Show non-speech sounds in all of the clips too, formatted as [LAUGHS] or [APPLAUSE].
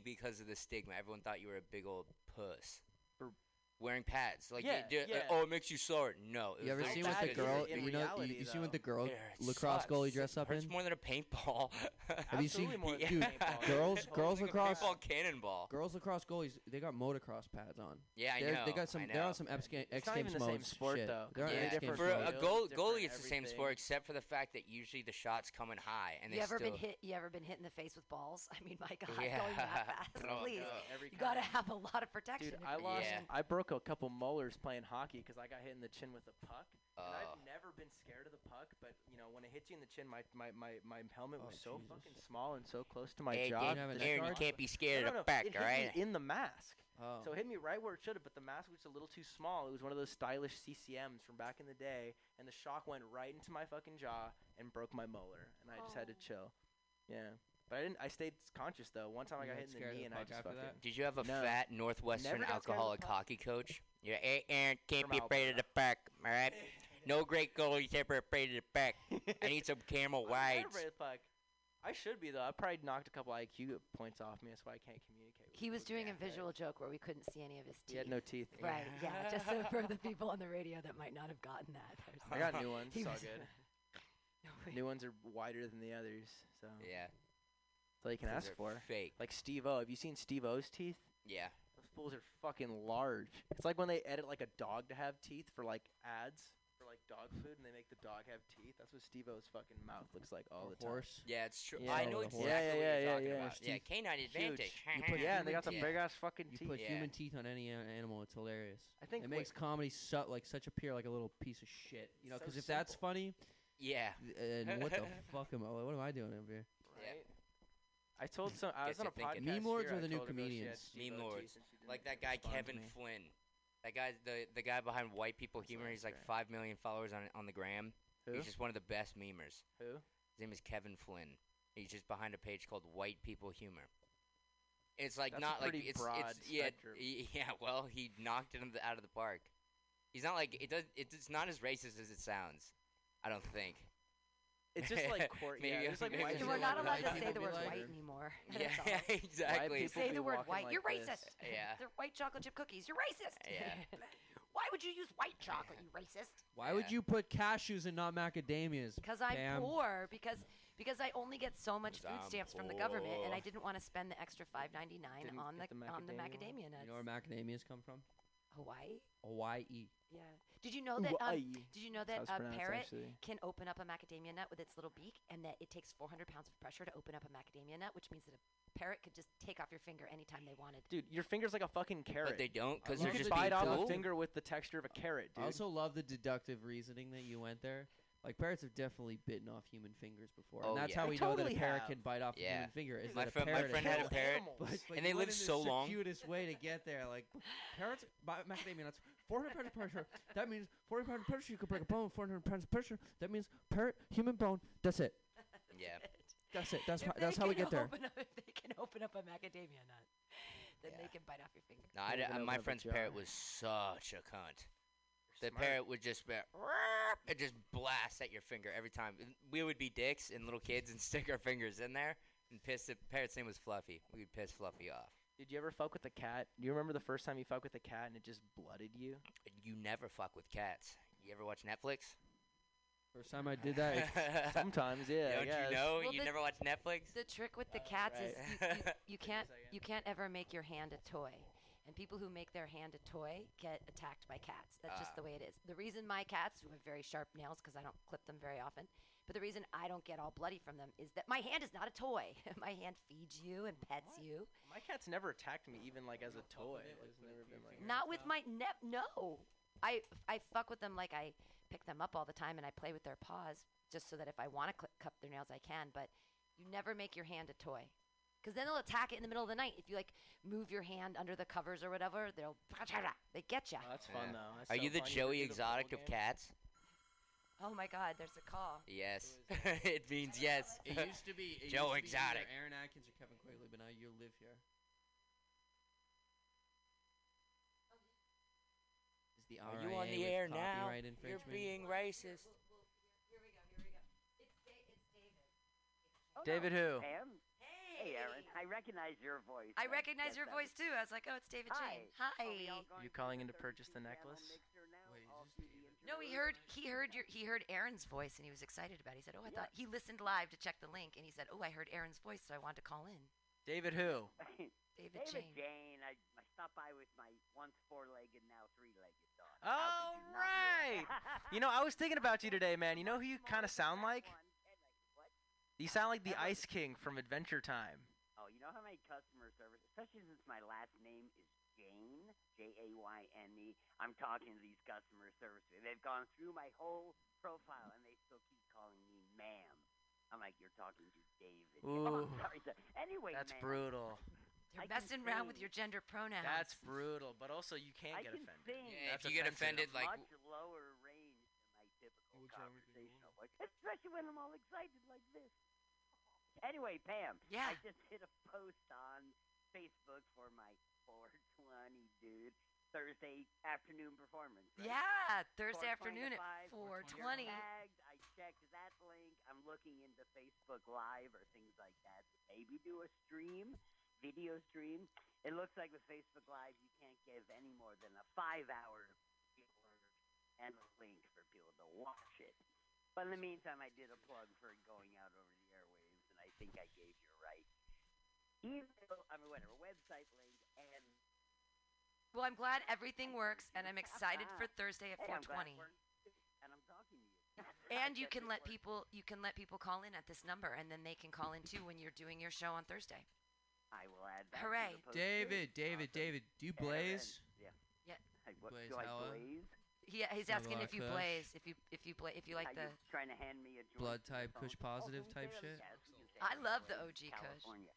because of the stigma. Everyone thought you were a big old puss. For- wearing pads, like Yeah, you, do- yeah. oh, it makes you sore. No, it You ever was seen literally what the just girl? is in You know, you, reality, you seen what the girl Yeah, it lacrosse sucks. goalie dressed up Hurts in? more than a paintball. [LAUGHS] Have you seen- Absolutely more than dude, paintball. girls- Holding girls a lacrosse- paintball cannonball. Girls lacrosse goalies, they got motocross pads on. Yeah, I They're, know. They got some. I They're know. on some X, Ga- X It's not even the same modes sport, shit. though. They're on Yeah, X Games for a mode. goal, different goalie, it's the same sport, except for the fact that usually the shots coming high, and you they ever still. been hit? You ever been hit in the face with balls? [LAUGHS] I mean, my God, Yeah. going that [LAUGHS] oh, fast, Oh, please. no. Every You gotta kind. have a lot of protection. Dude, I lost. Yeah. I broke a couple molars playing hockey because I got hit in the chin with a puck. And Oh. I've never been scared of the puck, but you know when it hits you in the chin, my my my, my helmet Oh, was so Jesus. fucking small and so close to my Hey, jaw. Dave, have an the Aaron, you can't be scared no, of no, the back, it hit alright? me in the mask. Oh. So it hit me right where it should have, but the mask was a little too small. It was one of those stylish CCMs from back in the day, and the shock went right into my fucking jaw and broke my molar, and I just had to Oh. chill. Yeah, but I didn't. I stayed conscious though. One time I You got got hit in the knee, the and I just after fucking. Did you have a No. fat Northwestern Never got scared of the alcoholic puck. hockey coach? Yeah, eh, hey, eh, Aaron, can't From be afraid of the puck, all right? [LAUGHS] No great goalie's ever afraid of the puck. I need some camel [LAUGHS] I'm not wides. afraid of the puck. I should be though. I probably knocked a couple IQ points off me. That's why I can't communicate. With He was people. doing Yeah, a visual joke where we couldn't see any of his teeth. He had no teeth. Right, yeah, [LAUGHS] just so for the people on the radio that might not have gotten that. there's I got new ones. He It's all was- good. no way. New ones are wider than the others, so Yeah. That's all you can ask for. Fake. Like Steve O. Have you seen Steve O's teeth? Yeah. Those fools are fucking large. It's like when they edit like a dog to have teeth for like ads for like dog food, and they make the dog have teeth. That's what Steve O's fucking mouth looks like all Or the time. horse. Yeah, it's true. Yeah, I know exactly horse. Yeah, what you're yeah, talking yeah, about. yeah. Yeah, canine Huge. advantage. You put, yeah, and they got the big ass fucking You teeth. put Yeah. human teeth on any a- animal, it's hilarious. I think It wait, makes comedy su- like such appear like a little piece of shit. You know, So because if that's funny, Yeah. and what the [LAUGHS] fuck am I? What am I doing over here? Yeah. right? I told some. I was on a thinking. podcast. Meme lords here, are the new told her girl she had comedians. Meme lords. teeth and she didn't Like that guy Kevin. Flynn. That guy, the the guy behind White People Humor. He's like five million followers on on the gram. Who? He's just one of the best memers. Who? His name is Kevin Flynn. He's just behind a page called White People Humor. It's like That's not like it's it's yeah [LAUGHS] yeah. Well, he knocked it out of the park. He's not like it does. It's not as racist as it sounds. I don't think. It's just like [LAUGHS] court. Maybe- yeah, it's like maybe white it's We're not allowed to say [LAUGHS] [LAUGHS] the word like, white or- anymore. Yeah, That's exactly. You say the word white, like you're this. racist. Yeah. They're white chocolate chip cookies, you're racist. Yeah. Why would you use white chocolate, you racist? Why would you put cashews and not macadamias? Because I'm Pam? poor. Because because I only get so much food stamps from the government, and I didn't want to spend the extra five ninety nine Didn't on the, get the on the macadamia macadamia nuts. You know where macadamias come from? Hawaii. Hawaii. Yeah. Did you know that? Um, Hawaii. did you know That's that how it's a pronounced, parrot actually. can open up a macadamia nut with its little beak, and that it takes 400 pounds of pressure to open up a macadamia nut, which means that a parrot could just take off your finger anytime they wanted. Dude, your finger's like a fucking carrot. But they don't because you they're love just the bite being off cool. a finger with the texture of a carrot, dude. I also love the deductive reasoning that you went there. Like parrots have definitely bitten off human fingers before, Oh, and that's yeah. how They we know that totally a parrot have. can bite off a Yeah. human finger. Is My that friend- a my parrot friend had a Kill parrot. animals. [LAUGHS] But, like, And they you live in so the long. Circuitous way to get there. Like parrots, bi- macadamia nuts, 400 pounds of pressure. That means 400 pounds of pressure. You could break a bone. 400 pounds of pressure. That means parrot, human bone. That's it. [LAUGHS] Yeah. That's it. That's If how, they that's how we can get there. Open up, if they can open up a macadamia nut, then Yeah. they can bite off your finger. No, I d- Open uh, up my a friend's jar. parrot was such a cunt. The Smart. parrot would just be, it just blast at your finger every time. We would be dicks and little kids and [LAUGHS] stick our fingers in there and piss. The parrot's name was Fluffy. We would piss Fluffy off. Did you ever fuck with a cat? Do you remember the first time you fucked with a cat and it just blooded you? You never fuck with cats. You ever watch Netflix? First time I did that, [LAUGHS] Sometimes, yeah. Don't guess. you know? Well, you the- never watch Netflix? The trick with the Uh, cats is you, you, you [LAUGHS] can't you can't ever make your hand a toy. And people who make their hand a toy get attacked by cats. That's just Ah. the way it is. The reason my cats who have very sharp nails because I don't clip them very often, but the reason I don't get all bloody from them is that my hand is not a toy. [LAUGHS] my hand feeds you and pets you. My cat's never attacked me, even like as a toy. It's never been like. Not with my nep. No, I I fuck with them like I pick them up all the time and I play with their paws just so that if I want to cl- cut their nails I can. But you never make your hand a toy. Because then they'll attack it in the middle of the night. If you like move your hand under the covers or whatever, they'll [LAUGHS] they get you. Oh, that's fun Yeah. though. That's Are so you the fun. Joey do the Exotic of cats? Oh my God, there's a call. Yes. [LAUGHS] it means yes. it used to be it Joe used to be Exotic. Aaron Atkins or Kevin Quigley, but now you live here. Is the Are you on the air now? You're being racist. Here we go. Here we go. It's, da- it's David. David oh, who? Pam? Hey, Hey, Aaron. I recognize your voice. I recognize guess your voice too. I was like, oh, it's David Hi. Jayne. Hi. Are we all going You calling in to purchase the necklace? Wait, all just- through the No, he heard he heard your he heard Aaron's voice and he was excited about it. He said, "Oh, I Yeah. thought he listened live to check the link and he said, "Oh, I heard Aaron's voice, so I wanted to call in." David who? [LAUGHS] David, David Jayne. Jayne. I, I stopped by with my once four-legged, now three-legged dog. Oh, you not know right. You know, I was thinking about you today, man. You know who you [LAUGHS] kind of sound like? One, and I- what? You sound like the Ever. Ice King from Adventure Time. Oh, you know how many customer service, especially since my last name is Jayne, J A Y N E. I'm talking to these customer service. people. They've gone through my whole profile and they still keep calling me ma'am. I'm like, you're talking to David. [LAUGHS] Oh, Ooh. I'm sorry, sir. Anyway, That's ma'am, brutal. You're I messing around with your gender pronouns. That's brutal. But also, you can't I get can offended. sing. Yeah, That's if you get offended, like much lower range than my typical What's wrong with you? conversational voice, especially when I'm all excited like this. Anyway, Pam, Yeah. I just hit a post on Facebook for my 420 dude Thursday afternoon performance. Right? yeah, Thursday afternoon at 4:20. Tagged. I checked that link. I'm looking into Facebook Live or things like that. Maybe do a stream, video stream. It looks like with Facebook Live, you can't give any more than a five-hour and a link for people to watch it. But in the meantime, I did a plug for going out over the airwaves, and I think I gave you right. Email, I mean, whatever, website link, and Well, I'm glad everything works, and I'm excited for Thursday at hey, I'm 4:20. it worked, too, and I'm talking to you. [LAUGHS] And you can let worked. people you can let people call in at this number, and then they can call in too when you're doing your show on Thursday. I will add that. Hooray. To the David. David, Awesome. David, do you Aaron, blaze? Yeah. Yeah. Hey, what, Blaze do I hella? blaze? He, he's Have a asking lot if you blaze, if you if you bla- if you like Are the. you trying to hand me a Blood type, push kush Oh, positive type shit? Yes, we I love the Blaze, OG kush. California.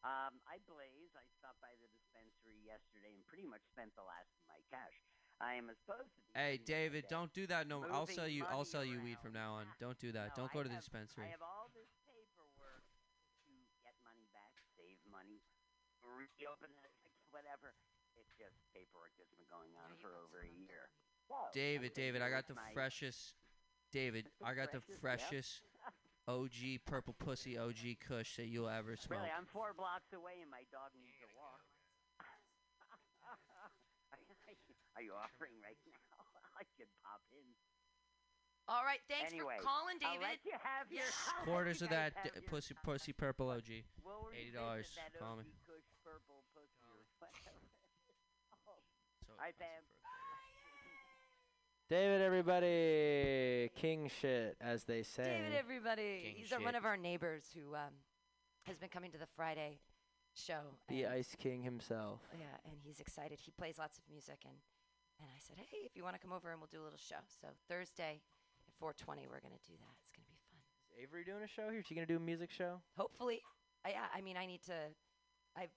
Um, I blaze. I stopped by the dispensary yesterday and pretty much spent the last of my cash. I am supposed to. Be Hey, David, don't do that. No, I'll sell you. I'll sell you weed from now on. Don't do that. No, Don't go I to the have- dispensary. I have all this paperwork to get money back, save money, reopen it, whatever. It's just paperwork that's been going on Yeah, for over a year. Well, David, David, I got the freshest. David, I got the Freshest, yep. freshest OG purple pussy OG Kush that you'll ever smoke. Really, I'm four blocks away and my dog needs a walk. [LAUGHS] Are you offering right now? [LAUGHS] I could pop in. All right, thanks Anyway, for calling, I'll David. let you have your Quarters you of [LAUGHS] that d- uh, pussy pussy purple OG. We'll $80 call me. Kush purple pussy or. Oh, So Hi, expensive Pam. For a quarter. David, everybody, king shit, as they say. David, everybody. King He's uh, one shit. of our neighbors who um, has been coming to the Friday show. the and- Ice King himself. Yeah, and he's excited. He plays lots of music, and and I said, hey, if you want to come over and we'll do a little show. So Thursday at 4:20, we're gonna do that. It's gonna be fun. Is Avery doing a show here? Is she gonna do a music show? Hopefully, I, yeah. I mean, I need to. I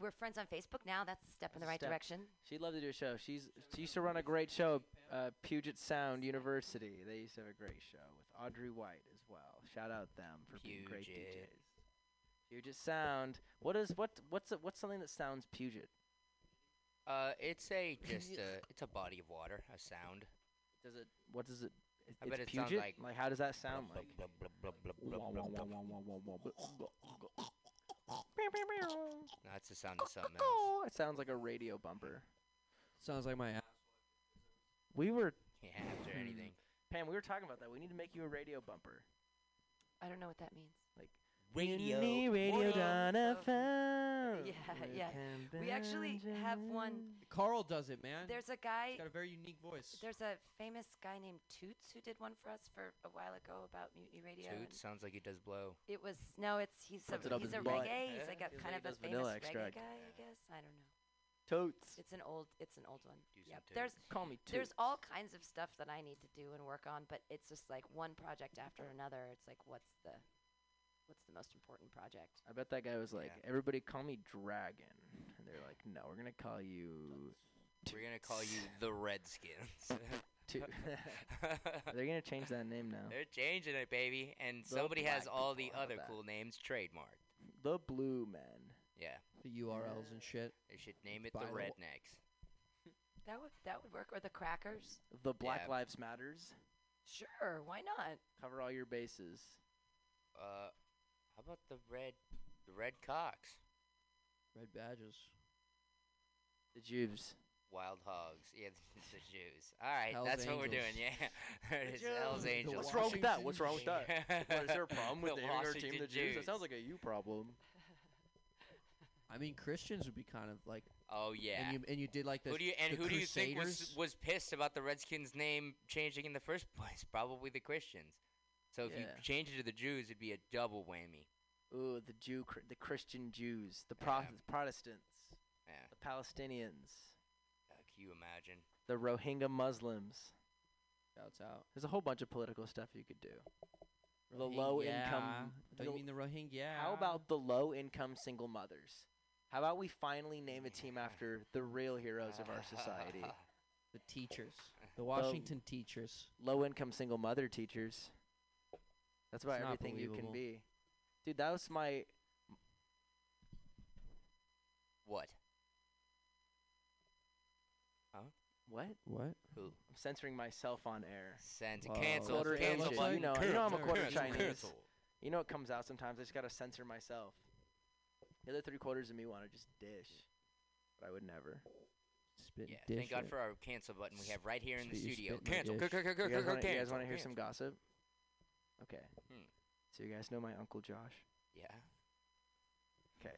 we're friends on Facebook now. That's a step in the right Step. direction. She'd love to do a show. She's she used to run a great show, uh, Puget Sound University. They used to have a great show with Audrey White as well. Shout out them for being great DJs. Puget Sound. What is what? What's a, what's something that sounds Puget? Uh, it's a just a it's a body of water, a sound. Does it? What does it? it I it's bet it sounds Puget. like how does that sound like? That's the sound of something else. Oh, [LAUGHS] it sounds like a radio bumper. Sounds like my. Ass. We were Can't after Hmm. anything. Pam. We were talking about that. We need to make you a radio bumper. I don't know what that means. Mutiny Radio what up? Done Yeah, yeah. We actually have one- Carl does it, man. There's a guy. He's got a very unique voice. There's a famous guy named Toots who did one for us for a while ago about Mutiny Radio. and Toot sounds like he does blow. It was no, it's he's a it he's a butt. reggae. He's like a Feels kind like of a famous reggae extract. guy, I guess. I don't know. Totes. It's an old it's an old one. Do Yep. There's Call me Toots. there's all kinds of stuff that I need to do and work on, but it's just like one project after another. It's like what's the what's the most important project? I bet that guy was like, Yeah. everybody call me Dragon. And they're like, no, we're going to call you. We're gonna call you the Redskins. [LAUGHS] To- [LAUGHS] they're going to change that name now. They're changing it, baby, and The somebody has black all the people, how other about cool names trademarked. The Blue Men. Yeah, the URLs and shit. they should name it By the the wa- Rednecks. That would that would work. Or the crackers. The Black Yeah. Lives Matters. Sure, why not? Cover all your bases. Uh, how about the Red The red cocks. Red badges. The Jews. Wild hogs. Yeah, [LAUGHS] the Jews. All right, Hell's that's what we're doing. [LAUGHS] Angels. Yeah, it is Hell's Jews. Angels. What's wrong with that? What's wrong with that? [LAUGHS] What, is there a problem with The naming our Washington team the Jews? That Jews. sounds like a you problem. I mean, Christians would be kind of like. Oh yeah. And you and you did like the. who do you and the who do you think was Crusaders. was pissed about the Redskins name changing in the first place? Probably the Christians. So if you change it to the Jews, it'd be a double whammy. Ooh, the Jew, the Christian Jews, the Yeah. Protestants, Yeah. the Palestinians, Uh, can you imagine? the Rohingya Muslims. Shouts out. There's a whole bunch of political stuff you could do. The low income- Do you mean the Rohingya? How about the low income single mothers? How about we finally name a team after the real heroes of our [LAUGHS] society? the teachers? The Washington teachers. Low income single mother teachers. That's about everything you can be. Dude, that was my what? what? What? Who? I'm censoring myself on air. Sends Whoa. cancel. Quarter cancel inches, button. you know- you know I'm a quarter cancel, Chinese. cancel. You know it comes out sometimes. I just gotta censor myself. The other three quarters of me want to just dish, but I would never. Spit Yeah, dish thank God right. for our cancel button we have right here in the Spit your studio. spit in my Cancel. cancel, You guys cancel, wanna- you guys want to hear some gossip? Okay. Hmm. So you guys know my uncle Josh. Yeah. Okay.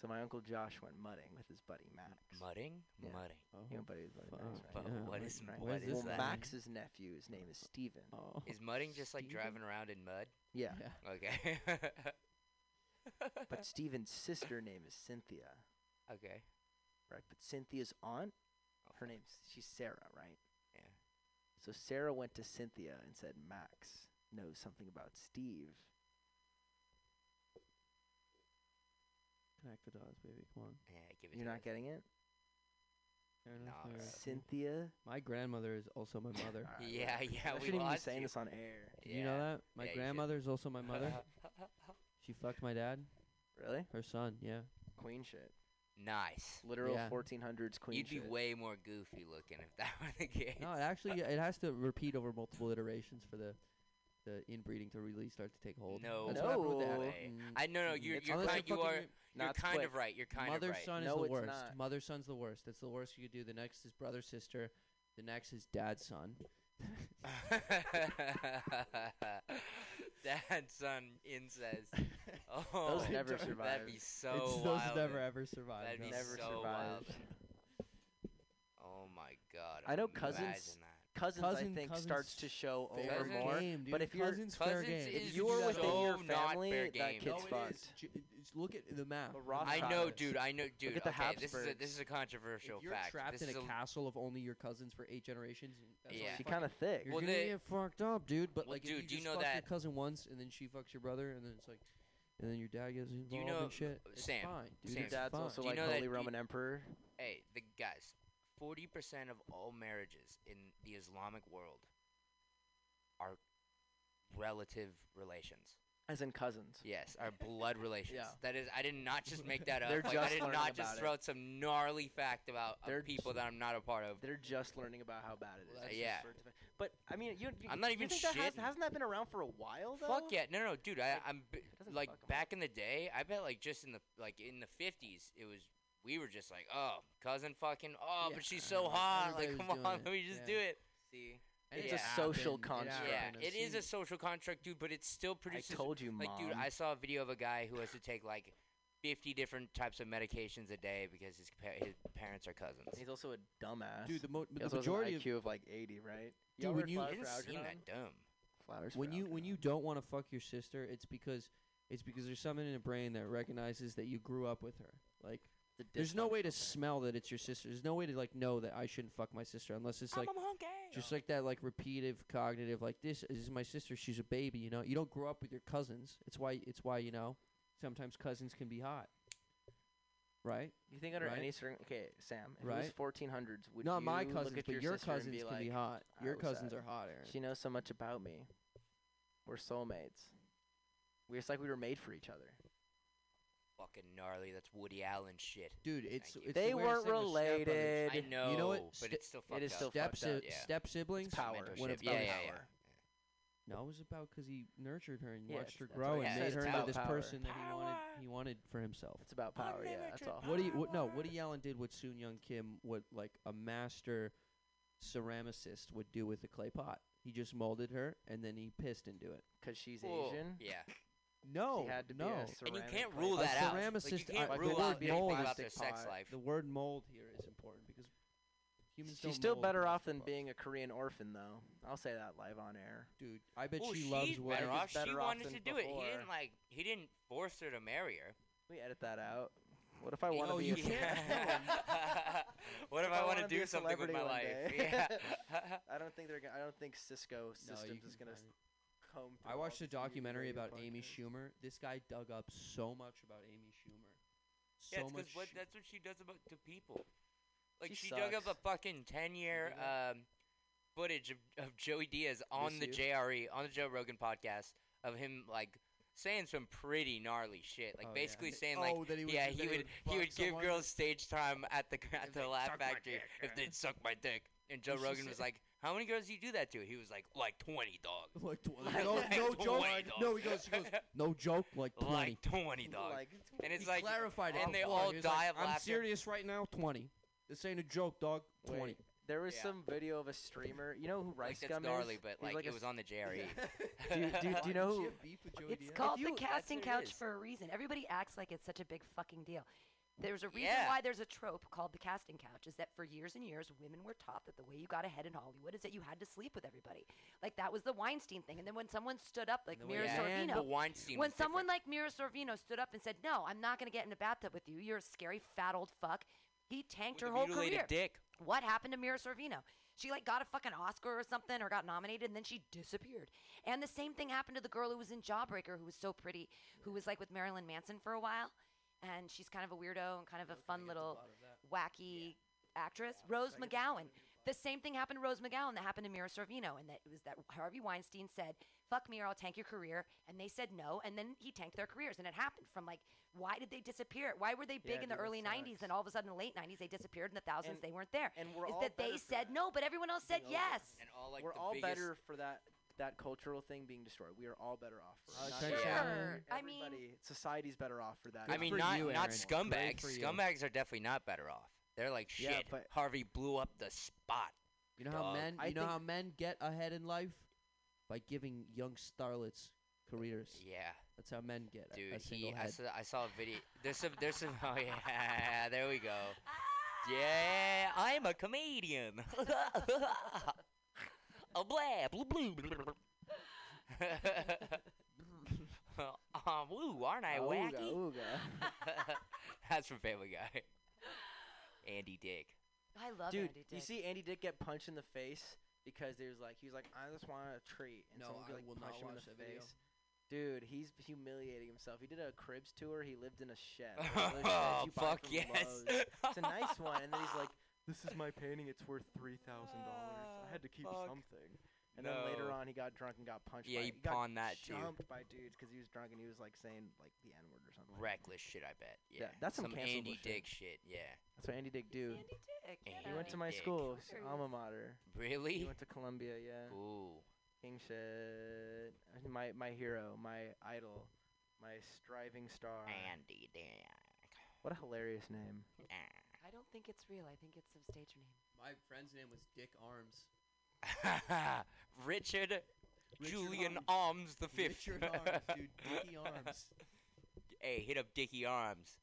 So my uncle Josh went mudding with his buddy Max. Mudding? Yeah. Mudding. Oh, You know, buddy, buddy Max, right? yeah. yeah. What is- Right. what is well, that? Max's nephew, his name is Steven. Oh. Is mudding just like Steven? driving around in mud? Yeah. Yeah. Okay. But [LAUGHS] Steven's sister name is Cynthia, okay. right? But Cynthia's aunt, Oh, her name's she's Sarah, right? Yeah. So Sarah went to Cynthia and said Max knows something about Steve. Connect the dots, baby. Come on. Yeah, give it You're to not us. getting it? Fair enough, No, fair enough. Cynthia. My grandmother is also my mother. [LAUGHS] Alright, Yeah, whatever. yeah, I we shouldn't even be lost saying you. this on air. Did you know Yeah. that? My Yeah, you should. grandmother is also my [LAUGHS] mother. [LAUGHS] she fucked my dad, Really? her son. Yeah. Queen shit. nice. Literal Yeah. 1400s queen You'd be shit. way more goofy looking if that were the case. No, it actually it has to repeat over multiple iterations for the the inbreeding to really start to take hold. No That's what happened with No the- way. Mm, I no no you're It's you're unless kind, you're you are Not kind quick. of right. You're kind mother of right. Mother's son is No, the worst. not. Mother son's the worst. That's the worst you could do. The next is brother sister. The next is dad son. [LAUGHS] Dad son incest. [LAUGHS] Oh, Those [LAUGHS] never survive. that'd be so it's, wild. those never ever survive. That'd no. be Never so wild. Oh my god. I know imagine cousins- that. Cousins, Cousin- I think, cousins starts to show Fair over Cousins- more. dude. but if you're- cousins, fair Cousins game. If you're so within your family, that kid's no, fucked. is. Look at the map. The I know, dude. I know, dude. Look at the okay, this is a this is a controversial If you're fact. trapped this in is a castle of only your cousins for eight generations, that's Yeah. you She kind of thick. You're Well, gonna they- get fucked up, dude. But Well, like, dude, if do you you know fuck your cousin once, and then she fucks your brother, and then it's like, and then your dad gets involved you know- and shit. It's Sam, fine, dude. Sam. Your dad's fine. also you like know that Holy you- Roman Emperor. Hey, the guys, forty percent of all marriages in the Islamic world are relative relations. As in cousins. Yes, are blood relations. Yeah. That is, I did not just make that [LAUGHS] up. They're like, I did learning not just about throw out some gnarly fact about uh, They're people that I'm not a part of. They're just learning about how bad it is. Well, It's Yeah. just for it to- But I mean, you. you I'm not even think that has, hasn't that been around for a while though? Fuck yeah, no, no, dude. I, Like, I'm b- like back in the day. I bet like just in the like in the 50s, it was we were just like, oh, cousin, fucking, oh, Yeah, but she's so hot. Like, come on, it, [LAUGHS] let me just yeah. do it. See, And it's it a social happened, it construct. Yeah, it is a social construct, dude. But it still produces. I told you, like, mom. dude, I saw a video of a guy who has to take like 50 different types of medications a day because his pa- his parents are cousins. He's also a dumbass. Dude, the, mo- he the also majority has of an IQ of like 80, right? Dude, Y'all when you- Flowers didn't for seem that dumb. Flowers when you when you don't want to fuck your sister, it's because it's because there's something in the brain that recognizes that you grew up with her. Like, The there's no way to dysfunctional smell that it's your sister. There's no way to like know that I shouldn't fuck my sister unless it's like just like that like repetitive cognitive like this is my sister. She's a baby. You know, you don't grow up with your cousins. It's why it's why you know sometimes cousins can be hot. Right? You think under Right? any circum okay, Sam, if it Right? was 1400s, would Not you my look cousins, at but your, your sister and cousins be can like, be hot. Your cousins sad." are hot, Aaron. She knows so much about me. We're soulmates. We're just like we were made for each other. Fucking gnarly. That's Woody Allen shit. Dude, it's it's They the weirdest weren't thing with stepbrothers. related. I know, You know what? but Sti- it's still fucked is up. still Step fucked si- up. yeah. step siblings. power. Mentorship. When it's yeah, about yeah, yeah. power. No, it was about because he nurtured her and Yeah, watched her that's grow what and made says, her it's into about this power. person that he wanted. He wanted for himself. It's about power. Yeah, that's all. What do you? What, no, Woody Allen did what Soon Young Kim, what like a master ceramicist would do with a clay pot. He just molded her and then he pissed into it. Because she's Well, Asian. Yeah. No, She had to be no. a And you can't rule pot. A that out. Like, you can't I- the rule word out mold about their sex life. The word mold here is important because humans don't She's still mold better off than pots. being a Korean orphan, though. I'll say that live on air. Dude, I bet Well, she she's loves Woody. better off. better she off wanted than to do it. He didn't like. He didn't force her to marry her. We edit that out. What if I want to Oh, be you a can't. [LAUGHS] [LAUGHS] what if If I I want wanna do something with my life? Yeah. [LAUGHS] I don't think they're. Gonna, I don't think Cisco No, Systems is gonna find it. Comb. I watched a documentary about Amy. Schumer. This guy dug up so much about Amy Schumer. So yeah, it's much. because what, that's what she does about to people. Like She she, dug up a fucking ten year um, footage of, of Joey Diaz on the Miss JRE on the Joe Rogan podcast of him like saying some pretty gnarly shit. Like Oh, basically Th- saying like oh, that he would- yeah that he he would would he fuck would give someone? girls stage time at the at the Laugh Factory if they'd suck my dick. And Joe Rogan was like, "How many girls do you do that to?" He was like, "Like twenty, dog." [LAUGHS] like tw- Like- no, like no 20, joke. dog. No, he goes. He goes. [LAUGHS] No joke. Like twenty. Like twenty, dog. Like, and it's he like clarified it. and they before. all He was die like, of I'm laughter. serious right now. Twenty. This ain't a joke, dog. Wait, Twenty. There was Yeah. some video of a streamer. You know who like Rice that's Gum gnarly, is? but He's like, a it was on the JRE. [LAUGHS] Do you- do you- do you know who- It's called you- the that's casting what it couch is. for a reason. Everybody acts like it's such a big fucking deal. There's a reason Yeah. why there's a trope called the casting couch is that for years and years women were taught that the way you got ahead in Hollywood is that you had to sleep with everybody. Like that was the Weinstein thing. And then when someone stood up like And the way Mira Yeah. Sorvino, but Weinstein when someone different. like Mira Sorvino stood up and said, "No, I'm not going to get in a bathtub with you. You're a scary fat old fuck." He tanked With her whole career. dick. What happened to Mira Sorvino? She like got a fucking Oscar or something or got nominated and then she disappeared. And the same thing happened to the girl who was in Jawbreaker who was so pretty, who was like with Marilyn Manson for a while. And she's kind of a weirdo and kind of a fun little wacky actress. Rose McGowan. The same thing happened to Rose McGowan that happened to Mira Sorvino, and that it was that Harvey Weinstein said, "Fuck me or I'll tank your career," and they said no, and then he tanked their careers, and it happened from like, why did they disappear? Why were they big Yeah, in the dude, that early '90s, and all of a sudden in the late '90s they disappeared, in the thousands And- they weren't there? And we're Is all that they said that. no, but everyone else said Being over. yes. And all like we're the all biggest, better for that that cultural thing being destroyed. We are all better off. For it. Uh, Sure. just Sure. I mean- society's better off for that. I mean, not you, not Aaron. Scumbags. Scumbags are definitely not better off. They're like Yeah, shit. but- Harvey blew up the spot. You know how Dog. men. I You know how men get ahead in life by giving young starlets careers. Yeah, That's how men get a- dude. a He, single I head. saw, I saw a video. There's some. There's some. Oh yeah, [LAUGHS] there we go. [LAUGHS] Yeah, I'm a comedian. [LAUGHS] a blah blue blue. um, woo, aren't I wacky? ooga. [LAUGHS] That's from Family Guy. Andy Dick. I love Dude, Andy Dick. you see Andy Dick get punched in the face because there's like he was like I just want a treat and No, someone I like will not punched him in the that video. face. Dude, he's humiliating himself. He did a cribs tour. He lived in a shed. [LAUGHS] Oh, One of those sheds you buy fuck yes. It's a nice one, and then he's like, [LAUGHS] "This is my painting. It's worth three thousand dollars. I had to keep Fuck. something." And then later on, he got drunk and got punched. Yeah, by, he got pawned that, too. Jumped by dudes because he was drunk and he was like saying like the n word or something. Reckless shit, I bet. Yeah, Yeah, that's some cancelable Andy shit. Dick shit. Yeah, That's what Andy Dick do. Andy Dick. He He went to my Dick. school, s- alma mater. Really? He went to Columbia, yeah. Ooh, King shit. My my hero, my idol, my striving star. Andy Dick. What a hilarious name. Ah. I don't think it's real. I think it's a stage name. My friend's name was Dick Arms. [LAUGHS] Richard, Richard Julian Arms. Arms the fifth. Richard [LAUGHS] Arms, dude. Dickie Arms. hey, hit up Dickie Arms.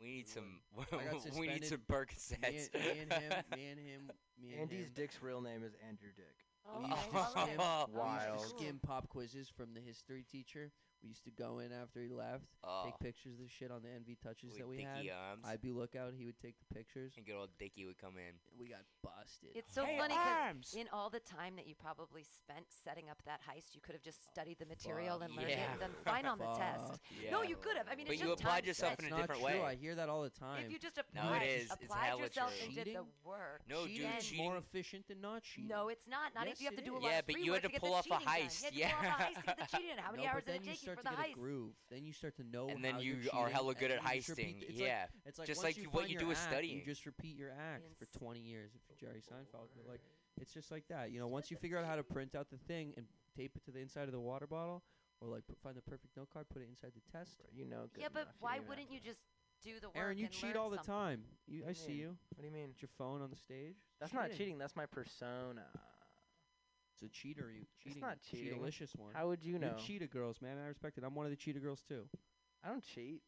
We need some. [LAUGHS] we need some Me Percocets. and, me and him. Me and him. Me and him. Andy's him. Dick's real name is Andrew Dick. Oh, We used to skim, it. we used Wild. to skim pop quizzes from the history teacher. We used to go in after he left, oh, take pictures of the shit on the NV touches with that we had. Dickie Arms. I'd be lookout. He would take the pictures. and good old Dickie would come in. We got busted. It's so Hey, funny 'cause Arms. in all the time that you probably spent setting up that heist, you could have just studied the material fuck and learned it yeah. and done fine on the [LAUGHS] test. Yeah. No, you could have. I mean, But it's you just applied time yourself spent. in a That's different true. way. I hear that all the time. If you just No, applied, it is. It's applied hella yourself true. and did the Cheating? work. No, cheating dude, is cheating. more efficient than not cheating. No, it's not. Not Yes, if you have to it do a is. lot Yeah, of but free you work had to get pull the off a cheating done. heist, You had to pull off a yeah. heist to get the cheating done. How many no, hours but then did it you take you start to get heist? a groove. Then you start to know. And then how you you're are hella good at you repeat heisting. it's Yeah. Like, it's like Just once like you you- what find you your do with act, studying. You just repeat your act for 20 years. If you're Jerry Seinfeld, but like it's just like that. You know, once you figure out how to print out the thing and tape it to the inside of the water bottle, or like put, find the perfect note card, put it inside the test. You know. Good yeah, but enough, why don't wouldn't you just do the work? Aaron, you and cheat learn all the something? time. You, I do see you. What do you mean? With your phone on the stage. That's not cheating. That's my persona. It's a cheater. You cheating. It's not cheating. Cheatalicious one. How would you know? cheetah girls, man. I respect it. I'm one of the cheetah girls too. I don't cheat.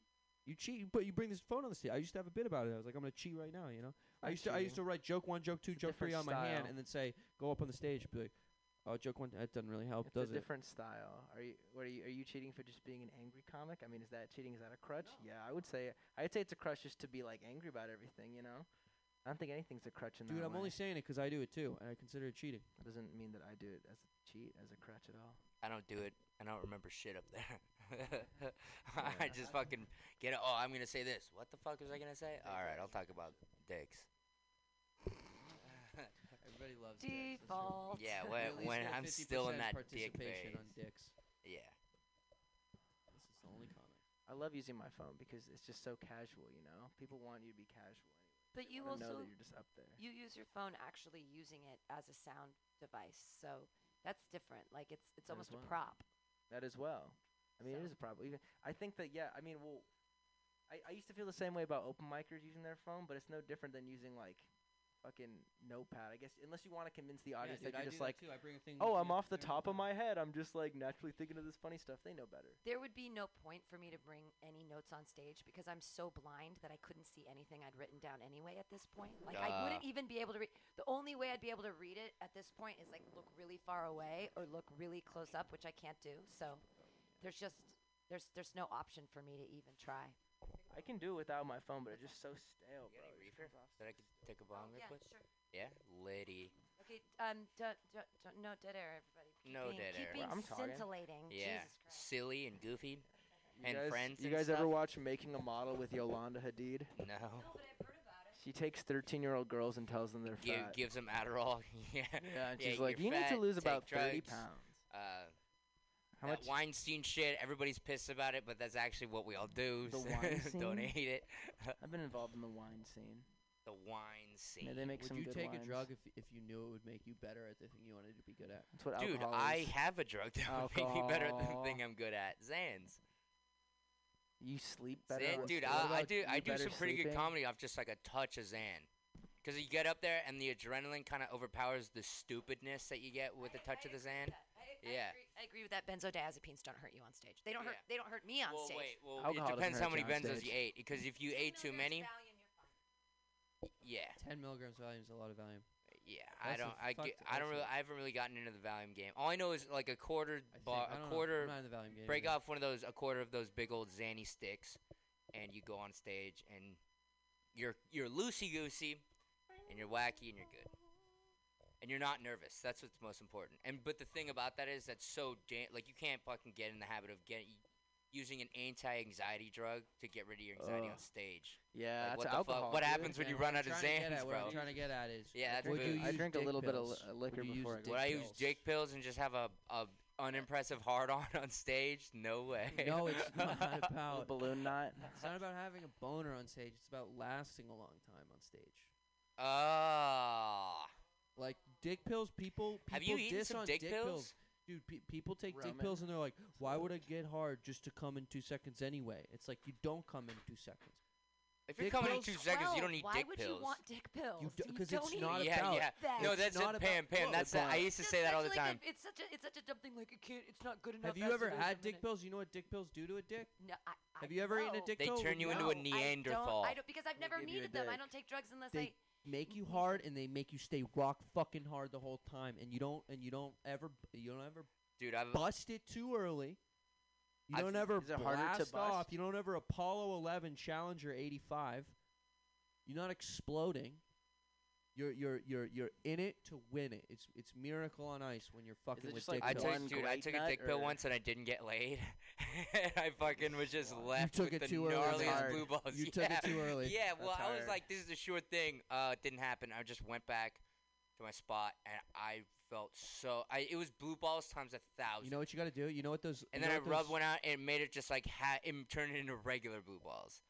You cheat, but you bring this phone on the stage. I used to have a bit about it. I was like, I'm gonna cheat right now. You know. I Not used to. I used to write joke one, joke two, It's a joke three on different my hand, style. and then say, go up on the stage, be like, oh, joke one. That doesn't really help, It's does a it? different style. Are you? What are you? Are you cheating for just being an angry comic? I mean, is that cheating? Is that a crutch? Yeah, I would say. I'd say it's a crutch just to be like angry about everything. You know. I don't think anything's a crutch in Dude, that I'm way. only saying it 'cause I do it too, and I consider it cheating. That doesn't mean that I do it as a cheat, as a crutch at all. I don't do it. I don't remember shit up there. [LAUGHS] [LAUGHS] I just fucking get it. Oh, I'm gonna say this. What the fuck was I gonna say? All right, I'll talk about dicks. [LAUGHS] Everybody loves Default. Yeah, when, when I'm still in that dick phase. on dicks. Yeah. This is the only comment. I love using my phone because it's just so casual. You know, people want you to be casual. But you also that you're just up there. you use your phone actually using it as a sound device, so that's different. Like it's it's That almost as a prop. That as well. I mean, it So- is a. Even I think that yeah. I mean, well, I I used to feel the same way about open micers using their phone, but it's no different than using like fucking notepad. I guess unless you want to convince the audience that you're just like, too. I bring a thing. oh, I'm off the top of my head. I'm just like naturally thinking of this funny stuff. They know better. There would be no point for me to bring any notes on stage because I'm so blind that I couldn't see anything I'd written down anyway at this point. Like I wouldn't even be able to read. The only way I'd be able to read it at this point is like look really far away or look really close up, which I can't do. So there's just there's there's no option for me to even try. I can do it without my phone, but it's just so [LAUGHS] stale, You bro. got any reefer that I could take a bong real yeah, quick? sure. Yeah, Liddy. Okay, um, d- d- d- no dead air, everybody. Keep No being, dead keep air. being I'm talking. scintillating. Yeah, Jesus Christ. silly and goofy. You and guys, friends You and guys ever watch Making a Model with Yolanda Hadid? No. No, but I've heard about it. She takes 13 year old girls and tells them they're Give, fat. gives them Adderall. [LAUGHS] yeah. yeah, and Yeah, she's like, you're you need to lose take about 30 drugs." pounds. Uh, How that much? Weinstein shit. Everybody's pissed about it, but that's actually what we all do. The so [LAUGHS] Weinstein? Don't hate it. [LAUGHS] I've been involved in the wine scene. the wine scene. Yeah, they make Would some you good take wines. a drug if if you knew it would make you better at the thing you wanted to be good at? That's what Dude, alcohol I is. have a drug that [LAUGHS] would make me better at the thing I'm good at. Zans. You sleep better. Zan, dude, I, I do. you I do some pretty good comedy off just like a touch of Zan. Because you get up there and the adrenaline kind of overpowers the stupidness that you get with a touch of the Zan. Yeah. I agree, I agree with that. Benzodiazepines don't hurt you on stage. They don't hurt. Yeah. They don't hurt me on well, stage. wait. Well, Alcohol it depends how many you on benzos you ate. Because if you ate too many, yeah, Ten milligrams of Valium is a lot of Valium. yeah. I That's a don't. I, get, I don't that's really. a- I haven't really gotten into the Valium game. All I know is like a quarter bar, a quarter. I'm not in the Valium game. break either. off one of those a quarter of those big old Zanny sticks, and you go on stage and you're you're loosey goosey, and you're wacky and you're good, and you're not nervous. That's what's most important. And but the thing about that is that's so da- like you can't fucking get in the habit of getting using an anti-anxiety drug to get rid of your anxiety Ugh. on stage. Yeah, Like, that's what the fuck- alcohol. what dude. happens when you run I'm out of trying to get Zans, at- What? I'm trying to get at is. Yeah, that's would booze. you I use drink a dick little bit of pills? li- uh, liquor Would before use I go dick Would I use pills? dick pills and just have a, a unimpressive hard on on stage? No way. No, it's [LAUGHS] not Little about. balloon knot. It's not about having a boner on stage. It's about lasting a long time on stage. Ah. Like dick pills, people. people Have you eaten diss some on dick dick pills? Dude, pe- people take dick Roman. pills and they're like, "Why would I get hard just to come in two seconds anyway?" It's like you don't come in two seconds. If you're Dick coming in pills? two seconds, you don't 12. need Why dick would pills. you want dick pills? You do- 'cause don't it's need not yeah, about yeah. that. No, It's that's not it. Pam, about- Pam. Look, That's it. I used to say that all the Especially, time. like, if It's such a it's such a dumb thing. Like it can't. It's not good enough. Have you as ever it is had a dick minute. pills? You know what dick pills do to a dick? No, I, I Have you ever eaten a know. dick They pill? turn you into No, a I don't- Neanderthal. I don't because I've never give you a needed them. I dick. don't take drugs unless They I. make you hard and they make you stay rock fucking hard the whole time, and you don't and you don't ever you don't ever Dude, I've bust it too early. You I've- don't ever Is it harder to blast off. You don't ever Apollo 11 Challenger 85. You're not exploding. You're you're you're you're in it to win it. It's it's miracle on ice when you're fucking it with just like dick I pills. took, dude, I great took a nut dick pill or- once and I didn't get laid. [LAUGHS] I fucking was just left took with it the too early. That's gnarliest hard. blue balls. You yeah. [LAUGHS] took it too early. Yeah, well, That's I was hard. like, this is a sure thing. Uh, it didn't happen. I just went back to my spot and I felt so. I it was blue balls times a thousand. You know what you got to do? You know what those and you then know I what rubbed one out and it made it just like ha- it turned it into regular blue balls.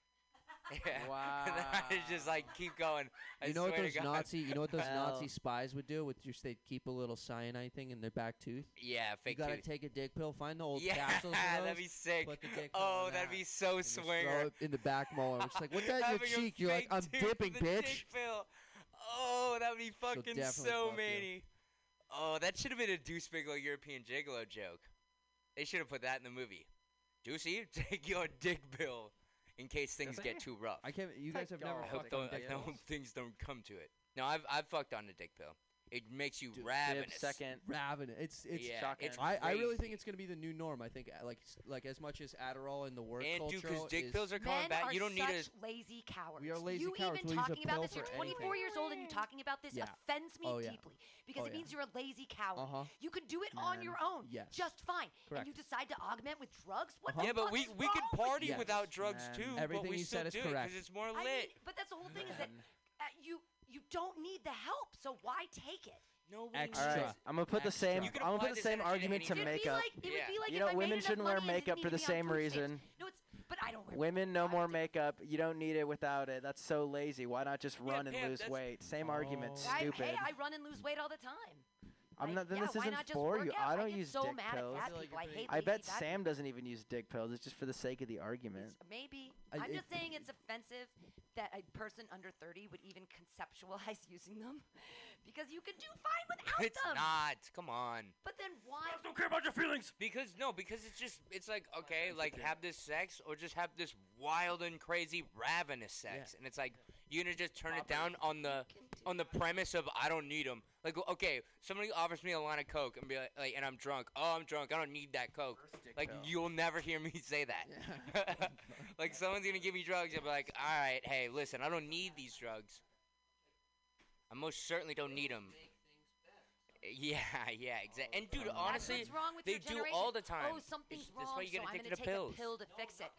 Yeah. [LAUGHS] Wow. and then I just like keep going. I you know what those. Nazi, you know what those Nazi spies would do with just they'd keep a little cyanide thing in their back tooth. Yeah, fake. You fake gotta tooth. take a dick pill, find the old yeah, capsules of [LAUGHS] those, that'd be sick. put the dick oh, pill Oh, in that'd that, be so and throw swinger. it in the back molar. It's like, what's that in your cheek? You're like, I'm dipping, bitch. dick pill. Oh, that would be fucking definitely so fuck you. many. Oh, that should have been a Deuce Bigalow European Gigolo joke. They should have put that in the movie. Juicy, [LAUGHS] take your dick pill in case things Does get he? too rough. I can't. You guys Take have never I hope, fucked Fuck on don't, on I pills. hope things don't come to it. No, I've I've fucked on a dick pill. It makes you Dude, ravenous. second. Ravenous. It's it's. yeah, shocking. it's I, I really think it's gonna be the new norm. I think like like as much as Adderall in the work and culture dude, because dick is, pills are coming Men back. are You don't need such a lazy cowards. We are lazy you cowards. even We'll talking about this, you're 24 anything. years old and you're talking about this Yeah. offends me Oh, yeah. deeply because Oh, it yeah. means you're a lazy coward. Uh-huh. You can do it on your own, Yes. just fine. Correct. And you decide to augment with drugs? What Uh-huh. the yeah, but we we could party without drugs too. Everything but you said is correct. because it's more lit. but that's the whole thing is that uh, you you don't need the help, so why take it? no, Extra. All right, I'm gonna put the same. I'm gonna put the same argument to anything. It'd be makeup. like it would Yeah. be like You know, women shouldn't wear makeup for the to be on same reason. No, it's but I don't wear Women, makeup. no more makeup. You don't need it without it. That's so lazy. Why not just Yeah, run and Pam, lose weight? Same argument. Oh. I, Stupid. hey, I run and lose weight all the time. I'm Like, not. Then yeah, this why isn't just for you. out? I don't get use so dick mad pills. at I fat feel like people. I you're hate I bet fat Sam doesn't even use dick pills. It's just for the sake of the argument. It's- Maybe. I- I'm it- just saying it's offensive that a person under 30 would even conceptualize [LAUGHS] using them because you can do fine without It's them. It's not. Come on. But then why? I don't care about your feelings. Because no, because it's just it's like okay, like have this sex or just have this wild and crazy ravenous sex, and it's like you're gonna just turn it down on the can do on the premise of I don't need them. Like okay, somebody offers me a line of coke and be like, like and I'm drunk. Oh, I'm drunk. I don't need that coke. Like pill. you'll never hear me [LAUGHS] say that. [LAUGHS] like someone's gonna give me drugs, I'll be like, all right, hey, listen, I don't need these drugs. I most certainly don't need them. Yeah, [LAUGHS] yeah, exactly. And dude, honestly, wrong with they do generation. all the time. Oh, something's It's- wrong, that's why you get so I'm addicted gonna to take pills. a pill to fix it.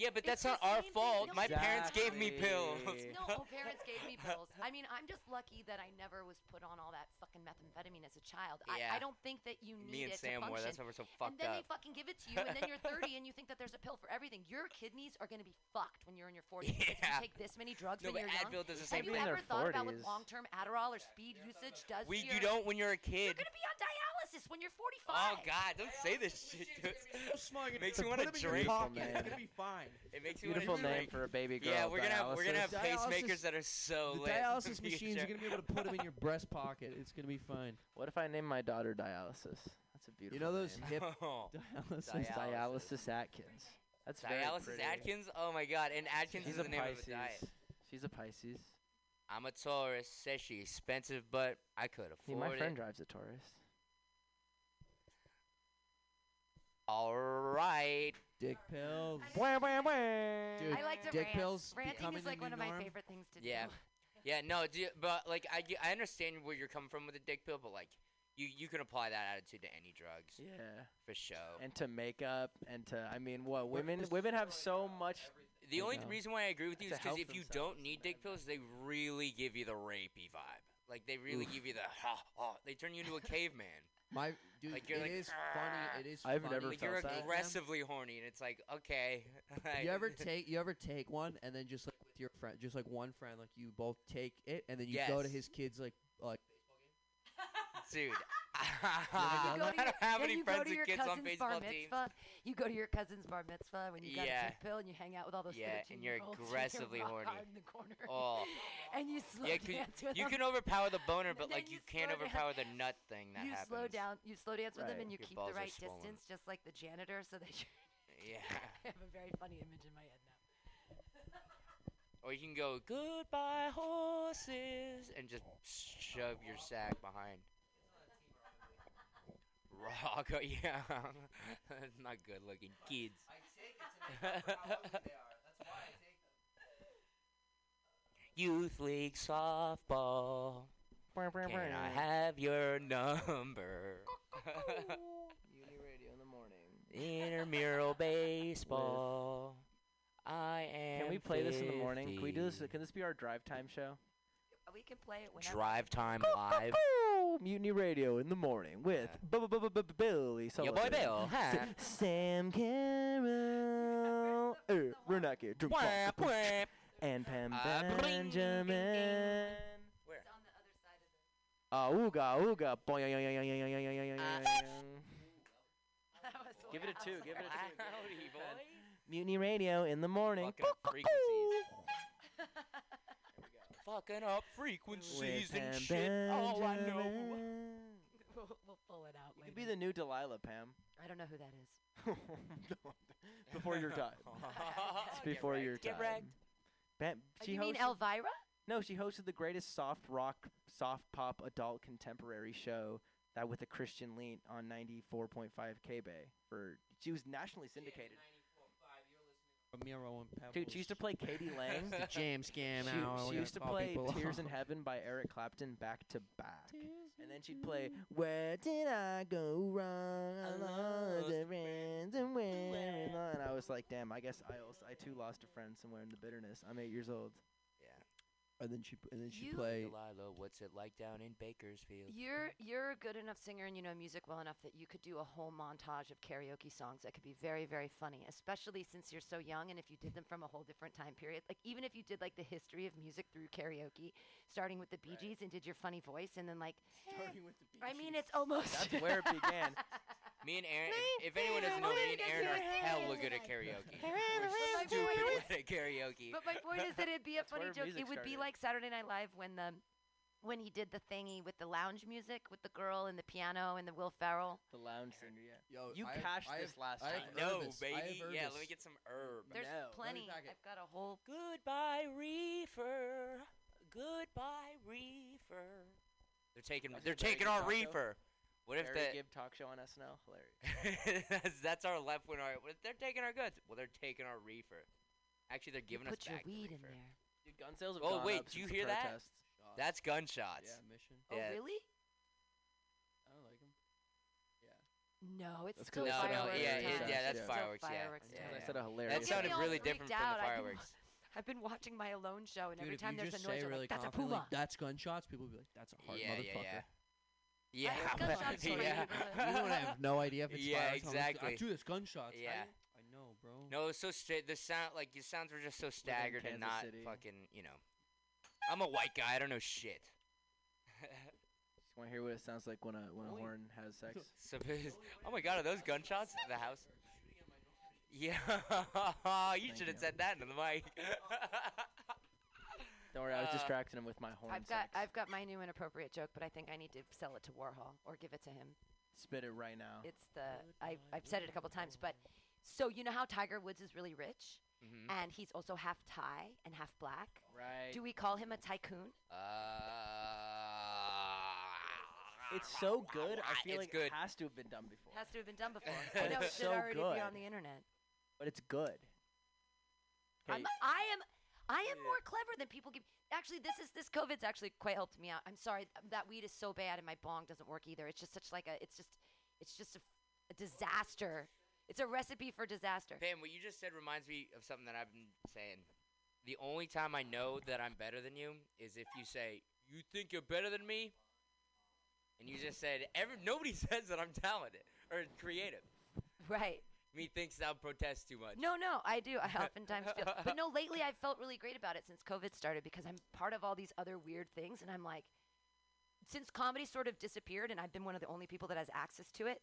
Yeah, but that's not our fault. No, My it's parents gave me pills. No, oh, [LAUGHS] parents gave me pills. I mean, I'm just lucky that I never was put on all that fucking methamphetamine as a child. I, Yeah. I don't think that you need Me and it Sam to were. That's why we're so fucked and fucked then they fucking give it to you, and then you're [LAUGHS] 30 and you think that there's a pill for everything. Your kidneys are going to be fucked when you're in your 40s because Yeah. you take this many drugs No, when but you're young. Advil does the Have same you thing. in ever their thought about what long-term Adderall or speed usage does We to you your... don't when you're a kid. You're going to be on dialysis when you're 45. Oh God, don't say this shit. dude. Makes me want to Put 'em in your drink. pocket. man. It's gonna be fine. It makes you Beautiful want name drink. for a baby girl. Yeah, we're gonna have we're gonna have Dialysis- pacemakers that are so The lit. dialysis [LAUGHS] You machines sure- are gonna be able to put them in your breast pocket. It's gonna be fine. What if I name my daughter Dialysis? That's a beautiful. Name. You know those name. hip [LAUGHS] Oh. dialysis. Dialysis. Dialysis Atkins. That's very Dialysis pretty. Atkins. Oh my God, and Atkins She's is a the name of Pisces. a diet. She's a Pisces. I'm a Taurus. Says she expensive, but I could afford See, afford my friend drives a Taurus. All right. Dick pills. Wah, wah, wah. Dude, I like to dick rant. pills Ranting is like one of my norm? favorite things to Yeah. do. Yeah, yeah, no, do you- but like I, I understand where you're coming from with the dick pill, but like you you can apply that attitude to any drugs Yeah. for sure. And to makeup and to I mean what women it's- women have so much the only know, reason why I agree with you is because if you don't need dick pills, they really give you the rapey vibe. Like they really Oof. give you the ha ha. They turn you into a [LAUGHS] caveman. My dude, Like, you're it like, is ah. funny. It is. I've funny never like to you're felt that. take them. aggressively horny, and it's like okay. [LAUGHS] You ever [LAUGHS] take you ever take one and then just like with your friend, just like one friend, like you both take it and then you go to Yes. his kids like like dude? [LAUGHS] I You go to don't your- have any friends your kids on baseball teams. You go to your cousin's bar mitzvah when you got Yeah. a dick pill and you hang out with all those Yeah, and you're 13-year-olds aggressively horny. in the corner. Oh, [LAUGHS] and you slow yeah, [LAUGHS] dance with you them. can overpower the boner, but like you you can't down. overpower the nut thing that you happens. slow down. You slow dance with them and you Your keep the right distance, just like the janitor, so that you Yeah. I have a very funny image in my head now. Or you can go goodbye horses and just shove your sack behind. Rock, [LAUGHS] yeah, [LAUGHS] not good looking kids. Youth League softball. Can I have your number? [LAUGHS] Uni radio in the morning. Intramural baseball. I am. Can we play this in the morning? Can we do this? Can this be our drive time show? We can play it whenever. Drive time live. Mutiny Radio in the morning with Billy Your boy Bill. Sa- Sam Carroll. [LAUGHS] er, Renake, drum, Whap, bum, and Pam bring, ding, ding, Benjamin. Where? It's on the other side of the. Ah, ooga, ooga, boing. That was Give it a two, give it a two. [LAUGHS] Howdy, boy. Mutiny Radio in the morning. Fucking frequencies. Fucking up frequencies and Pam shit. Oh, I know. Benjamin. we'll, we'll pull it out You later. could be the new Delilah, Pam. I don't know who that is. [LAUGHS] before your time. [LAUGHS] It's before wrecked, your Get time. wrecked. Pam, Uh, she you mean hosted- Elvira? No, she hosted the greatest soft rock, soft pop adult contemporary show that with a Christian lean on 94.5 K Bay for she was nationally syndicated. Ramiro and Pebbles. Dude, she used to play Katie [LAUGHS] Lang. the jam scam she, hour. she used to play Tears in Heaven by Eric Clapton back to back. And then she'd play Where Did I Go Wrong? I lost a friend somewhere. in And I was like, damn, I guess I also I too lost a friend somewhere in the bitterness. I'm eight years old. And then she and then she You- play. Delilah, what's it like down in Bakersfield? You're you're a good enough singer and you know music well enough that you could do a whole montage of karaoke songs that could be very very funny, especially since you're so young and if you did them from a whole different time period. Like even if you did like the history of music through karaoke, starting with the Bee Gees and did your funny voice and then like Starting with the I mean it's almost That's where it began. [LAUGHS] Me and Aaron, if, if anyone doesn't know, me and Aaron are hella good at karaoke. We're stupid good [LAUGHS] at karaoke. But my point is that it'd be a funny joke. It would be like Saturday Night Live when the when he did the thingy with the lounge music with the girl and the piano and the Will Ferrell. The lounge singer, yeah. Yo, You I cashed I this last I time. no, Herbis. Baby. Yeah, let me get some herb. There's No, plenty. I've got a whole. Goodbye, reefer. Goodbye, reefer. They're taking. That's they're taking our talk show. reefer. What if Barry the? Gibb talk show on SNL? Hilarious. that's, [LAUGHS] that's our left wing. Our, what if they're taking our goods? Well, they're taking our reefer. Actually, they're You giving us put your back the weed in there. Dude, gun sales have Oh, gone wait, up do you since the hear that? protests. That's gunshots. Yeah, mission. Oh Yeah. really? I don't like them. Yeah. No, it's That's 'cause still No, said no, fireworks yeah, it- time. yeah, yeah, that's Still fireworks. Yeah, fireworks yeah, time. They yeah. said a hilarious. That Don't sounded me all really freaked different from out. the I've been fireworks. [LAUGHS] I've been watching my alone show, and Dude, every time there's a noise, say they're really like, "That's a confidently, puma." That's gunshots. People will be like, "That's a hard Yeah, yeah, motherfucker." yeah. I Yeah, but- gunshots yeah. you, you don't have no idea if it's Yeah, fireworks. I'm like, exactly. Dude, gunshots. Yeah. I, I know, bro. No, it's so sta- the sound like your sounds were just so staggered and not City. fucking. You know, I'm a white guy. I don't know shit. [LAUGHS] Just want to hear what it sounds like when a when a horn has sex. [LAUGHS] So, [LAUGHS] oh my god, are those gunshots in the house? Yeah, you should have said that into the mic. Don't worry, I was Uh, distracting him with my horn I've got sex. I've got my new inappropriate joke, but I think I need to sell it to Warhol or give it to him. Spit it right now. It's the I I've said it a couple times, but so you know how Tiger Woods is really rich, Mhm. and he's also half Thai and half black. right. Do we call him a tycoon? Uh, it's so good. I feel it's like good. it has to have been done before. It has to have been done before. [LAUGHS] I know it should so already be on the internet. But it's good. I'm, I am I am more clever than people give. Actually, this is this COVID's actually quite helped me out. I'm sorry that weed is so bad and my bong doesn't work either. It's just such like a it's just it's just a disaster. It's a recipe for disaster. Pam, what you just said reminds me of something that I've been saying. The only time I know that I'm better than you is if you say, "You think you're better than me," and you just said, "Every nobody [LAUGHS] says that I'm talented or creative." Right. Me thinks I'll protest too much. No, no, I do. I [LAUGHS] oftentimes feel, but no. Lately, I've felt really great about it since COVID started because I'm part of all these other weird things, and I'm like, since comedy sort of disappeared, and I've been one of the only people that has access to it.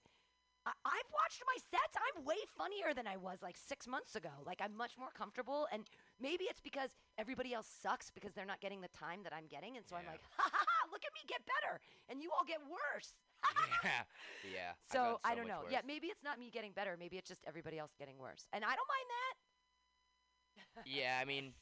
I- I've watched my sets. I'm way funnier than I was like six months ago. Like I'm much more comfortable, and maybe it's because everybody else sucks because they're not getting the time that I'm getting, and so I'm like, [LAUGHS] ha ha ha! Look at me get better, and you all get worse. [LAUGHS] yeah, yeah. I've So, I don't know. worse. Yeah, maybe it's not me getting better. Maybe it's just everybody else getting worse, and I don't mind that. Yeah, I mean,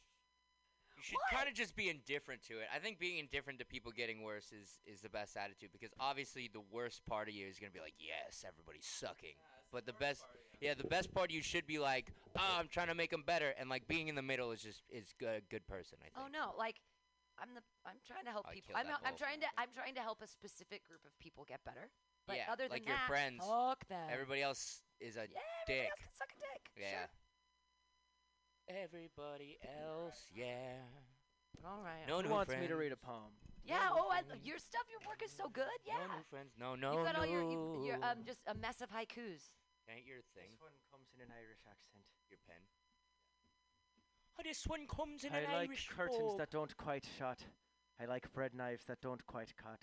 you should kind of just be indifferent to it. I think being indifferent to people getting worse is is the best attitude because obviously the worst part of you is gonna be like, yes, everybody's sucking. But the best, yeah, the best part you should be like, oh, I'm trying to make them better, and like being in the middle is just is a good person. I oh, think. Oh no, like I'm the I'm trying to help I people. killed I'm that not, I'm wolf. trying to I'm trying to help a specific group of people get better. But Yeah, other than like your that, friends. fuck them. Everybody else is a yeah, everybody dick. else can suck a dick. Yeah. Sure. Everybody else, yeah. All right. No Who new wants me to friends. read a poem? Yeah. Oh, I, your stuff, your work is so good. Yeah. No new friends. No, no, You've got no. all your, you, your um just a mess of haikus. Ain't your thing. This one comes in an Irish accent. Your pen. Oh, this one comes in I an like Irish curtains pub. that don't quite shut. I like bread knives that don't quite cut.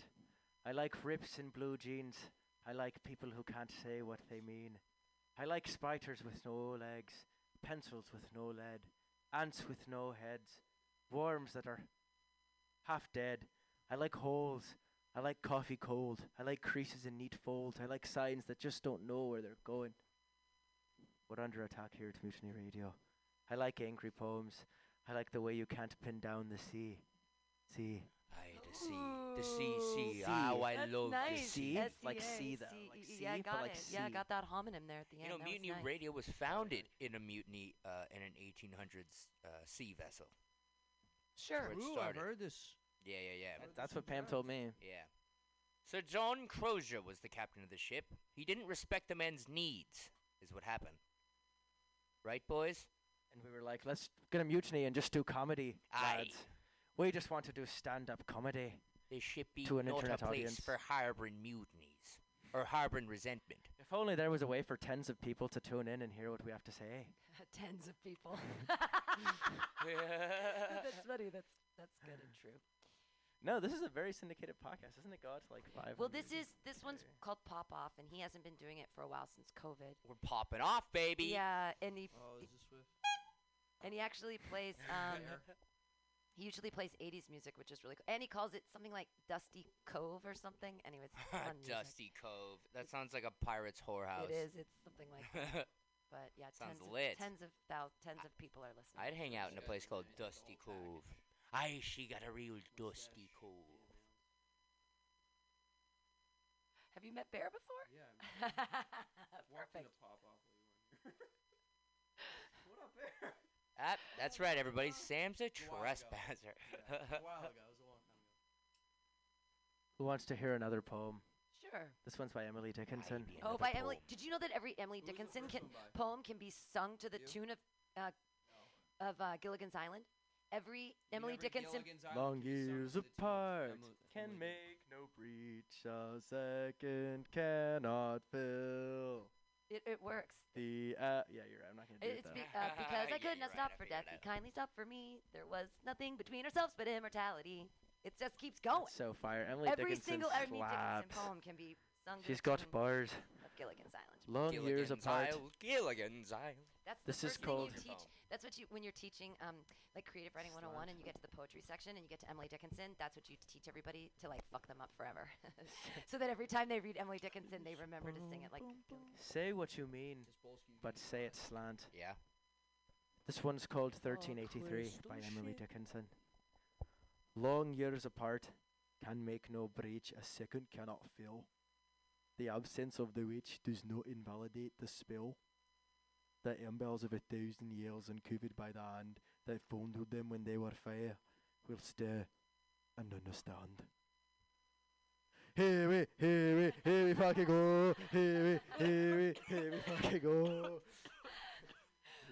I like rips in blue jeans. I like people who can't say what they mean. I like spiders with no legs, pencils with no lead, ants with no heads, worms that are half dead. I like holes. I like coffee cold. I like creases in neat folds. I like signs that just don't know where they're going. We're under attack here at Mutiny Radio. I like angry poems. I like the way you can't pin down the sea. Sea. Aye, the sea, the sea, sea. Sea. How I That's love nice. the sea. sea? Like S-E-A, sea though, C-E-E. like yeah, sea, but got like it. Yeah, sea. got that homonym there at the You end. You know, That was Mutiny nice. Radio was founded in a mutiny uh, in an 1800s uh, sea vessel. Sure. where Ooh, I've heard this. Yeah, yeah, yeah. That- That's what Pam told me. Yeah. Sir John Crozier was the captain of the ship. He didn't respect the men's needs, is what happened. Right, boys? And we were like, let's get a mutiny and just do comedy, Aye. lads. We just want to do stand-up comedy. The ship be To an not a place audience. for harboring mutinies or harboring resentment. If only there was a way for tens of people to tune in and hear what we have to say. [LAUGHS] Tens of people. [LAUGHS] [LAUGHS] that's funny. That's that's good and true. No, this is a very syndicated podcast, isn't it? Got to like five. Well, this is this one's called Pop Off, and he hasn't been doing it for a while since COVID. We're popping off, baby. Yeah, and he Oh, is this with? and he actually plays. [LAUGHS] Um, he usually plays 80s music, which is really cool. And he calls it something like Dusty Cove or something. Anyways, fun [LAUGHS] music. Dusty Cove. That sounds like a pirate's whorehouse. It is. It's something like that. [LAUGHS] But yeah, Sounds tens lit. of tens of thou- tens of people are listening. I'd hang out in a place called Dusty Cove. Aye, she got a real Dusty Cove. Have you met Bear before? Yeah. [LAUGHS] Perfect. pop off. [LAUGHS] what up, Bear? Ah, that's right, everybody. [LAUGHS] Sam's a a while trespasser. a while ago. It was a long time ago. Who wants to hear another poem? Sure. This one's by Emily Dickinson. Oh, another by Emily. Did you know that every Emily Who's the Dickinson can, poem can be sung to the You? tune of uh, of uh, Gilligan's Island? Every Emily Whenever Dickinson. Long can be sung years to the tune of apart can make no breach. A second cannot fill. It, it works. The uh, yeah, you're right. I'm not gonna do It's it though. be, uh, [LAUGHS] because I could you're not right, stop I for death. He kindly stopped for me. There was nothing between ourselves but immortality. It just keeps going. That's so fire. Emily Every Dickinson single Emily Dickinson poem can be sung to She's the got bars. of Gilligan's Island. Long years apart. Isle, Gilligan's Isle. That's the This is thing called- you teach. That's what you when you're teaching um like creative writing 101 and you get to the poetry section and you get to Emily Dickinson. That's what you teach everybody to like fuck them up forever, [LAUGHS] [LAUGHS] so that every time they read Emily Dickinson, they remember to sing it like. Gilligan. Say what you mean, but can- say it slant. Yeah. This one's called 1383 by Emily. Dickinson. Long years apart can make no breach a second cannot fill. The absence of the witch does not invalidate the spell. The embers of a thousand years uncovered by the hand that fondled them when they were fair will stare uh, and understand. Here we, here we, here we fucking go. Here we, here we, here we fucking go.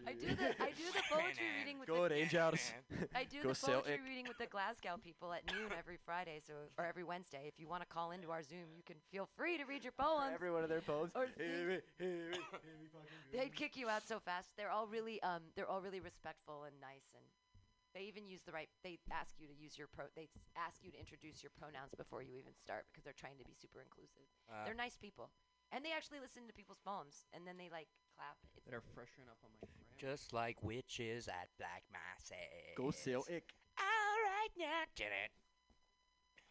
I do the I do the poetry reading with Go the Rangers. [LAUGHS] I do Go the poetry Celtic. reading with the Glasgow people at noon every Friday, so or every Wednesday. If you want to call into our Zoom, you can feel free to read your poems. Every one of their poems. Or Here sing. we, here we, here we fucking go. [LAUGHS] They'd kick you out so fast. They're all really um they're all really respectful and nice and they even use the right they ask you to use your pro they ask you to introduce your pronouns before you even start because they're trying to be super inclusive. Uh, they're nice people. And they actually listen to people's poems and then they like clap. It's that are freshening up on my gram. just like witches at Black Masses. Go Celtic. All right now, did it.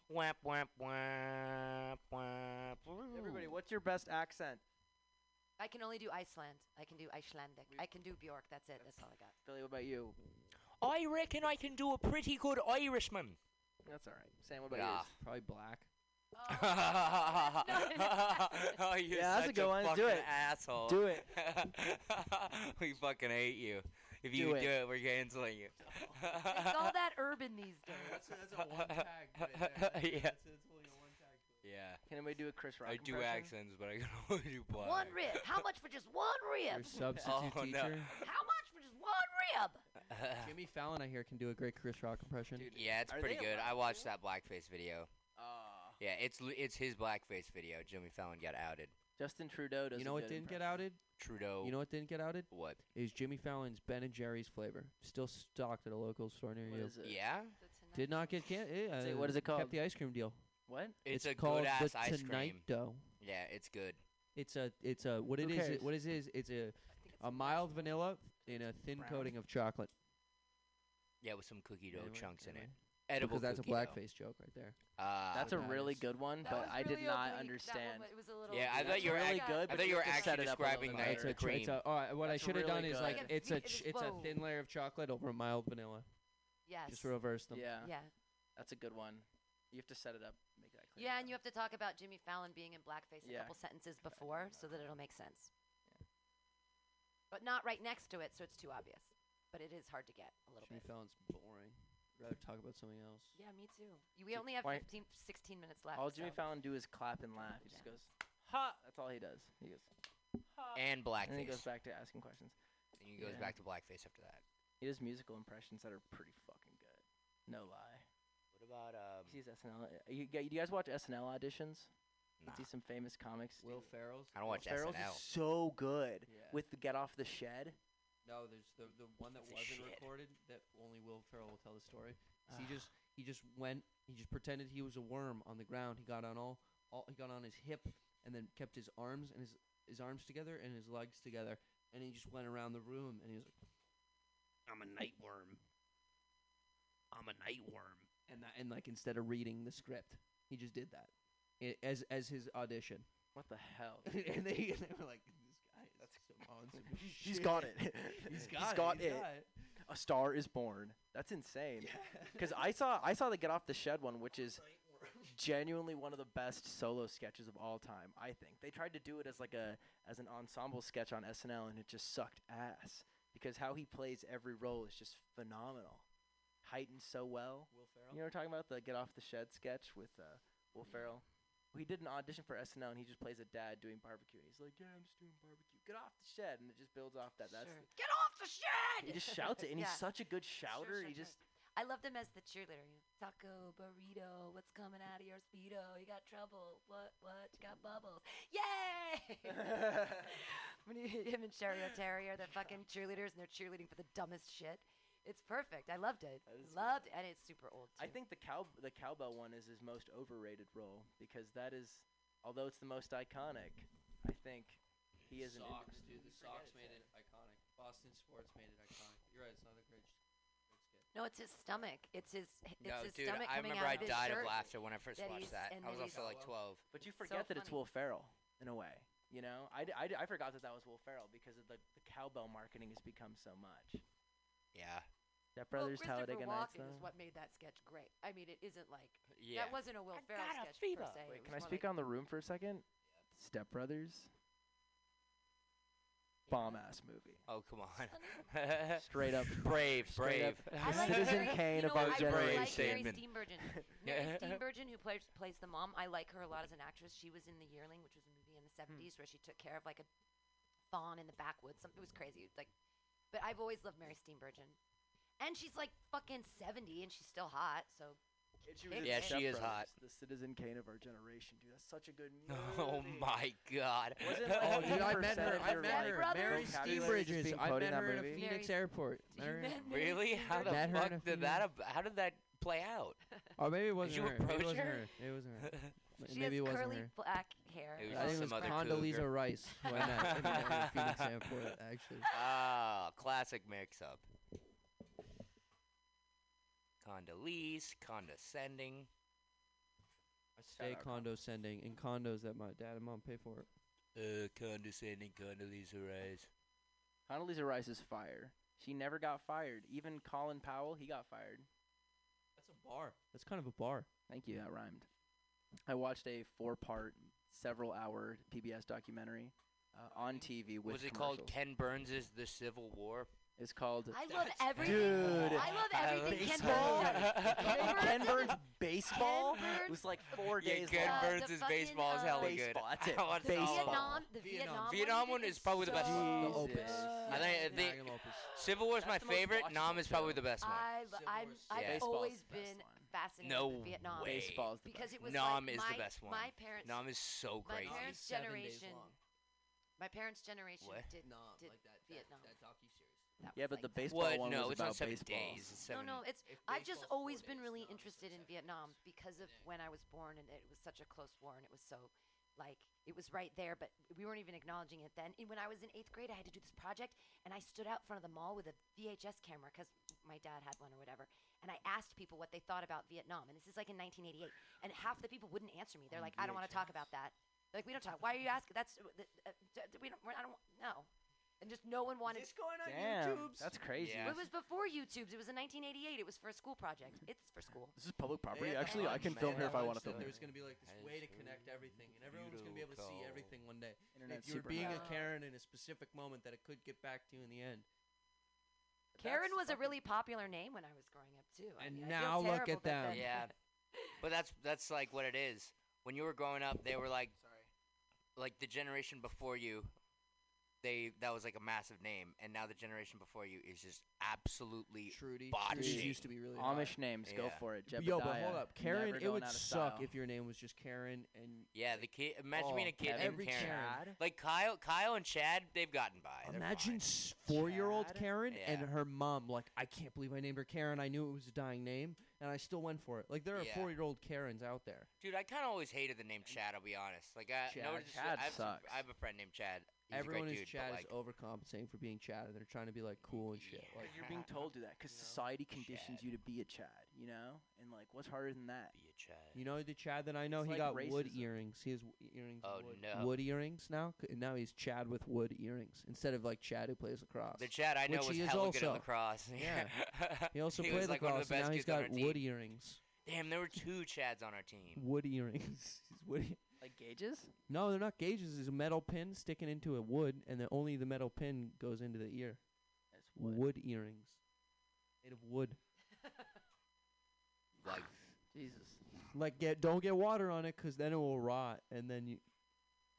Whap whap whap whap. Everybody, what's your best accent? I can only do Iceland. I can do Icelandic. I can do Bjork. That's it. That's all I got. Billy, what about you? I reckon I can do a pretty good Irishman. That's all right. Sam, what about Yeah. yours? Probably black. Oh, [LAUGHS] [LAUGHS] you're Yeah, that's a such good one. Do it. asshole. Do it. [LAUGHS] we fucking hate you. If Do you it. do it, we're canceling you. It's all that urban these days. That's a, that's a one tag. Right there. Yeah. That's, that's only a one tag. yeah. Can we do a Chris Rock I do accents, but I can only do black. One rib. How much for just one Your rib? substitute Oh, no. teacher. How much for just one rib? Jimmy Fallon, I hear, can do a great Chris Rock impression. Dude, yeah, it's Are pretty good. I watched to? that blackface video. Ah. Yeah, it's it's his blackface video. Jimmy Fallon got outed. Justin Trudeau does. you know what didn't get outed? Trudeau. You know what didn't get outed? what? Is Jimmy Fallon's Ben and Jerry's flavor still stocked at a local store near What you? is it? Yeah, Did not get can- eh, Say, uh, what is it called? Kept the ice cream deal. What? it's, a called good ass the ice Tonight cream. Dough. Yeah, it's good. It's a it's a what Who it is. cares? It, what it is it's a I think it's a mild vanilla in a thin Brown. coating of chocolate. Yeah, with some cookie dough Anyway, chunks in it. anyway. Edible Because that's a cookie dough. blackface joke right there. Ah, That's a that really is- good one, That but was I did really not oblique. That understand. one, it was a little Yeah, I thought you were really act- good, I but thought you you were have to actually set it up a describing little the, bit It's better. a, the tr- it's cream. a, oh, I- what That's I should have done really is like good. Like a it's a ch- it is it's a whoa. thin layer of chocolate over a mild vanilla. Yes. Just reverse them. Yeah, yeah. that's a good one. You have to set it up, make that clear. Yeah, and you have to talk about Jimmy Fallon being in blackface a Yeah. couple sentences before so that it'll make sense. But not right next to it, so it's too obvious. But it is hard to get a little Jimmy bit. Fallon's boring. Rather talk about something else. Yeah, me too. You- We only have why- 15, 16 minutes left. All Jimmy so. Fallon do is clap and laugh. He just goes, "Ha!" That's all he does. He goes, "Ha!" And blackface. and then he goes back to asking questions. And he goes Yeah. back to blackface after that. He does musical impressions that are pretty fucking good. No lie. What about um? He sees SNL. uh, You, g- you guys watch SNL auditions? Nah, See some famous comics. Will Ferrell's. I don't watch Ferrell's SNL. is so good Yeah. with the Get Off the Shed. No, there's the the one that It's a wasn't shit. recorded that only Will Ferrell will tell the story. 'Cause he Ah. just he just went he just pretended he was a worm on the ground. He got on all, all he got on his hip and then kept his arms and his his arms together and his legs together and he just went around the room and he was like I'm a night worm. I'm a night worm. And that, and like instead of reading the script, he just did that. I as as his audition. What the hell? [LAUGHS] and they, and they were like this guy is some on some [LAUGHS] He's shit." got it. He's [LAUGHS] He's got, got it. he's it. got it. A Star is Born. That's insane. Because [LAUGHS] I saw I saw the Get Off the Shed one, which is genuinely one of the best solo sketches of all time. I think they tried to do it as like a as an ensemble sketch on SNL, and it just sucked ass. Because how he plays every role is just phenomenal, heightened so well. Will Ferrell. You know what I'm talking about? The Get Off the Shed sketch with uh, Will Ferrell. Well, he did an audition for SNL, and he just plays a dad doing barbecue. And He's like, "Yeah, I'm just doing barbecue. Get off the shed," and it just builds off that. That's Sure. Get off the shed! he just shouts it, and Yeah. he's such a good shouter. sure, he sure. just I loved him as the cheerleader. You know, Taco, burrito, what's coming out of your speedo? You got trouble. What? What? You got bubbles. Yay! [LAUGHS] [LAUGHS] when you him and Cheri Oteri, the fucking cheerleaders, and they're cheerleading for the dumbest shit. It's perfect. I loved it. That is Loved, and it's super old. Too. I think the cow the cowbell one is his most overrated role because that is, although it's the most iconic, I think he is an. socks, dude. The socks made it iconic. Boston sports made it iconic. You're right. It's not a great, great skit. no, it's his stomach. It's his. It's no, his dude, stomach I coming remember out I of his died of laughter when I first that watched that. I was also like 12. But you So forget that it's funny. Will Ferrell in a way. You know, I, d- I, d- I forgot that that was Will Ferrell because of the, the cowbell marketing has become so much. Yeah. Step Well, Brothers Christopher Talladega Nights. Walken is what made that sketch great. I mean, it isn't like Yeah. that wasn't a Will I Ferrell got a sketch fever. per se. Wait, can I speak like, on the room for a second? Step Brothers. Bomb ass movie. Oh come on. [LAUGHS] [LAUGHS] Straight up. brave, Straight brave. up. I like Citizen Mary, Kane you know of our what, I like Mary Steenburgen. [LAUGHS] Mary Steenburgen, who plays plays the mom, I like her a lot as an actress. She was in The Yearling, which was a movie in the Hmm. 70s where she took care of like a fawn in the backwoods. Something it was crazy. Like, but I've always loved Mary Steenburgen, and she's like fucking 70 and she's still hot. So And she was in Yeah, Step she is Brothers, hot. The Citizen Kane of our generation, dude. That's such a good [LAUGHS] movie. Oh my god. Was [LAUGHS] it Oh, like dude, I 80% met her. I met her. Brothers. Mary vocabulary just Steenbridges. being I quoted in met her in a movie? Phoenix Mary- airport. Met her in- met Mary Really? How the Met her in fuck did that? ab- How did that play out? Oh, maybe it wasn't you her. Maybe it wasn't her? her. It wasn't her. [LAUGHS] M- she maybe has it wasn't curly her. black hair. It was I think just it was some other Condoleezza cougar. Rice who I met in, in Phoenix airport. Actually. Ah, classic mix-up. Condoleezza, condescending. Stay condescending in condos that my dad and mom pay for. Uh, condescending Condoleezza Rice. Condoleezza Rice is fire. She never got fired. Even Colin Powell, he got fired. That's a bar. That's kind of a bar. Thank you. That rhymed. I watched a four-part, several-hour PBS documentary uh, on TV with Was it called. Ken Burns' The Civil War? It's called I love That's- everything. Dude. I love everything Ken Baseball. Burns. Ken Ken Burns Burns baseball. Ken It was like four Yeah, days Ken long. Uh, Burns' the baseball is hella uh, good. That's [LAUGHS] I it. watched The all. Vietnam, the Vietnam. Vietnam, Vietnam one is probably the best one. The Jesus. opus. I think the- Magnum opus. Civil War's my That's the favorite. watchable Nam is probably the best one. I've, I'm, I've always been one. Fascinated No with Vietnam. way. Baseball's the Because best it was Nam like is my, the best one. My parents, Nam is so my parents' generation, my parents' generation What? did. Nom, did like that, Vietnam. That, that docu-series. that Yeah, was but the baseball What? one No, was it's not about seven baseball. days. It's No, seven. no, it's. I've just baseball's four always been really Nam interested seven in days. Vietnam because of when I was born, and it was such a close war, and it was so, like, it was right there, but we weren't even acknowledging it then. And when I was in eighth grade, I had to do this project, and I stood out in front of the mall with a VHS camera because my dad had one or whatever, and I asked people what they thought about Vietnam, and this is like in 1988, and half the people wouldn't answer me. They're On like, "I don't want to talk about that." They're like, "We don't talk. Why are you asking? That's uh, uh, we don't. we're- I don't know. And just no one wanted. going on Damn, that's crazy. Yeah. It was before YouTube's. It was in 1988. It was for a school project. It's for school. This is public property. Actually, that I can they film here if I want to film There's here. going to be like this way to connect everything, and everyone's going to be able to see everything one day. Internet's if you're being a Karen in a specific moment, that it could get back to you in the end. Karen That's was a really popular name when I was growing up too. I And mean, I now feel look terrible at that them. then- Yeah. [LAUGHS] But that's that's like what it is. When you were growing up, they were like, Sorry. like the generation before you, they that was like a massive name, and now the generation before you is just absolutely Trudy. botching. Trudy used to be really hot. Amish names, go Yeah. for it. Jebediah, Yo, but hold up, Karen. never It going would out of suck style. if your name was just Karen and yeah. The kid, imagine being a Oh, kid named every Karen. Karen. Like Kyle, Kyle and Chad, they've gotten by. They're Imagine fine. four-year-old Chad? Karen and Yeah. her mom. Like, I can't believe I named her Karen. I knew it was a dying name, and I still went for it. Like, there are Yeah. four-year-old Karens out there. Dude, I kind of always hated the name Chad. I'll be honest. Like, I, no, Chad. just, Chad I, have sucks. I have a friend named Chad. He's Everyone a great who's dude, Chad but is overcompensating for being Chad, and they're trying to be like cool and shit. Yeah. Like, You're being told to that because You know? society conditions Chad. you to be a Chad, you know? And like, what's harder than that? be a Chad. you know the Chad that I know, It's he like got wood earrings. He has earrings. Oh, wood. no. Wood earrings now. C- Now he's Chad with wood earrings instead of like Chad who plays lacrosse. The Chad I know Which was he is hella good at lacrosse. Yeah. [LAUGHS] He also he played was like lacrosse, the and now he's got our team. wood earrings. Damn, there were two Chads on our team. Wood earrings. [LAUGHS] He's wood. Like gauges? No, they're not gauges. There's a metal pin sticking into a wood, and then only the metal pin goes into the ear. That's Wood, Wood earrings, made of wood. [LAUGHS] Like, Jesus. Like get don't get water on it, cause then it will rot, and then you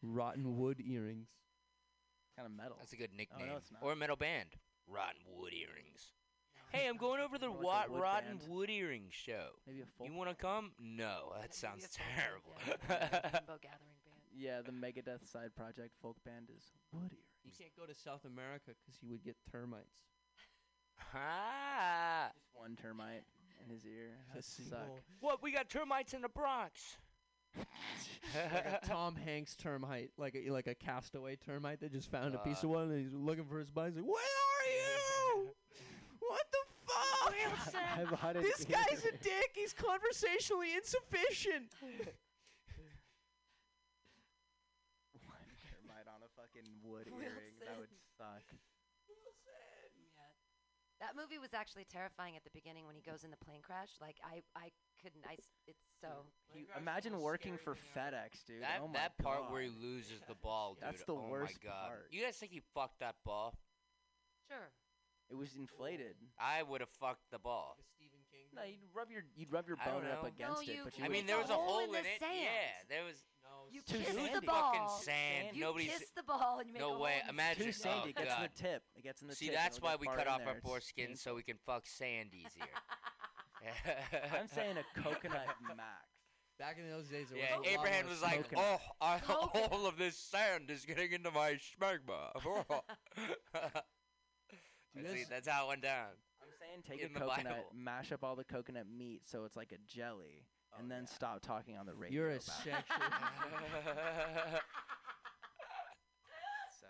rotten wood earrings. Kind of metal. that's a good Oh, nickname. no, it's not. Or a metal band. Rotten Wood Earrings. Hey, I'm going over to the [LAUGHS] Or like a Wat wood Rotten band. Wood Earrings show. Maybe a folk. You want to come? No, that sounds a folk band, terrible. yeah, Rainbow [LAUGHS] Gathering Band. yeah, the Megadeth side project folk band is wood earrings. You can't go to South America because you would get termites. [LAUGHS] ah, Just one termite in his ear. That suck. single- what? We got termites in the Bronx. like a Tom Hanks termite, like a like a castaway termite that just found a piece Uh. of one and he's looking for his buddy. He's like, "Where are you? what the fuck? I bought it this here. guy's a dick. He's conversationally insufficient." [LAUGHS] One termite on a fucking wood Will earring. That would suck. Yeah. That movie was actually terrifying at the beginning when he goes in the plane crash. Like I, I couldn't. I. s- It's so. You imagine working for FedEx, dude. That oh my that part where he loses the ball, dude. That's the oh worst my god. part. You guys think he fucked that ball? Sure. It was inflated. I would have fucked the ball. Stephen King. No, you'd rub your you'd rub your I don't bone up know. against No, it, you- but you I mean, It's there was a hole hole in in the it. sand. Yeah, there was No, You Too kiss sandy. the ball. fucking sand. You Nobody's. kiss the ball and you make No a hole way. in the Imagine- too Just- sandy. oh, it gets in the God. tip. It gets in the See, tip. that's it'll why get we far cut in off there. our It's foreskin so we can fuck sand easier. [LAUGHS] [LAUGHS] I'm saying a coconut [LAUGHS] max. Back in those days, there Yeah, was a lot Abraham more was like, Coconut. "Oh, I, Coconut. all of this sand is getting into my smegma." You See, that's how it went down. I'm saying take In a coconut, Bible. mash up all the coconut meat so it's like a jelly, oh, and then stop talking on the radio. You're a about it. sexual. [LAUGHS] So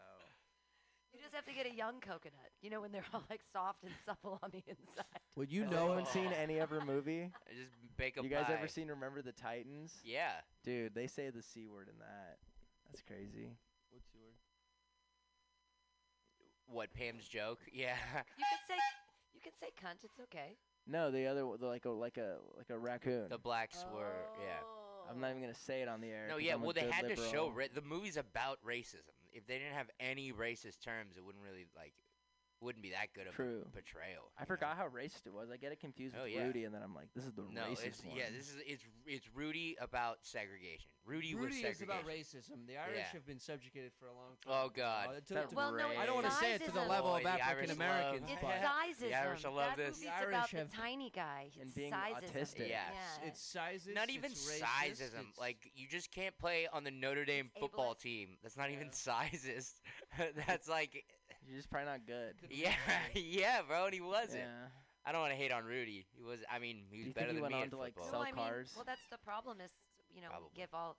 You just have to get a young coconut. You know when they're all like soft and supple on the inside. Would you Has know? anyone seen any ever movie? [LAUGHS] Just bake a You guys pie. ever seen Remember the Titans? Yeah. Dude, they say the c word in that. That's crazy. What's your word? What Pam's joke? [LAUGHS] Yeah. You can say you can say cunt. It's okay. No, the other the, like a like a like a raccoon. the black swear. Yeah. Oh. I'm not even gonna say it on the air. No, yeah. I'm Well, they good had to show ra- the movie's about racism. If they didn't have any racist terms, it wouldn't really like wouldn't be that good of True. a portrayal. I you know? forgot how racist it was. I get it confused Oh, with yeah. Rudy, and then I'm like, this is the No, racist it's one. yeah. This is it's it's Rudy about segregation. Rudy, was Rudy is segregation. about racism. The Irish Yeah. have been subjugated for a long time. Oh. God. Uh, to- to- Well, no, I don't want to say it to the level Boy, of African Americans, love- It's but sizeism. The Irish love that this. movie's The about Irish the tiny guy. And being sizeism. autistic. Yes. Yeah. it's sizes. Not even it's racist, it's- Like you just can't play on the Notre Dame football team. That's not even sizes. [LAUGHS] That's like You're just probably not good. [LAUGHS] Yeah, [LAUGHS] yeah, bro. And he wasn't. Yeah. I don't want to hate on Rudy. He was. I mean, he was you better think he than went me on at to, like, football. sell well, I mean, cars? well, that's the problem. Is you know, Probably. give all,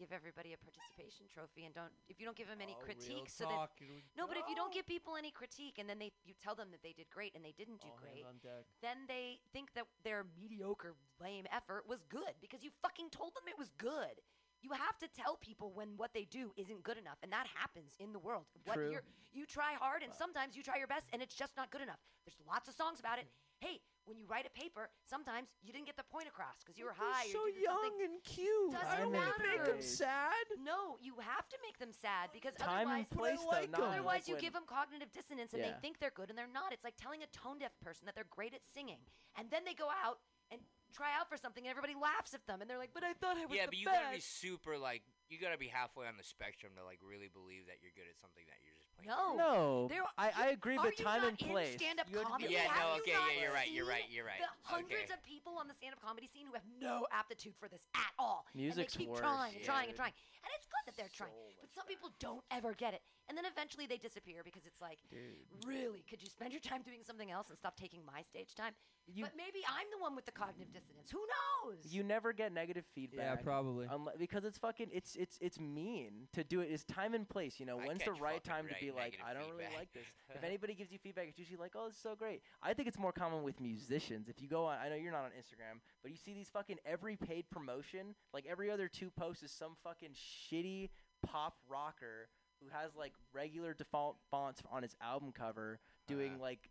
give everybody a participation trophy, and don't if you don't give them any Oh, critique, so that talk, here no, but if you don't give people any critique, and then they you tell them that they did great and they didn't do All great, then they think that their mediocre, lame effort was good because you fucking told them it was good. You have to tell people when what they do isn't good enough, and that happens in the world. What True. you're, you try hard, and sometimes you try your best, and it's just not good enough. There's lots of songs about it. Hmm. Hey, when you write a paper, sometimes you didn't get the point across because you were high. so or you did young something. and cute. Doesn't I don't want to make them sad. No, you have to make them sad because Time otherwise, and place, like though. them. Not otherwise you give them cognitive dissonance and Yeah. they think they're good and they're not. It's like telling a tone deaf person that they're great at singing, and then they go out try out for something and everybody laughs at them and they're like, "But I thought I was yeah, the but you best." gotta be super like you gotta be halfway on the spectrum to like really believe that you're good at something that you're just playing. No. No, There- I, I agree, Are but you time not and place. In stand-up You had to comedy? be- Yeah, Have no, you okay, not yeah, you're right, you're seen right, you're right. The hundreds Okay. of people on the stand-up comedy scene who have no aptitude for this at all. Music's and they keep worse, trying and trying and trying. And it's good that they're trying. But some people don't ever get it. And then eventually they disappear because it's like, really, could you spend your time doing something else and stop taking my stage time? You- but maybe I'm the one with the cognitive dissonance. Who knows? You never get negative feedback. Yeah, probably. Unle- because it's fucking it's it's it's mean to do it. It's time and place. You know, I when's the right fucking time to be like, negative I don't really like this. if anybody gives you feedback, it's usually like, oh, it's so great. I think it's more common with musicians. If you go on, I know you're not on Instagram, but you see these fucking every paid promotion, like every other two posts is some fucking shitty pop rocker who has like regular default fonts on his album cover, doing Uh-huh. like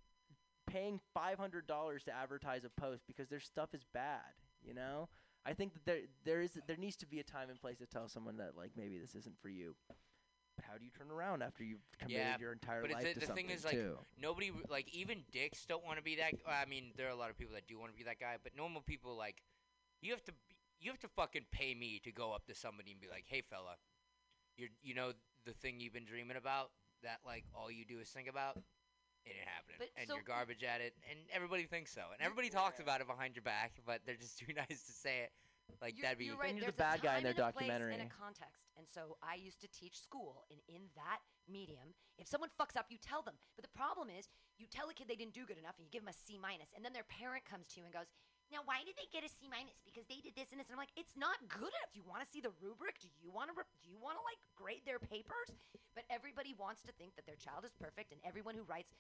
paying five hundred dollars to advertise a post because their stuff is bad. You know. I think that there there is there needs to be a time and place to tell someone that like maybe this isn't for you. But how do you turn around after you've committed Yeah, your entire but life the- to the thing something is, like. Nobody like even dicks don't want to be that. I mean, there are a lot of people that do want to be that guy, but normal people like you have to you have to fucking pay me to go up to somebody and be like, "Hey, fella, you you know the thing you've been dreaming about that like all you do is think about." It ain't happening, But and so- you're garbage at it, and everybody thinks so, and everybody talks about it behind your back, but they're just [LAUGHS] too nice to say it. Like you're, that'd be you're right. Then you're the There's bad a guy in time their and a place documentary. and a context. And so I used to teach school, and in that medium, if someone fucks up, you tell them. But the problem is, you tell a kid they didn't do good enough, and you give them a C minus, and then their parent comes to you and goes, "Now, why did they get a C minus? Because they did this and this." And I'm like, "It's not good enough. Do you want to see the rubric? Do you want to? Re- do you want to like grade their papers?" But everybody wants to think that their child is perfect, and everyone who writes.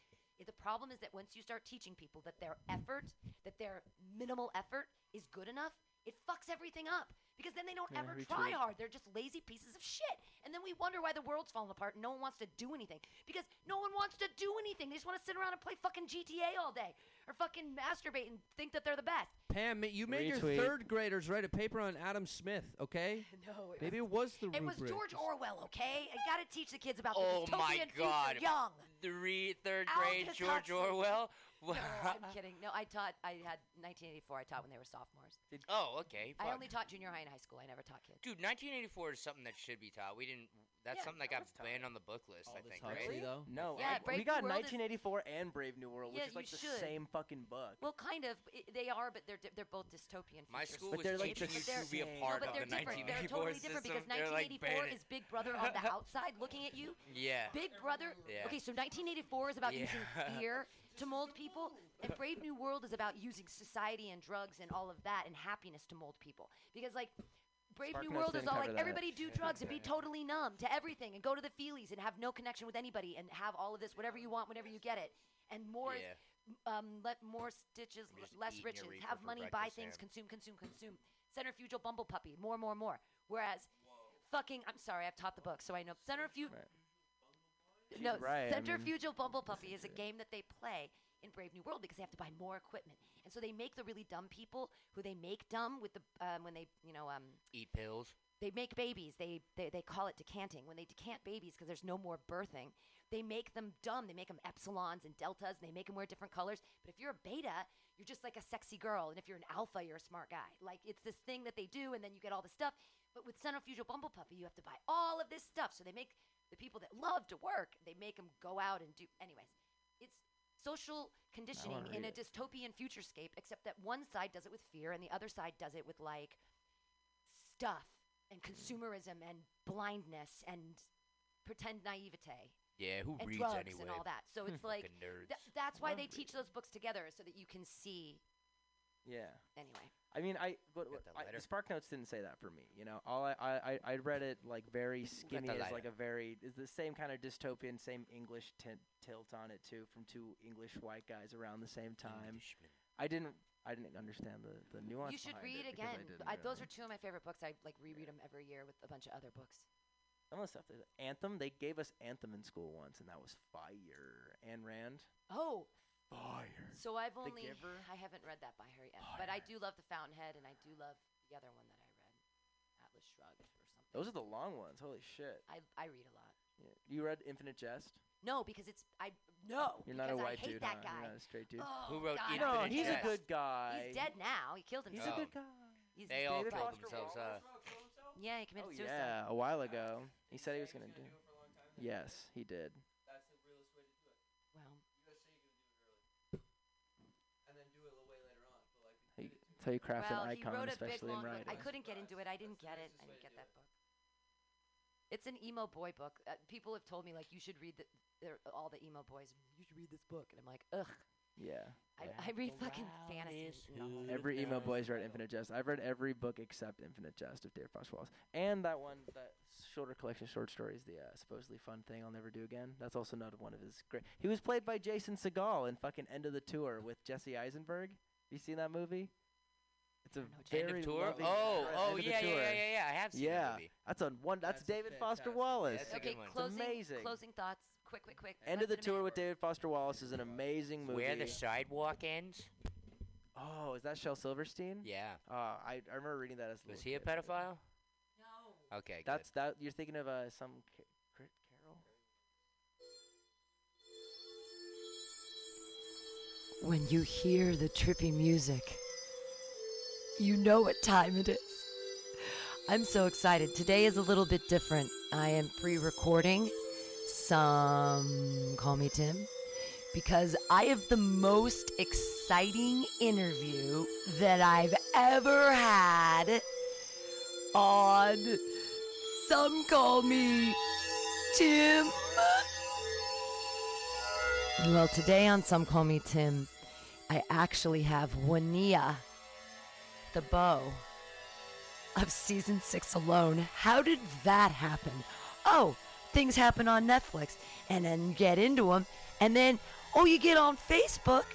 The problem is that once you start teaching people that their effort, that their minimal effort is good enough, it fucks everything up because then they don't Yeah, ever try hard. They're just lazy pieces of shit. And then we wonder why the world's falling apart and no one wants to do anything because no one wants to do anything. They just want to sit around and play fucking GTA all day or fucking masturbate and think that they're the best. Pam, you made Retweet. your third graders write a paper on Adam Smith, okay? [LAUGHS] No, it Maybe was, it was the it was rubric. George Orwell, okay? I got to teach the kids about Oh the my God. future young. three third Aldous grade George Huxley. Orwell. No, I'm [LAUGHS] kidding. No, I taught. I had 1984. I taught when they were sophomores. oh, okay. I fuck. only taught junior high and high school. I never taught kids. Dude, 1984 is something that should be taught. We didn't. That's Yeah, something that that got taught. banned on the book list. I Aldous think, Huxley, right? though. No, Yeah, I- Brave we got New World is- 1984 and Brave New World, which Yeah, is like the should. same fucking book. Well, kind of. I they are, but they're di- they're both dystopian. My futures. school But was they're like teaching the you to be a same. part no, but of they're the different. 1984 They're totally system. different because They're like 1984 banning is Big Brother on the [LAUGHS] outside looking at you. Yeah. Big Brother. Yeah. Okay, so 1984 is about Yeah. using [LAUGHS] fear to mold people, and Brave New World is about using society and drugs and all of that and happiness to mold people. Because like. Brave Spark New World is all like that. everybody do [LAUGHS] drugs and be totally numb to everything and go to the feelies and have no connection with anybody and have all of this whatever you want whenever you get it. And more Yeah. um, let more stitches, You're less eating your riches. Have money, buy things, Sam. consume, consume, consume. Centrifugal bumble puppy, more, more, more. Whereas, fucking, I'm sorry, I've taught the book, so I know. Centrifugal. Right. No, She's right, I mean- Centrifugal Bumble Puppy is a game that they play in Brave New World because they have to buy more equipment And so they make the really dumb people who they make dumb with the um, when they you know um, Eat pills. they make babies. They, they they call it decanting. When they decant babies because there's no more birthing, they make them dumb. They make them epsilons and deltas, and they make them wear different colors. But if you're a beta, you're just like a sexy girl, and if you're an alpha, you're a smart guy. Like it's this thing that they do, and then you get all the stuff. But with Centrifugal Bumble Puppy, you have to buy all of this stuff. So they make the people that love to work, they make them go out and do. Anyways, it's social conditioning in a dystopian futurescape, except that one side does it with fear, and the other side does it with like stuff and consumerism and blindness and pretend naivete Yeah, who and reads drugs anyway? and all that. So [LAUGHS] it's like th- that's why they teach those books together so that you can see. Yeah. Anyway, I mean, I but Got the I, letter? Spark Notes didn't say that for me. You know, all I I I, I read it like very skinny the as like a very is the same kind of dystopian, same English tint, tilt on it too, from two English white guys around the same time. Englishman. I didn't I didn't understand the the nuance. you should read it because I again. didn't I, those really. are two of my favorite books. I like reread them every year with a bunch of other books. some of the stuff. that- Anthem. They gave us Anthem in school once, and that was fire. Ayn Rand. Oh, Fire. so I've The only Giver? I haven't read that by her yet, but I do love The Fountainhead, and I do love the other one that I read, Atlas Shrugged or something. Those are the long ones. Holy shit. I I read a lot. Yeah. You read Infinite Jest? No, because it's I no. You're not a because white I hate dude. that huh? guy. You're not a straight dude. Oh, Who wrote God, I Infinite no, hate he's Jest? a good guy. He's dead now. He killed himself. He's himself. a good guy. He's They all David killed Foster themselves. Uh, yeah, he committed Oh suicide. yeah, a while ago. He said he was gonna do. Yes, he did. That's the realest way to do it. Well, You guys say you're gonna do it early, and then do it a little way later on. But like, He, so he well, an he icon, wrote a big especially in long book. writing. I couldn't get into it. I didn't get it. I didn't get that book. It's an emo boy book. Uh, people have told me like you should read the, all the emo boys. You should read this book, and I'm like, ugh. Yeah. I, I read fucking fantasy novels. Every emo boy's read Infinite Jest. I've read every book except Infinite Jest of David Foster Wallace, and that one, that shorter collection of short stories, the uh, supposedly fun thing I'll never do again. That's also not one of his great. He was played by Jason Segel in fucking End of the Tour with Jesse Eisenberg. Have you seen that movie? It's a don't know what End very of tour. loving- Oh, End oh of the yeah, yeah, Tour. yeah, yeah, yeah. I have seen Yeah, that movie. that's on one. That's, That's David Foster fantastic. Wallace. That's a Okay, good one. It's closing amazing. closing thoughts. Quick, quick, quick. End of the than a Tour minute. with David Foster Wallace is an amazing movie. Where the sidewalk ends. oh, is that Shel Silverstein? Yeah. Uh, I I remember reading that as a Was little he a kid, but- pedophile? No. Okay. good. That's that. You're thinking of uh, some ca- crit Carol. When you hear the trippy music, you know what time it is. I'm so excited. Today is a little bit different. I am pre recording. Some call me Tim. Because I have the most exciting interview that I've ever had on Some Call Me Tim. Well, today on Some Call Me Tim, I actually have Woniya, the bow of season six alone. How did that happen? Oh, things happen on Netflix, and then get into them, and then, oh, you get on Facebook,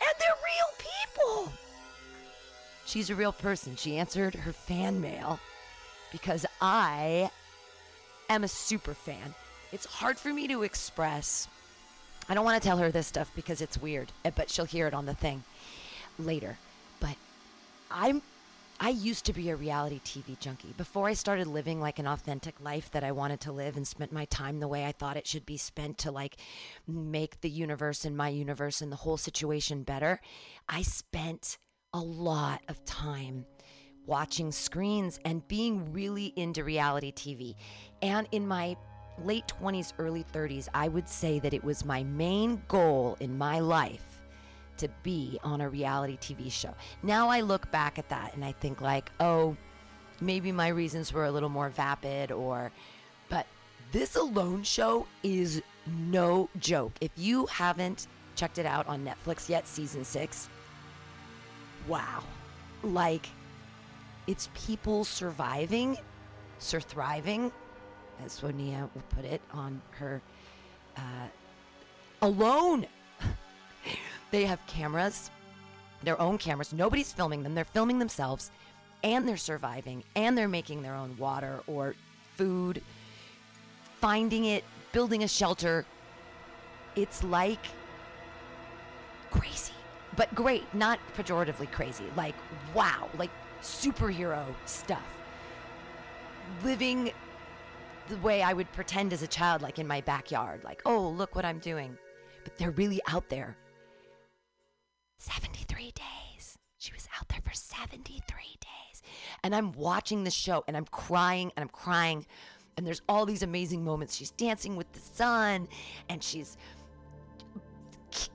and they're real people. She's a real person. She answered her fan mail because I am a super fan. It's hard for me to express. I don't want to tell her this stuff because it's weird, eh, but she'll hear it on the thing later. I'm I used to be a reality TV junkie. Before I started living like an authentic life that I wanted to live and spent my time the way I thought it should be spent to like make the universe and my universe and the whole situation better, I spent a lot of time watching screens and being really into reality TV. And in my late 20s, early 30s, I would say that it was my main goal in my life to be on a reality TV show. Now I look back at that and I think like, oh, maybe my reasons were a little more vapid or but this alone show is no joke. If you haven't checked it out on Netflix yet, season 6, wow. Like it's people surviving, sur thriving, as Sonia will put it on her uh, alone. They have cameras, their own cameras. Nobody's filming them. They're filming themselves, and they're surviving, and they're making their own water or food, finding it, building a shelter. It's like crazy. but great, not pejoratively crazy. Like, wow, like superhero stuff. Living the way I would pretend as a child, like in my backyard, like, oh, look what I'm doing. But they're really out there. 73 days. She was out there for 73 days. And I'm watching the show and I'm crying and I'm crying. And there's all these amazing moments. She's dancing with the sun and she's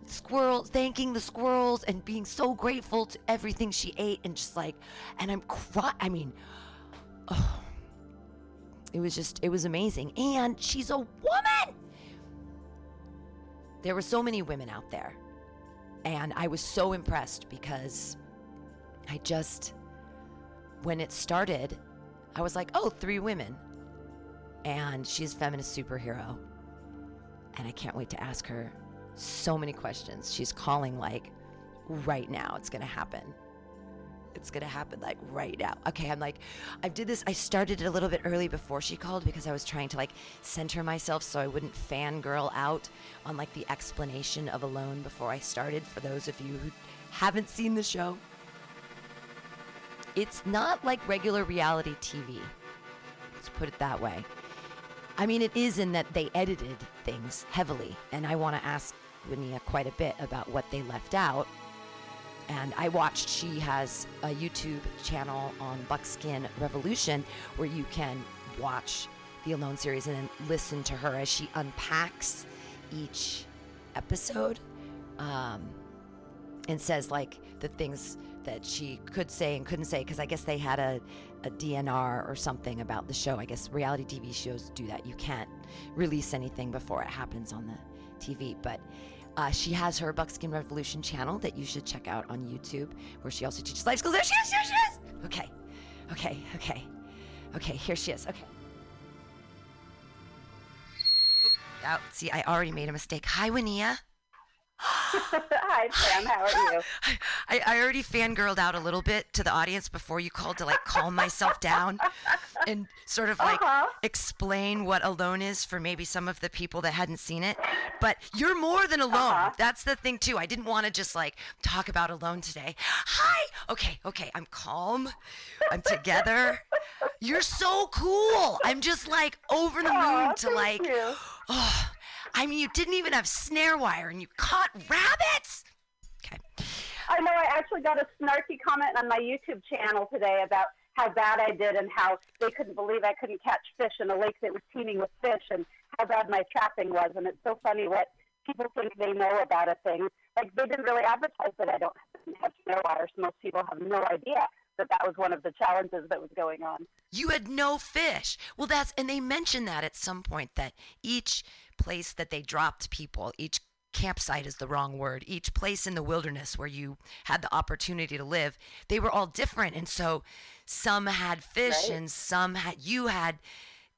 squirrels thanking the squirrels and being so grateful to everything she ate and just like and i'm crying i mean oh, it was just it was amazing and she's a woman there were so many women out there and i was so impressed because i just when it started i was like oh three women and she's feminist superhero and i can't wait to ask her so many questions. She's calling like right now. It's going to happen. It's to happen like right now. Okay, I'm like, I did this. I started it a little bit early before she called because I was trying to like center myself so I wouldn't fangirl out on like the explanation of Alone before I started. For those of you who haven't seen the show, it's not like regular reality TV. Let's put it that way. I mean, it is in that they edited things heavily, and I want to ask Woniya quite a bit about what they left out. And I watched, she has a YouTube channel on Buckskin Revolution where you can watch the Alone series and then listen to her as she unpacks each episode um, and says, like, the things that she could say and couldn't say because I guess they had a, a DNR or something about the show. I guess reality TV shows do that. You can't release anything before it happens on the TV. But uh, she has her Buckskin Revolution channel that you should check out on YouTube, where she also teaches life skills. There she is, there she is! Okay, okay, okay, okay, here she is. Okay. Out. See, I already made a mistake. Hi, Woniya. Hi, Sam. How are you? [LAUGHS] I, I already fangirled out a little bit to the audience before you called to like calm myself down and sort of like Uh-huh. explain what Alone is for maybe some of the people that hadn't seen it. But you're more than alone. Uh-huh. That's the thing too. I didn't want to just like talk about Alone today. Hi. Okay. Okay. I'm calm. I'm together. You're so cool. I'm just like over the moon to like. you. Oh, I mean, you didn't even have snare wire and you caught rabbits. Okay. I know I actually got a snarky comment on my YouTube channel today about how bad I did and how they couldn't believe I couldn't catch fish in a lake that was teeming with fish and how bad my trapping was. And it's so funny what people think they know about a thing. Like they didn't really advertise that I don't have snare wire, so most people have no idea that that was one of the challenges that was going on. You had no fish. Well, that's, and they mentioned that at some point that each place that they dropped people, each campsite is the wrong word, each place in the wilderness where you had the opportunity to live, they were all different. And so some had fish Right. and some had, you had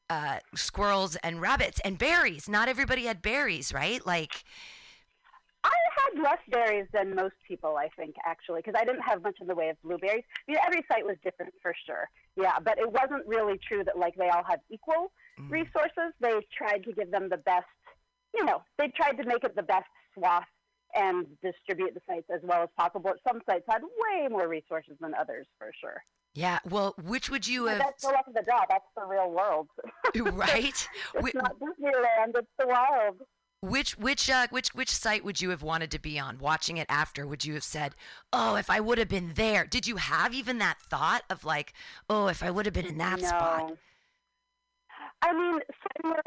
uh, squirrels and rabbits and berries. Not everybody had berries, right? Like, I had less berries than most people, I think, actually, because I didn't have much in the way of blueberries. You know, every site was different for sure. Yeah, but it wasn't really true that like they all had equal Mm. resources. They tried to give them the best, you know, they tried to make it the best swath and distribute the sites as well as possible. Some sites had way more resources than others, for sure. yeah, well, which would you But have, that's the luck of the draw. That's the real world. [LAUGHS] right? it's not Disneyland. It's the wild. Which which uh, which which site would you have wanted to be on? Watching it after, would you have said, "Oh, if I would have been there"? Did you have even that thought of like, "Oh, if I would have been in that spot"? No. I mean, somewhere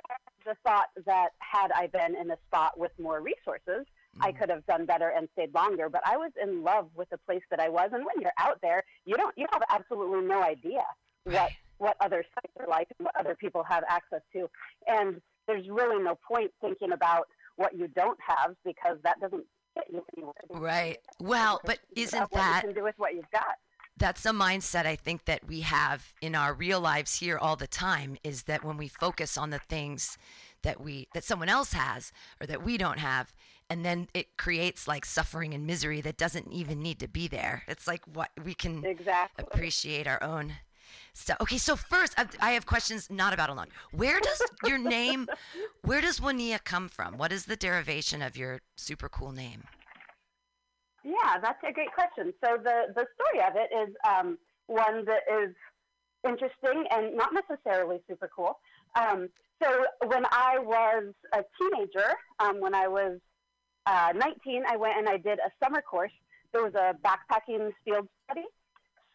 the thought that had I been in a spot with more resources, I Mm. could have done better and stayed longer. But I was in love with the place that I was, and when you're out there, you don't you have absolutely no idea what what other sites are like and what other people have access to. And there's really no point thinking about what you don't have because that doesn't get you anywhere. Right. Well, but isn't that do with what you've got? that's a mindset I think that we have in our real lives here all the time is that when we focus on the things that we that someone else has or that we don't have and then it creates like suffering and misery that doesn't even need to be there. It's like what we can Exactly. appreciate our own stuff. Okay, so first I have questions not about alone. Where does your name where does Woniya come from? What is the derivation of your super cool name? Yeah, that's a great question. So the the story of it is um, one that is interesting and not necessarily super cool. Um, so when I was a teenager, um, when I was uh, 19, I went and I did a summer course. There was a backpacking field study.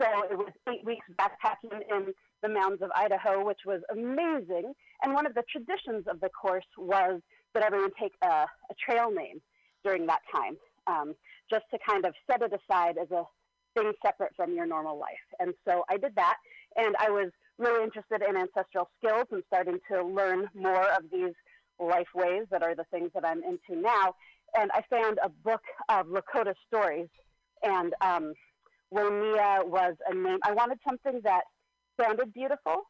So it was eight weeks backpacking in the mountains of Idaho, which was amazing. And one of the traditions of the course was that everyone take a, a trail name during that time, um, just to kind of set it aside as a thing separate from your normal life. And so I did that, and I was really interested in ancestral skills and starting to learn more of these life ways that are the things that I'm into now. And I found a book of Lakota stories, and um, Woniya was a name. I wanted something that sounded beautiful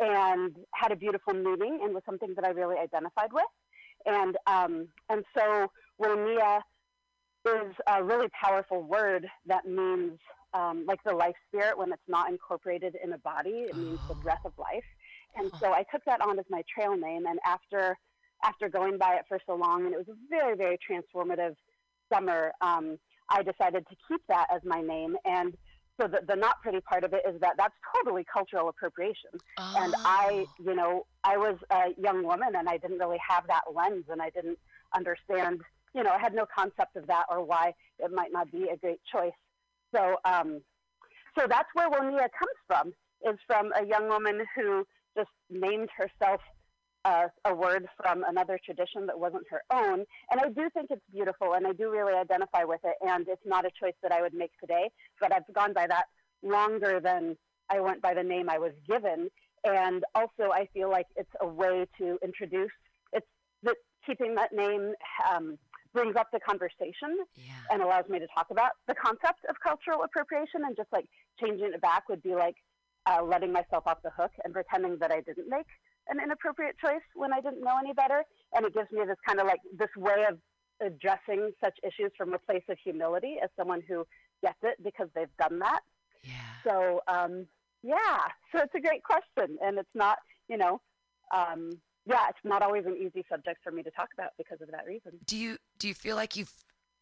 and had a beautiful meaning and was something that I really identified with. And um, and so Woniya is a really powerful word that means um, like the life spirit when it's not incorporated in a body. It means the breath of life. And so I took that on as my trail name. And after after going by it for so long, and it was a very very transformative summer, um, I decided to keep that as my name. And so the, the not pretty part of it is that that's totally cultural appropriation. Oh. And I, you know, I was a young woman and I didn't really have that lens and I didn't understand, you know, I had no concept of that or why it might not be a great choice. So, um, so that's where Woniya comes from, is from a young woman who just named herself uh, a word from another tradition that wasn't her own. And I do think it's beautiful, and I do really identify with it. And it's not a choice that I would make today, but I've gone by that longer than I went by the name I was given. And also, I feel like it's a way to introduce. It's that keeping that name um, brings up the conversation Yeah. and allows me to talk about the concept of cultural appropriation. And just like changing it back would be like uh, letting myself off the hook and pretending that I didn't make an inappropriate choice when I didn't know any better. And it gives me this kind of like this way of addressing such issues from a place of humility as someone who gets it because they've done that. Yeah. So, um, yeah, so it's a great question. And it's not, you know, um, yeah, it's not always an easy subject for me to talk about because of that reason. Do you do you feel like you've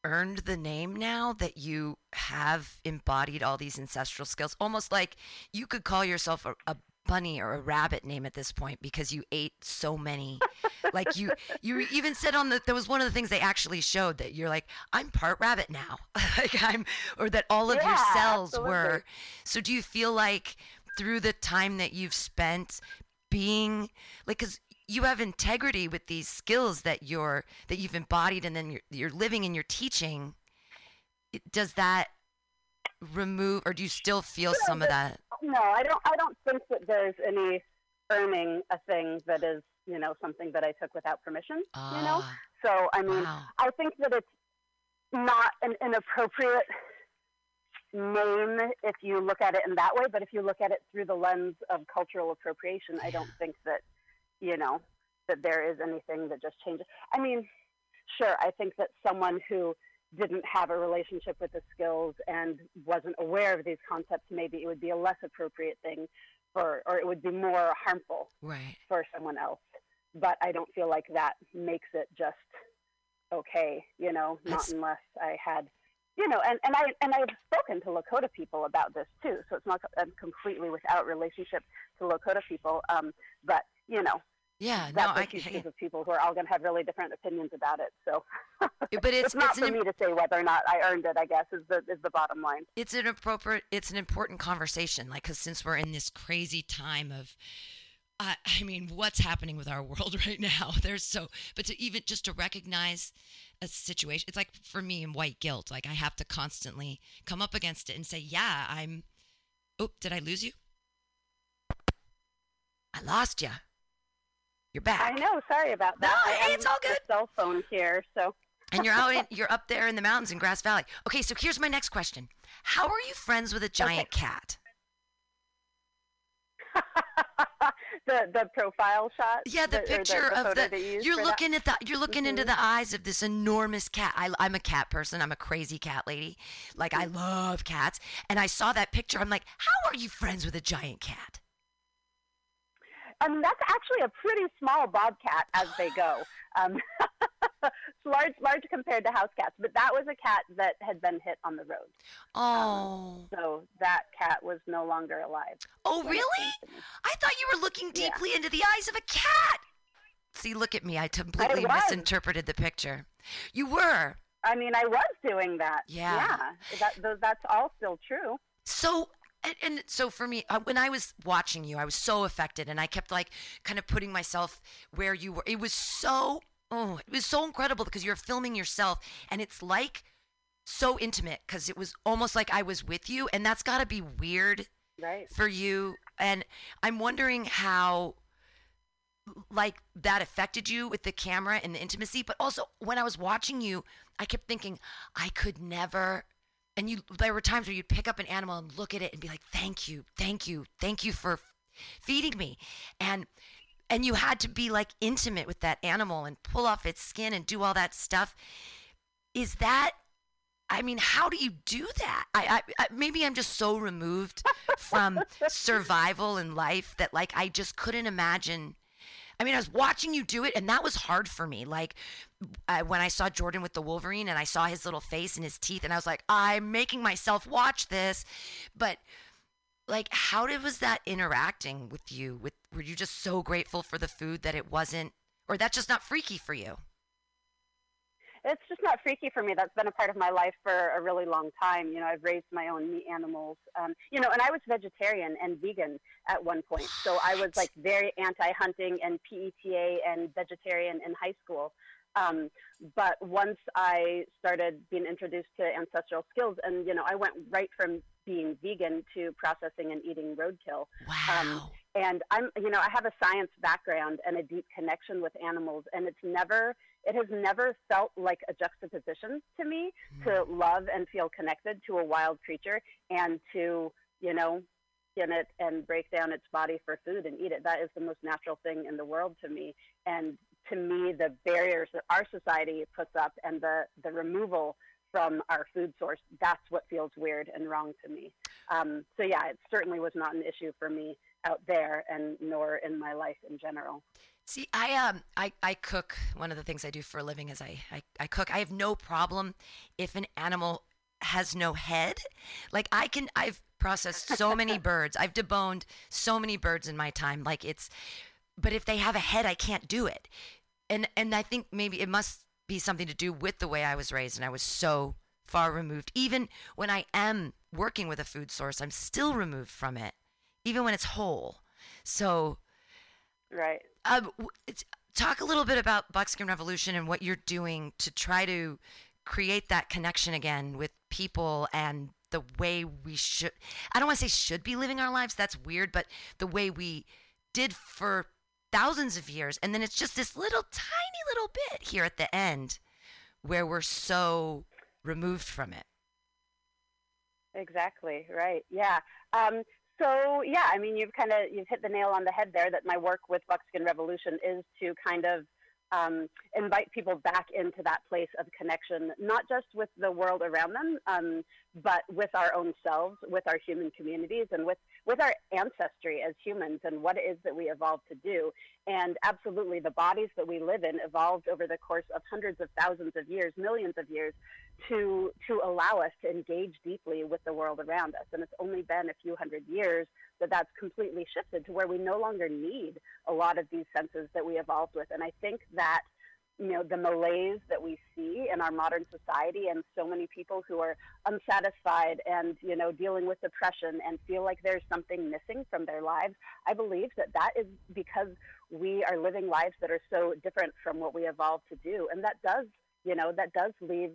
earned the name now that you have embodied all these ancestral skills? Almost like you could call yourself a, a bunny or a rabbit name at this point because you ate so many. like you you even said on the that was one of the things they actually showed that you're like I'm part rabbit now. [LAUGHS] like I'm or that all of your Yeah, cells were. So do you feel like through the time that you've spent being like cuz you have integrity with these skills that you're that you've embodied and then you're, you're living and you're teaching does that remove or do you still feel some of that No, I don't. I don't think that there's any earning a thing that is, you know, something that I took without permission. you know. Ah, So I mean, wow I think that it's not an inappropriate name if you look at it in that way, but if you look at it through the lens of cultural appropriation, I don't think that, you know, that there is anything that just changes. I mean, sure, I think that someone who didn't have a relationship with the skills and wasn't aware of these concepts, maybe it would be a less appropriate thing for, or it would be more harmful right for someone else. But I don't feel like that makes it just okay, you know, That's- not unless I had, you know, and, and I and I've spoken to Lakota people about this too. So it's not I'm completely without relationship to Lakota people. Um, but you know, yeah no that's i a huge can group of people who are all going to have really different opinions about it. So but it's [LAUGHS] it's, not it's for an, me to say whether or not I earned it. I guess is the is the bottom line. it's an appropriate it's an important conversation like because since we're in this crazy time of I I mean, what's happening with our [LAUGHS] world right now? There's so, but to even just to recognize a situation, it's like for me in white guilt, like I have to constantly come up against it and say, yeah, I'm. Oh, did I lose you? I lost you. You're back. I know. Sorry about that. No, hey, it's all the good. Cell phone here, so. [LAUGHS] and you're out in, you're up there in the mountains in Grass Valley. Okay, so here's my next question. How are you friends with a giant cat? [LAUGHS] the the profile shot. Yeah, the or picture the of the You you're for that? looking at the you're looking into Mhm. the eyes of this enormous cat. I, I'm a cat person. I'm a crazy cat lady. Like I love cats, and I saw that picture. I'm like, how are you friends with a giant cat? Um, that's actually a pretty small bobcat as they go. Um, [LAUGHS] large, large compared to house cats. But that was a cat that had been hit on the road. Oh. So that cat was no longer alive. oh, really? came to me. I thought you were looking Yeah. deeply into the eyes of a cat. See, look at me. I completely was. misinterpreted the picture. You were. I mean, I was doing that. Yeah. Yeah. That, that's all still true. So and, and so for me, uh, when I was watching you, I was so affected, and I kept like kind of putting myself where you were. It was so oh, it was so incredible because you're filming yourself, and it's like so intimate because it was almost like I was with you, and that's got to be weird Right. for you. And I'm wondering how like that affected you with the camera and the intimacy but also when i was watching you i kept thinking i could never and you there were times where you'd pick up an animal and look at it and be like thank you thank you thank you for feeding me and and you had to be like intimate with that animal and pull off its skin and do all that stuff is that I mean, how do you do that? I, I, I maybe I'm just so removed from [LAUGHS] survival and life that like I just couldn't imagine. I mean, I was watching you do it, and that was hard for me. Like I, when I saw Jordan with the Wolverine, and I saw his little face and his teeth, and I was like, I'm making myself watch this. But like, how did was that interacting with you? With were you just so grateful for the food that it wasn't, or that's just not freaky for you? It's just not freaky for me. That's been a part of my life for a really long time. You know, I've raised my own meat animals. Um, you know, and I was vegetarian and vegan at one point. So I was like very anti-hunting and PETA and vegetarian in high school. Um, but once I started being introduced to ancestral skills, and you know, I went right from being vegan to processing and eating roadkill. Wow. And I'm, you know, I have a science background and a deep connection with animals, and it's never, it has never felt like a juxtaposition to me to love and feel connected to a wild creature and to, you know, skin it and break down its body for food and eat it. That is the most natural thing in the world to me. And to me, the barriers that our society puts up and the, the removal from our food source, that's what feels weird and wrong to me. Um, so, yeah, it certainly was not an issue for me out there and nor in my life in general. See, I um, I, I cook. One of the things I do for a living is I, I, I cook. I have no problem if an animal has no head. Like I can, I've processed so [LAUGHS] many birds. I've deboned so many birds in my time. Like it's, but if they have a head, I can't do it. And and I think maybe it must be something to do with the way I was raised, and I was so far removed. Even when I am working with a food source, I'm still removed from it, even when it's whole. So Right. um, talk a little bit about Buckskin Revolution and what you're doing to try to create that connection again with people and the way we should I don't want to say should be living our lives that's weird but the way we did for thousands of years and then it's just this little tiny little bit here at the end where we're so removed from it Exactly. Right. Yeah. Um, so yeah, I mean, you've kind of you've hit the nail on the head there. That my work with Buckskin Revolution is to kind of um, invite people back into that place of connection, not just with the world around them, um, but with our own selves, with our human communities, and with with our ancestry as humans and what it is that we evolved to do. And absolutely, the bodies that we live in evolved over the course of hundreds of thousands of years, millions of years, to to allow us to engage deeply with the world around us. And it's only been a few hundred years that that's completely shifted to where we no longer need a lot of these senses that we evolved with. And I think that you know the malaise that we see in our modern society and so many people who are unsatisfied and you know dealing with depression and feel like there's something missing from their lives i believe that that is because we are living lives that are so different from what we evolved to do. And that does you know that does leave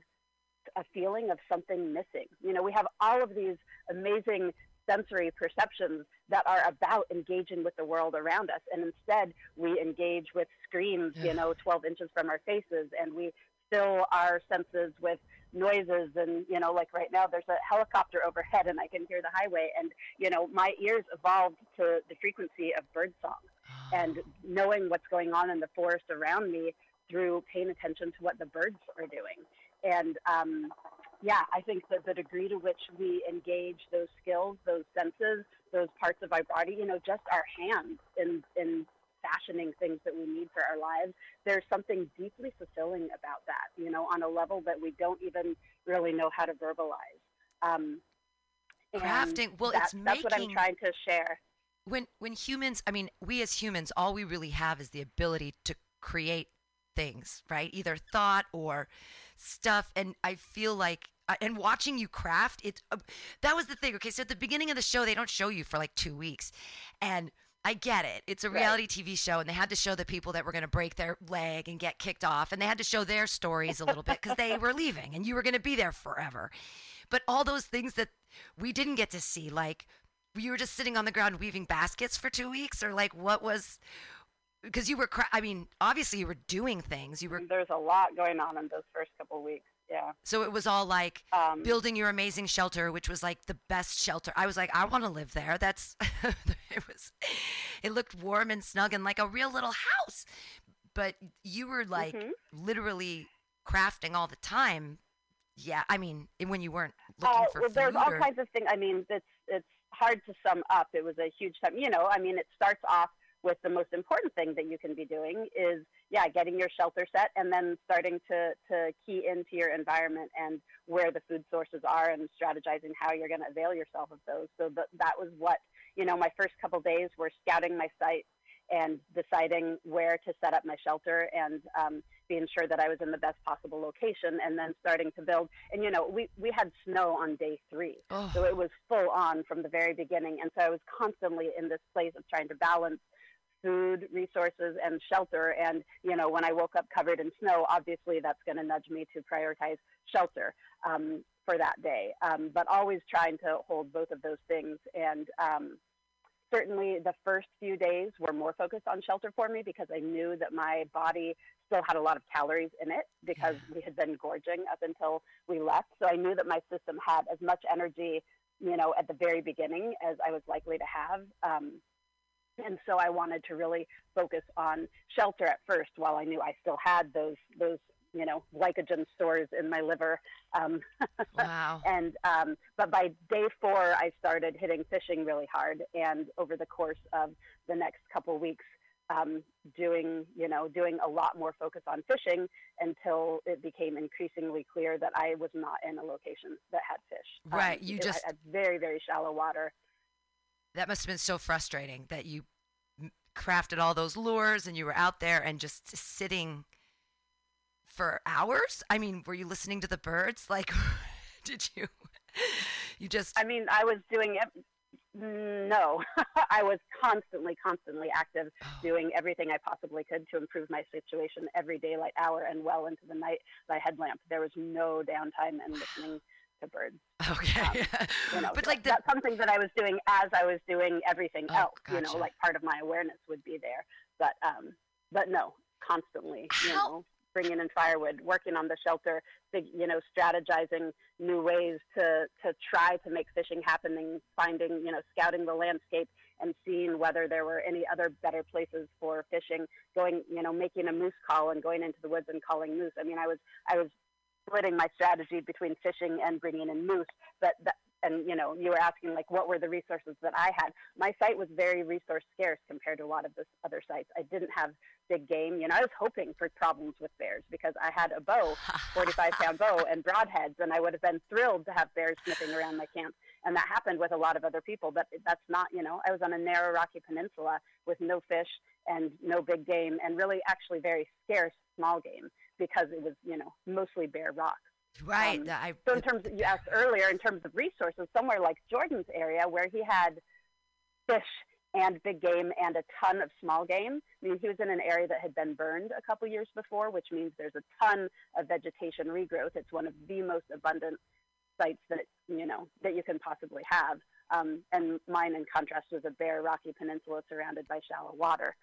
a feeling of something missing. You know we have all of these amazing sensory perceptions that are about engaging with the world around us. And instead, we engage with screens, you know, 12 inches from our faces, and we fill our senses with noises. And, you know, like right now, there's a helicopter overhead, and I can hear the highway. And, you know, my ears evolved to the frequency of birdsong and knowing what's going on in the forest around me through paying attention to what the birds are doing. And, um, yeah, I think that the degree to which we engage those skills, those senses, those parts of our body, you know, just our hands in in fashioning things that we need for our lives, there's something deeply fulfilling about that, you know, on a level that we don't even really know how to verbalize. Um, Crafting- well, that- it's that's what I'm trying to share. when when humans i mean we as humans all we really have is the ability to create things right either thought or stuff and i feel like uh, and watching you craft it uh, that was the thing okay so at the beginning of the show they don't show you for like two weeks and I get it. It's a Right. reality TV show, and they had to show the people that were going to break their leg and get kicked off, and they had to show their stories a little bit because they were leaving, and you were going to be there forever. But all those things that we didn't get to see, like you were just sitting on the ground weaving baskets for two weeks, or like what was? Because you were, cra- I mean, obviously you were doing things. You were, There's a lot going on in those first couple weeks. Yeah. so it was all like Um, building your amazing shelter, which was like the best shelter. I was like, I want to live there. That's [LAUGHS] it was. It looked warm and snug and like a real little house. But you were like Mhm. literally crafting all the time. Yeah, I mean, when you weren't looking Uh, for well, food. there's all or- kinds of things. I mean, it's it's hard to sum up. It was a huge time. You know, I mean, it starts off with the most important thing that you can be doing is yeah, getting your shelter set, and then starting to to key into your environment and where the food sources are, and strategizing how you're going to avail yourself of those. So that that was what you know. My first couple days were scouting my site and deciding where to set up my shelter and um, being sure that I was in the best possible location, and then starting to build. And you know, we we had snow on day three, Oh. so it was full on from the very beginning, and so I was constantly in this place of trying to balance food resources and shelter. And you know, when I woke up covered in snow, obviously that's going to nudge me to prioritize shelter um, for that day. Um, but always trying to hold both of those things and. Um, certainly the first few days were more focused on shelter for me because I knew that my body still had a lot of calories in it because we had been gorging up until we left. So I knew that my system had as much energy, you know, at the very beginning as I was likely to have. Um, and so I wanted to really focus on shelter at first while I knew I still had those those you know glycogen stores in my liver um, [LAUGHS] wow. and um, but by day four, I started hitting fishing really hard, and over the course of the next couple weeks, um, doing you know doing a lot more focus on fishing until it became increasingly clear that I was not in a location that had fish. Um, Right, you it just- had very very shallow water. That must have been so frustrating that you crafted all those lures and you were out there and just sitting for hours. I mean, were you listening to the birds? [LAUGHS] Like, did you? You just. I mean, I was doing it. No, [LAUGHS] I was constantly, constantly active, Oh. doing everything I possibly could to improve my situation every daylight hour and well into the night by headlamp. There was no downtime and listening to birds. Okay. [LAUGHS] You know, but like the. that's something that I was doing as I was doing everything Oh, else. You know, like part of my awareness would be there, but um, but no, constantly. You How- know, bringing in firewood, working on the shelter, you know, strategizing new ways to to try to make fishing happening, finding, you know, scouting the landscape and seeing whether there were any other better places for fishing. Going, you know, making a moose call and going into the woods and calling moose. I mean, I was I was splitting my strategy between fishing and bringing in moose, but that, and you know, you were asking like what were the resources that I had. My site was very resource scarce compared to a lot of the other sites. I didn't have big game. You know, I was hoping for problems with bears because I had a bow [LAUGHS] 45 pound bow and broadheads, and I would have been thrilled to have bears sniffing around my camp. And that happened with a lot of other people, but that's not, you know, I was on a narrow rocky peninsula with no fish and no big game, and really actually very scarce small game because it was, you know, mostly bare rock. right. um, I, So in terms, of, you asked earlier, in terms of resources, somewhere like Jordan's area where he had fish and big game and a ton of small game. I mean, he was in an area that had been burned a couple years before, which means there's a ton of vegetation regrowth. It's one of the most abundant sites that you know that you can possibly have. Um, and mine, in contrast, was a bare, rocky peninsula surrounded by shallow water.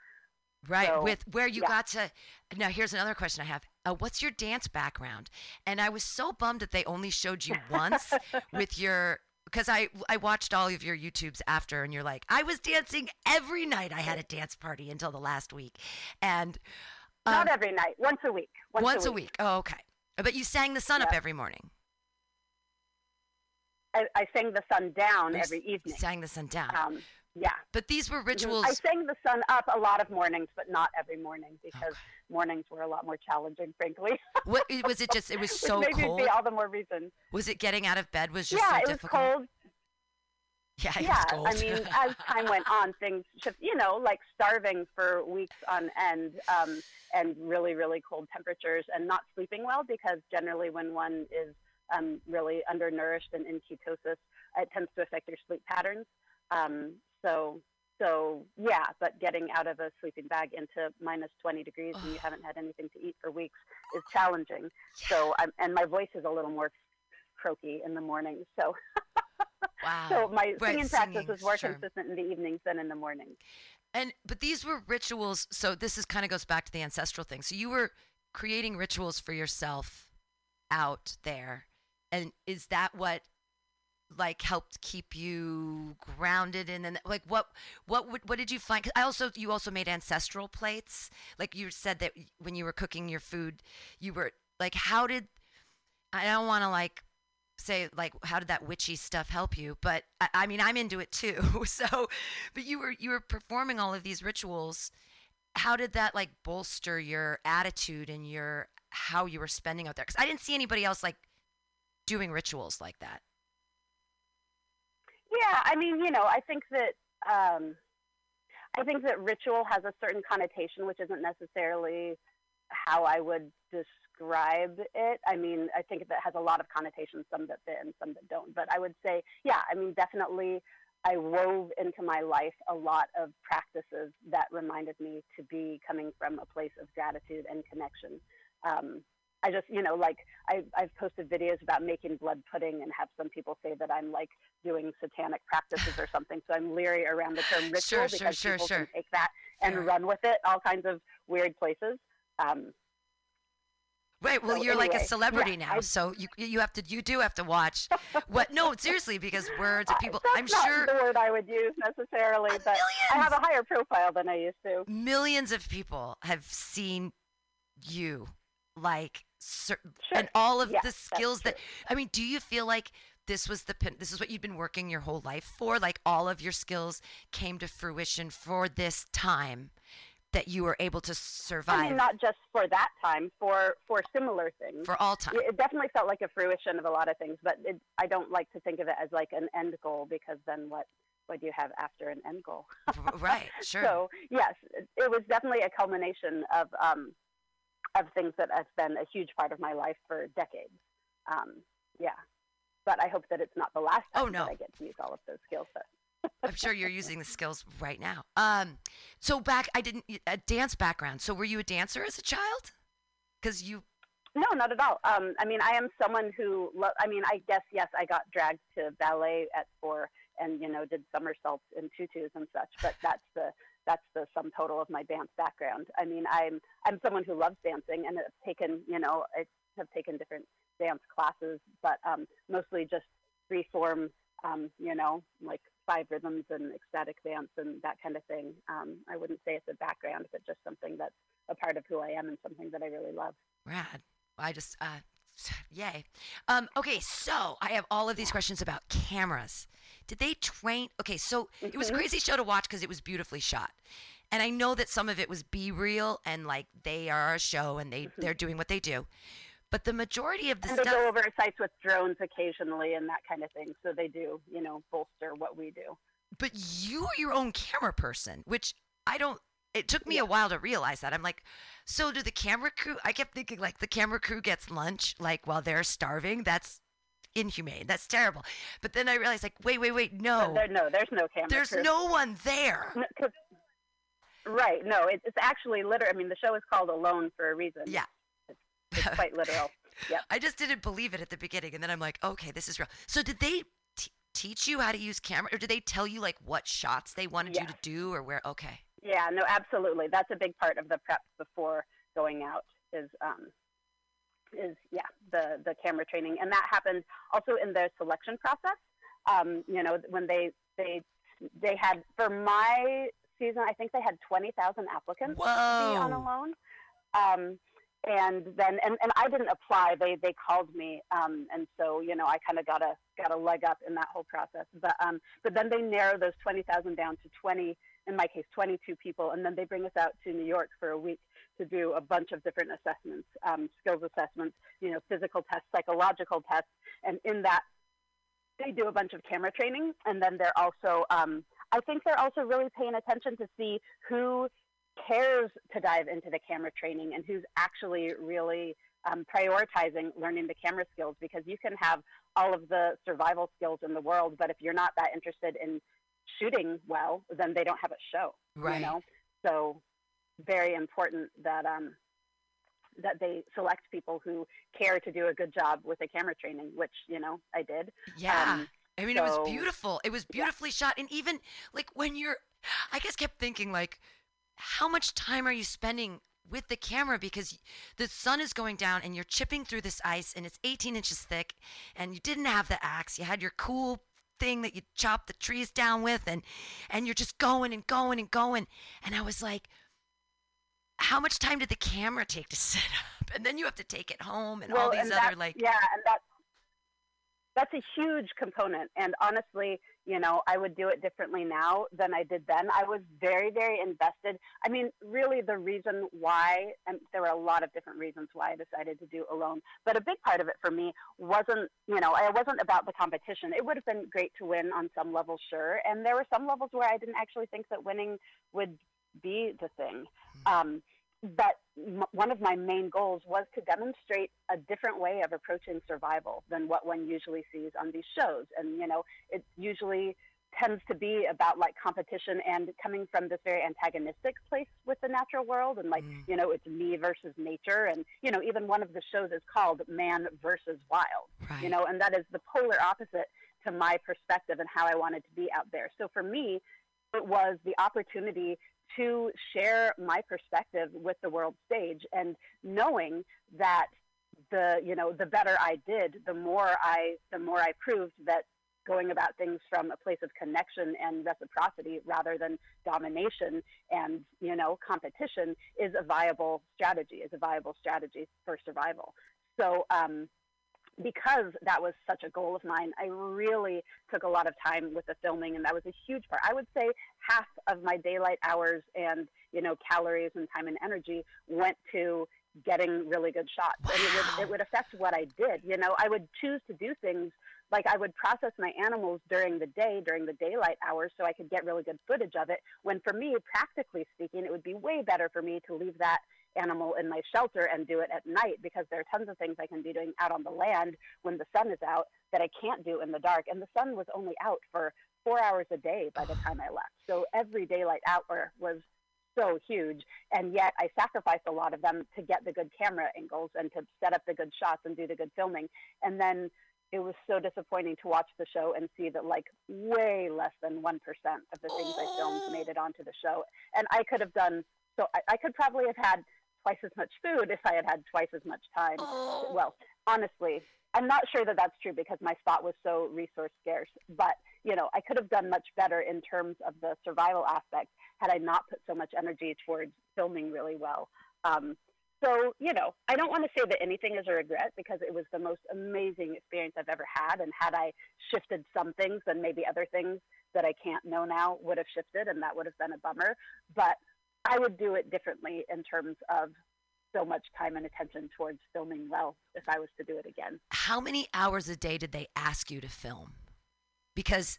Right, So, with where you yeah. got to. Now, here's another question I have. Uh, what's your dance background? And I was so bummed that they only showed you once [LAUGHS] with your. Because I I watched all of your YouTubes after, and you're like, I was dancing every night. I had a dance party until the last week, and um, Not every night, once a week. Once, once a week. Oh, okay. But you sang the sun up every morning. I, I sang the sun down You every evening. Sang the sun down. Um, yeah. But these were Mhm. rituals. I sang the sun up a lot of mornings, but not every morning because mornings were a lot more challenging, frankly. what [LAUGHS] was it? Just it was so cold. see all the more reason. Was it getting out of bed was just yeah, so it difficult? was cold. Yeah, it yeah, was cold. I mean, [LAUGHS] as time went on, things shift. You know, like starving for weeks on end, um, and really, really cold temperatures, and not sleeping well because generally, when one is um, really undernourished and in ketosis, it tends to affect your sleep patterns. Um, so, so yeah, but getting out of a sleeping bag into minus 20 degrees and you haven't had anything to eat for weeks is challenging. So, I'm, and my voice is a little more croaky in the morning. So, [LAUGHS] wow. so my Right, singing practice is more sure. consistent in the evenings than in the morning. And but these were rituals. So this is kind of goes back to the ancestral thing. So you were creating rituals for yourself out there, and is that what like helped keep you grounded and then like what what would what did you find? 'cause i also you also made ancestral plates. Like you said that when you were cooking your food you were like how did i don't want to like say like how did that witchy stuff help you? But I, I mean i'm into it too. [LAUGHS] So but you were you were performing all of these rituals. How did that like bolster your attitude and your how you were spending out there? Because i didn't see anybody else like doing rituals like that Yeah, I mean, you know, I think that um, I think that ritual has a certain connotation, which isn't necessarily how I would describe it. I mean, I think that has a lot of connotations, some that fit and some that don't. But I would say, yeah, I mean, definitely, I wove into my life a lot of practices that reminded me to be coming from a place of gratitude and connection. Um, I just, you know, like I, I've posted videos about making blood pudding and have some people say that I'm like doing satanic practices or something. So I'm leery around the term ritual Sure, sure, because sure, people sure. can take that and run with it all kinds of weird places. Um, Right. Well, So you're like a celebrity yeah, now, I- so you you have to you do have to watch [LAUGHS] what? No, seriously, because words uh, of people. that's I'm not sure the word I would use necessarily, but I have a higher profile than I used to. millions of people have seen you, like, Sure. and all of Yeah, the skills that. I mean, do you feel like this was the? This is what you've been working your whole life for. Like all of your skills came to fruition for this time that you were able to survive I mean, not just for that time, for for similar things. for all time. it it definitely felt like a fruition of a lot of things, but it, I don't like to think of it as like an end goal because then what what do you have after an end goal? Right. [LAUGHS] Sure. So yes, it, it was definitely a culmination of um, of things that have been a huge part of my life for decades. Um, yeah, but I hope that it's not the last time Oh, no. that I get to use all of those skill sets. [LAUGHS] I'm sure you're using the skills right now. Um, so back, I didn't a dance background. So were you a dancer as a child? Because you, No, not at all. Um, I mean, I am someone who, lo- I mean, I guess, yes, I got dragged to ballet at four and, you know, did somersaults in tutus and such, but that's the, that's the sum total of my dance background. I mean, I'm, I'm someone who loves dancing and have taken, you know, I have taken different dance classes, but um, mostly just free form, um, you know, like five rhythms and ecstatic dance and that kind of thing. Um, I wouldn't say it's a background, but just something that's a part of who I am and something that I really love. rad. I just, uh, [SIGHS] yay. Um, okay, so I have all of these questions about cameras. Did they train? Okay, so it was a Mhm. crazy show to watch because it was beautifully shot. And I know that some of it was be real and like they are a show and they they're doing what they do. But the majority of the and they stuff go over sites with drones occasionally and that kind of thing. So they do, you know, bolster what we do. but you are your own camera person, which I don't. It took me a while to realize that. I'm like, so do the camera crew? I kept thinking like the camera crew gets lunch like while they're starving. That's inhumane. That's terrible. But then I realized like, wait, wait, wait, no, there, no, there's no camera. there's crew. no one there. No, right. No, it, it's actually literal. I mean, the show is called Alone for a reason. Yeah. It's quite literal. [LAUGHS] Yep. I just didn't believe it at the beginning, and then I'm like, okay, this is real. So did they t- teach you how to use camera, or did they tell you like what shots they wanted you to do, or where? Okay. Yeah, no, absolutely. That's a big part of the prep before going out is um is yeah, the the camera training. And that happens also in their selection process. Um, you know, when they they they had for my season, I think they had 20,000 applicants to be on Alone. Um and then and, and I didn't apply. They they called me, um, and so you know I kind of got a got a leg up in that whole process. But um, but then they narrow those twenty thousand down to twenty. In my case, twenty-two people, and then they bring us out to New York for a week to do a bunch of different assessments, um, skills assessments, you know, physical tests, psychological tests, and in that they do a bunch of camera training, and then they're also, um, I think they're also really paying attention to see who cares to dive into the camera training and who's actually really um, prioritizing learning the camera skills because you can have all of the survival skills in the world, but if you're not that interested in shooting well, then they don't have a show. Right. You know, so very important that um, that they select people who care to do a good job with the camera training, which you know I did. Yeah. Um, I mean, it was beautiful. It was beautifully shot. And even like when you're, I just kept thinking, like, how much time are you spending with the camera? Because the sun is going down and you're chipping through this ice and it's 18 inches thick and you didn't have the axe. You had your cool thing that you chop the trees down with and and you're just going and going and going and I was like how much time did the camera take to [LAUGHS] set up and then you have to take it home and all these and other that- like yeah, and that's that's a huge component. And honestly, you know, I would do it differently now than I did then. I was very, very invested. I mean, really, the reason why, and there were a lot of different reasons why I decided to do alone, but a big part of it for me wasn't, you know, it wasn't about the competition. It would have been great to win on some level sure. And there were some levels where I didn't actually think that winning would be the thing. Um, but m- one of my main goals was to demonstrate a different way of approaching survival than what one usually sees on these shows. And, you know, it usually tends to be about like competition and coming from this very antagonistic place with the natural world and like Mm. you know it's me versus nature and you know even one of the shows is called man versus wild right. you know and that is the polar opposite to my perspective and how i wanted to be out there so for me it was the opportunity to share my perspective with the world stage and knowing that the you know the better i did the more i the more i proved that going about things from a place of connection and reciprocity rather than domination and you know competition is a viable strategy is a viable strategy for survival so um, because that was such a goal of mine, I really took a lot of time with the filming, and that was a huge part. I would say half of my daylight hours and you know calories and time and energy went to getting really good shots, and it would it would affect what I did. You know, I would choose to do things like I would process my animals during the day, during the daylight hours, so I could get really good footage of it. When for me, practically speaking, it would be way better for me to leave that animal in my shelter and do it at night because there are tons of things I can be doing out on the land when the sun is out that I can't do in the dark. And the sun was only out for four hours a day by the time I left. So every daylight hour was so huge. And yet I sacrificed a lot of them to get the good camera angles and to set up the good shots and do the good filming. And then it was so disappointing to watch the show and see that like way less than 1% of the things I filmed made it onto the show. And I could have done, so I, I could probably have had twice as much food if I had had twice as much time. Oh. Well, honestly, I'm not sure that that's true because my spot was so resource scarce. But you know, I could have done much better in terms of the survival aspect had I not put so much energy towards filming really well. Um, so you know, I don't want to say that anything is a regret because it was the most amazing experience I've ever had. And had I shifted some things, then maybe other things that I can't know now would have shifted, and that would have been a bummer. But I would do it differently in terms of so much time and attention towards filming well if I was to do it again. How many hours a day did they ask you to film? Because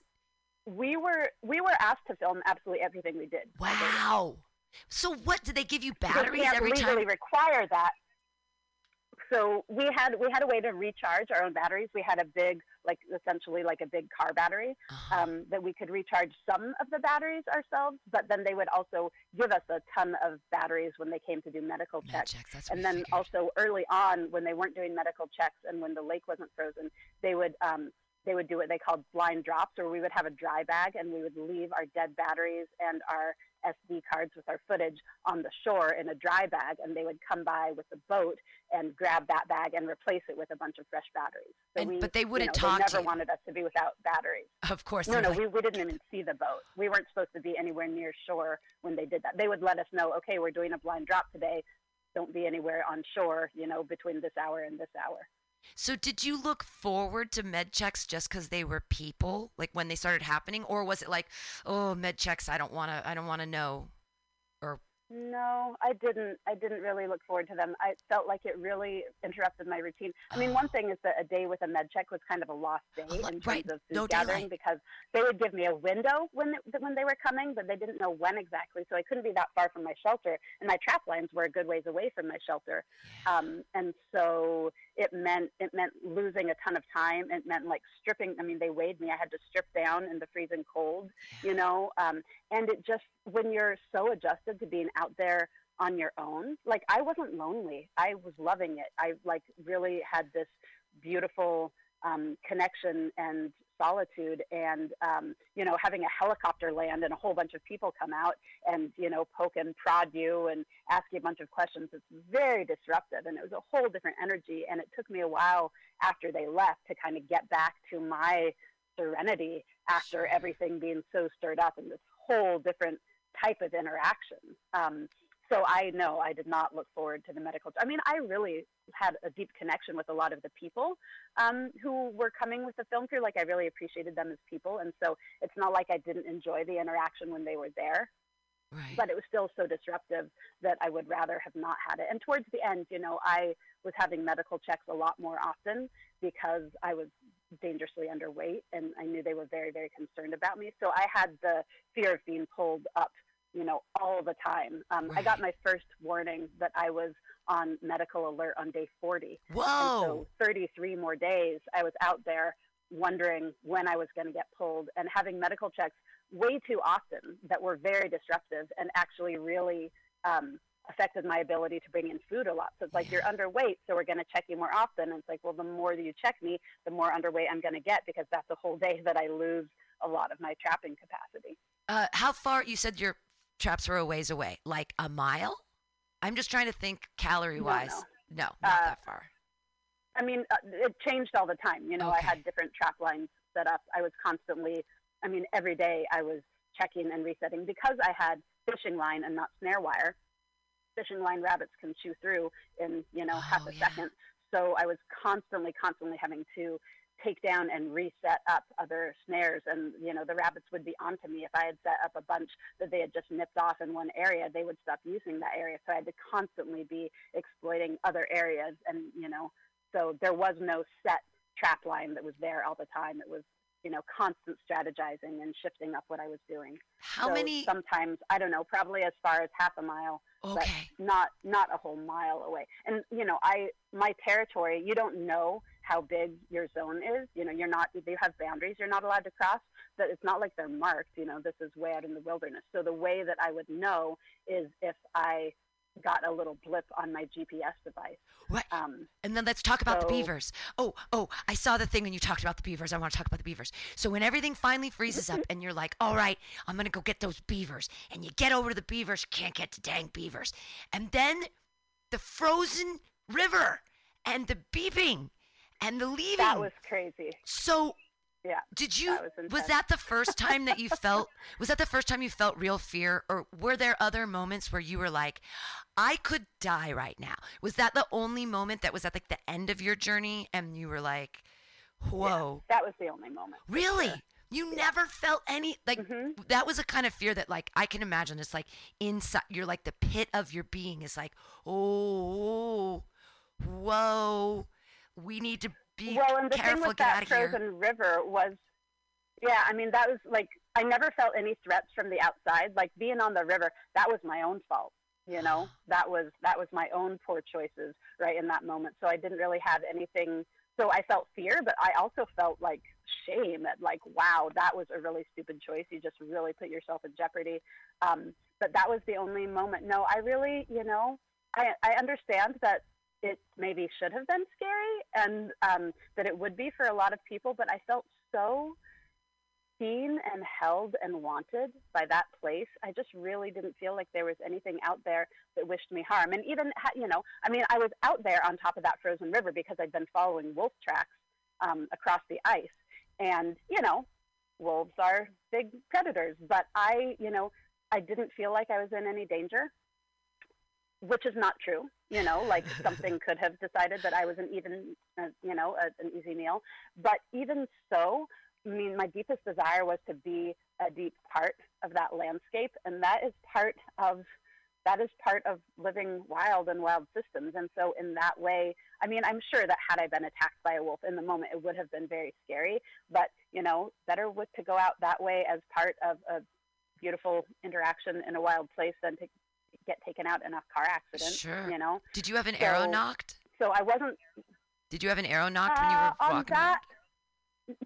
We were we were asked to film absolutely everything we did. all day long. wow. So what did they give you They batteries can't every legally time? require that. So we had we had a way to recharge our own batteries. We had a big, like essentially like a big car battery Uh-huh. um, that we could recharge some of the batteries ourselves. But then they would also give us a ton of batteries when they came to do medical Med checks. and then figured. also early on when they weren't doing medical checks and when the lake wasn't frozen they would um, they would do what they called blind drops where we would have a dry bag and we would leave our dead batteries and our sd cards with our footage on the shore in a dry bag and they would come by with a boat and grab that bag and replace it with a bunch of fresh batteries so And- we, but they wouldn't know, talk they to never you. wanted us to be without batteries [LAUGHS] of course. no, no, like, we, we didn't even see the boat. We weren't supposed to be anywhere near shore when they did that. They would let us know, okay, we're doing a blind drop today. Don't be anywhere on shore, you know, between this hour and this hour. So did you look forward to med checks just because they were people, like when they started happening, or was it like, oh, med checks, I don't want to, I don't want to know, or No, I didn't. I didn't really look forward to them. I felt like it really interrupted my routine. I mean, one thing is that a day with a med check was kind of a lost day Oh, in terms right. of food No gathering daylight. because they would give me a window when they, when they were coming, but they didn't know when exactly. So I couldn't be that far from my shelter, and my trap lines were a good ways away from my shelter. Um, and so it meant it meant losing a ton of time. It meant like stripping. I mean, they weighed me. I had to strip down in the freezing cold, you know. Um, and it just when you're so adjusted to being out there on your own, like I wasn't lonely. I was loving it. I like really had this beautiful um, connection and solitude and um, you know having a helicopter land and a whole bunch of people come out and you know poke and prod you and ask you a bunch of questions it's very disruptive and it was a whole different energy and it took me a while after they left to kind of get back to my serenity after everything being so stirred up in this whole different type of interaction um, so I know I did not look forward to the medical. I mean, I really had a deep connection with a lot of the people um, who were coming with the film crew. Like, I really appreciated them as people, and so it's not like I didn't enjoy the interaction when they were there. right? But it was still so disruptive that I would rather have not had it. And towards the end, you know, I was having medical checks a lot more often because I was dangerously underweight, and I knew they were very, very concerned about me. So I had the fear of being pulled up you know, all the time. Um, I got my first warning that I was on medical alert on day 40. Whoa! And so 33 more days, I was out there wondering when I was going to get pulled and having medical checks way too often that were very disruptive and actually really um, affected my ability to bring in food a lot. So it's like you're underweight, so we're going to check you more often. And it's like, well, the more that you check me, the more underweight I'm going to get because that's a whole day [LAUGHS] that I lose a lot of my trapping capacity. uh, how far? You said your traps were a ways away, like a mile. I'm just trying to think calorie wise. no. No, not Uh, that far. I mean, uh, it changed all the time. You know, I had different trap lines set up. I was constantly, I mean, every day I was checking and resetting because I had fishing line and not snare wire. Fishing line rabbits can chew through in, you know, half Oh, a yeah. second. So I was constantly, constantly having to take down and reset up other snares. And, you know, the rabbits would be onto me. If I had set up a bunch that they had just nipped off in one area, they would stop using that area. So I had to constantly be exploiting other areas. And, you know, so there was no set trap line that was there all the time. It was, you know, constant strategizing and shifting up what I was doing. How So many? Sometimes I don't know, probably as far as half a mile, Okay. not not a whole mile away. And you know, I my territory. You don't know how big your zone is. You know, you're not. You have boundaries. You're not allowed to cross. But it's not like they're marked. You know, this is way out in the wilderness. So the way that I would know is if I got a little blip on my GPS device. What? Um, And then let's talk about the beavers. Oh, oh, I saw the thing when you talked about the beavers. I want to talk about the beavers. So when everything finally freezes up and you're like, all right, I'm going to go get those beavers. And you get over to the beavers, can't get to dang beavers. And then the frozen river and the beeping and the leaving. that was crazy. so Yeah. did you That was was, that the first [LAUGHS] time that you felt was that the first time you felt real fear or were there other moments where you were like I could die right now? Was that the only moment that was at like the end of your journey and you were like whoa. That was the only moment. Really? sure. You never felt any like Mhm. that was a kind of fear that like I can imagine it's like inside you're like the pit of your being is like, "Oh, whoa. We need to be well, and the careful thing with that of here." frozen river was, yeah, I mean, that was like I never felt any threats from the outside. Like being on the river, that was my own fault. You know, [SIGHS] that was that was my own poor choices right in that moment. So I didn't really have anything. So I felt fear, but I also felt like shame at like, wow, that was a really stupid choice. You just really put yourself in jeopardy. Um, but that was the only moment. No, I really, you know, I I understand that it maybe should have been scary and um, that it would be for a lot of people, but I felt so seen and held and wanted by that place. I just really didn't feel like there was anything out there that wished me harm. And even, you know, I mean, I was out there on top of that frozen river because I'd been following wolf tracks um, across the ice. And, you know, wolves are big predators, but I, you know, I didn't feel like I was in any danger. which is not true. You know, like [LAUGHS] something could have decided that I was an even, uh, you know, a, an easy meal. But even so, I mean, my deepest desire was to be a deep part of that landscape, and that is part of that is part of living wild and wild systems. And so, in that way, I mean, I'm sure that had I been attacked by a wolf in the moment, it would have been very scary. But you know, better with, to go out that way as part of a beautiful interaction in a wild place than to get taken out in a car accident. Sure. You know. Did you have an arrow nocked? So I wasn't Did you have an arrow nocked when you were uh, on walking that,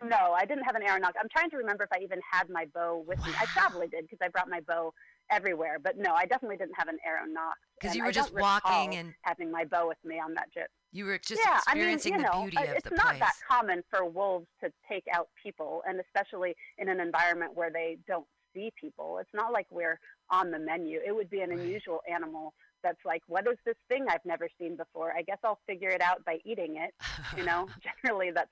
around? No, I didn't have an arrow nocked. I'm trying to remember if I even had my bow with me. I probably did because I brought my bow everywhere. But no, I definitely didn't have an arrow nocked. Because you I were just walking and- having my bow with me on that trip. You were just yeah, I mean, experiencing you know, the beauty uh, of it's not that common for wolves to take out people, and especially in an environment where they don't see people. It's not like we're on the menu. It would be an unusual animal that's like, what is this thing I've never seen before? I guess I'll figure it out by eating it. You know, [LAUGHS] generally that's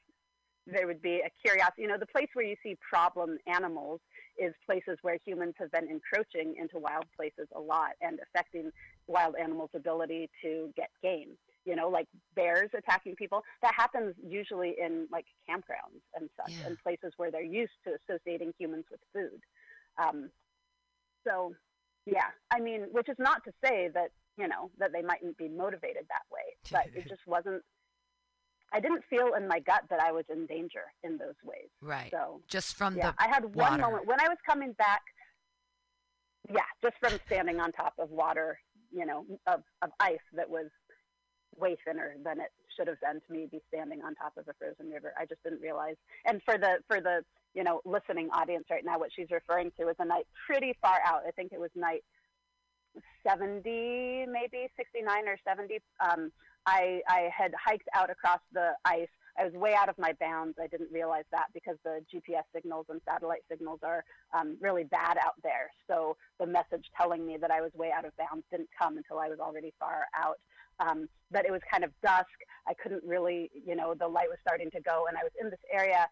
there would be a curiosity. You know, the place where you see problem animals is places where humans have been encroaching into wild places a lot and affecting wild animals' ability to get game. You know, like bears attacking people. That happens usually in like campgrounds and such, Yeah. and places where they're used to associating humans with food. Um, so, yeah, I mean, which is not to say that you know that they mightn't be motivated that way, but it [LAUGHS] just wasn't. I didn't feel in my gut that I was in danger in those ways. right. So Just from yeah, the I had one water. moment when I was coming back. Yeah, just from standing on top of water, you know, of, of ice that was way thinner than it should have been to me be standing on top of a frozen river. I just didn't realize. And for the for the you know listening audience right now, what she's referring to is a night pretty far out. I think it was night 70, maybe 69 or 70. Um, I, I had hiked out across the ice. I was way out of my bounds. I didn't realize that because the GPS signals and satellite signals are um, really bad out there. So the message telling me that I was way out of bounds didn't come until I was already far out. Um, but it was kind of dusk. I couldn't really, you know, the light was starting to go, and I was in this area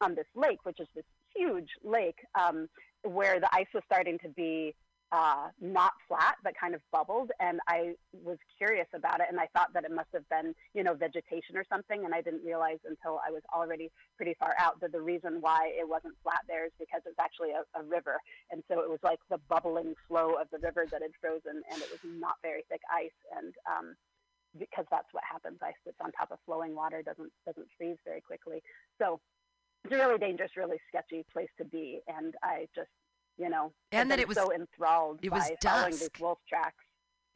on this lake, which is this huge lake, um, where the ice was starting to be uh, not flat, but kind of bubbled. And I was curious about it, and I thought that it must have been, you know, vegetation or something. And I didn't realize until I was already pretty far out that the reason why it wasn't flat there is because it's actually a, a river. And so it was like the bubbling flow of the river that had frozen, and it was not very thick ice. And um, because that's what happens, ice that's on top of flowing water doesn't doesn't freeze very quickly. So it's a really dangerous, really sketchy place to be. And I just, you know, And that it was- so enthralled it by was following these dusk. wolf tracks.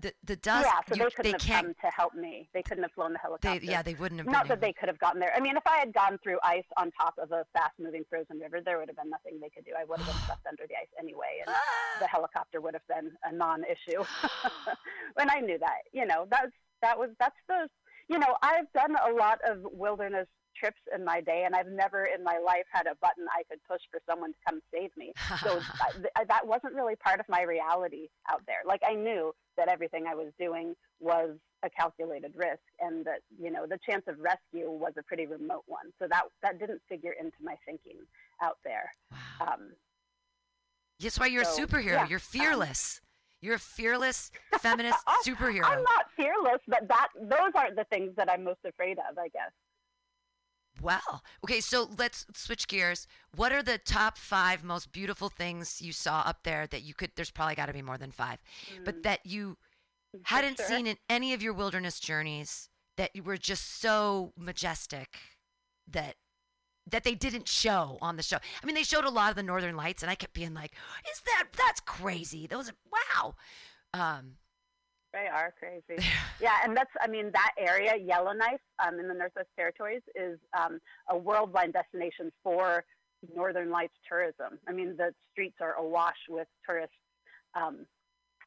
the the dust. yeah, so they couldn't they have can't. come to help me. They couldn't have flown the They, helicopter. yeah, they wouldn't have Not that able- they could have gotten there. I mean, if I had gone through ice on top of a fast-moving frozen river, there would have been nothing they could do. I would have been [GASPS] stuck under the ice anyway, and the [GASPS] helicopter would have been a non-issue. [LAUGHS] when I knew that, you know, that's that was that's the, you know, I've done a lot of wilderness trips in my day, and I've never in my life had a button I could push for someone to come save me. So [LAUGHS] that wasn't really part of my reality out there. Like I knew that everything I was doing was a calculated risk, and that you know the chance of rescue was a pretty remote one. So that that didn't figure into my thinking out there. wow. Um, That's why you're so, a superhero. yeah, you're um, fearless. you're a fearless feminist [LAUGHS] superhero. I'm not fearless, but that those aren't the things that I'm most afraid of. I guess. Wow. Okay, so let's switch gears. What are the top five most beautiful things you saw up there that you could? There's probably got to be more than five, but that you For hadn't sure. seen in any of your wilderness journeys that you were just so majestic that that they didn't show on the show. I mean, they showed a lot of the northern lights, and I kept being like, "Is that that's crazy? Those are wow." Um, They are crazy. [LAUGHS] yeah, and that's I mean that area, Yellowknife, um, in the Northwest Territories, is um, a worldwide destination for Northern Lights tourism. I mean the streets are awash with tourists um,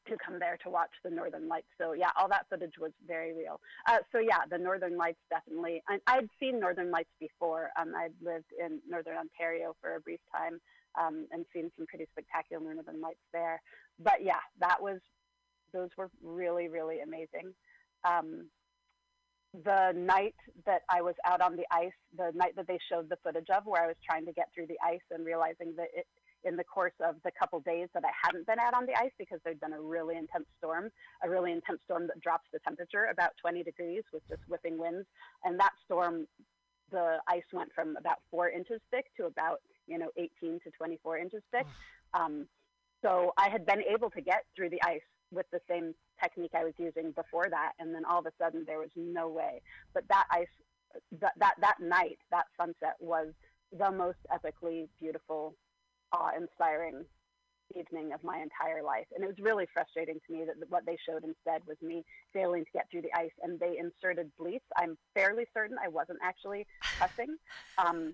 to come there to watch the Northern Lights. So yeah, all that footage was very real. Uh, so yeah, the Northern Lights definitely. I, I'd seen Northern Lights before. Um, I'd lived in Northern Ontario for a brief time um, and seen some pretty spectacular Northern Lights there. But yeah, that was those were really really amazing um, the night that i was out on the ice the night that they showed the footage of where i was trying to get through the ice and realizing that it, in the course of the couple days that I hadn't been out on the ice because there'd been a really intense storm, a really intense storm that drops the temperature about 20 degrees with just whipping winds. And that storm, the ice went from about four inches thick to about, you know, 18 to 24 inches thick. Um, so I had been able to get through the ice with the same technique I was using before that, and then all of a sudden there was no way. But that ice, that that, that night, that sunset was the most epically beautiful, awe-inspiring evening of my entire life. And it was really frustrating to me that what they showed instead was me failing to get through the ice, and they inserted bleats. I'm fairly certain I wasn't actually cussing. Um,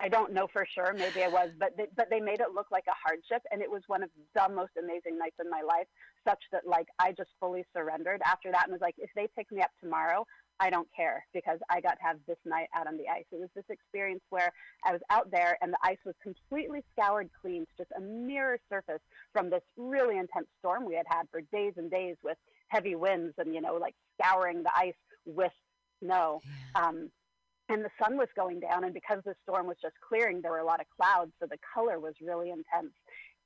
I don't know for sure. Maybe I was, but they, but they made it look like a hardship, and it was one of the most amazing nights in my life. Such that like I just fully surrendered after that, and was like, if they pick me up tomorrow, I don't care because I got to have this night out on the ice. It was this experience where I was out there and the ice was completely scoured clean to just a mirror surface from this really intense storm we had had for days and days with heavy winds and you know like scouring the ice with snow. Um, and the sun was going down and because the storm was just clearing there were a lot of clouds so the color was really intense.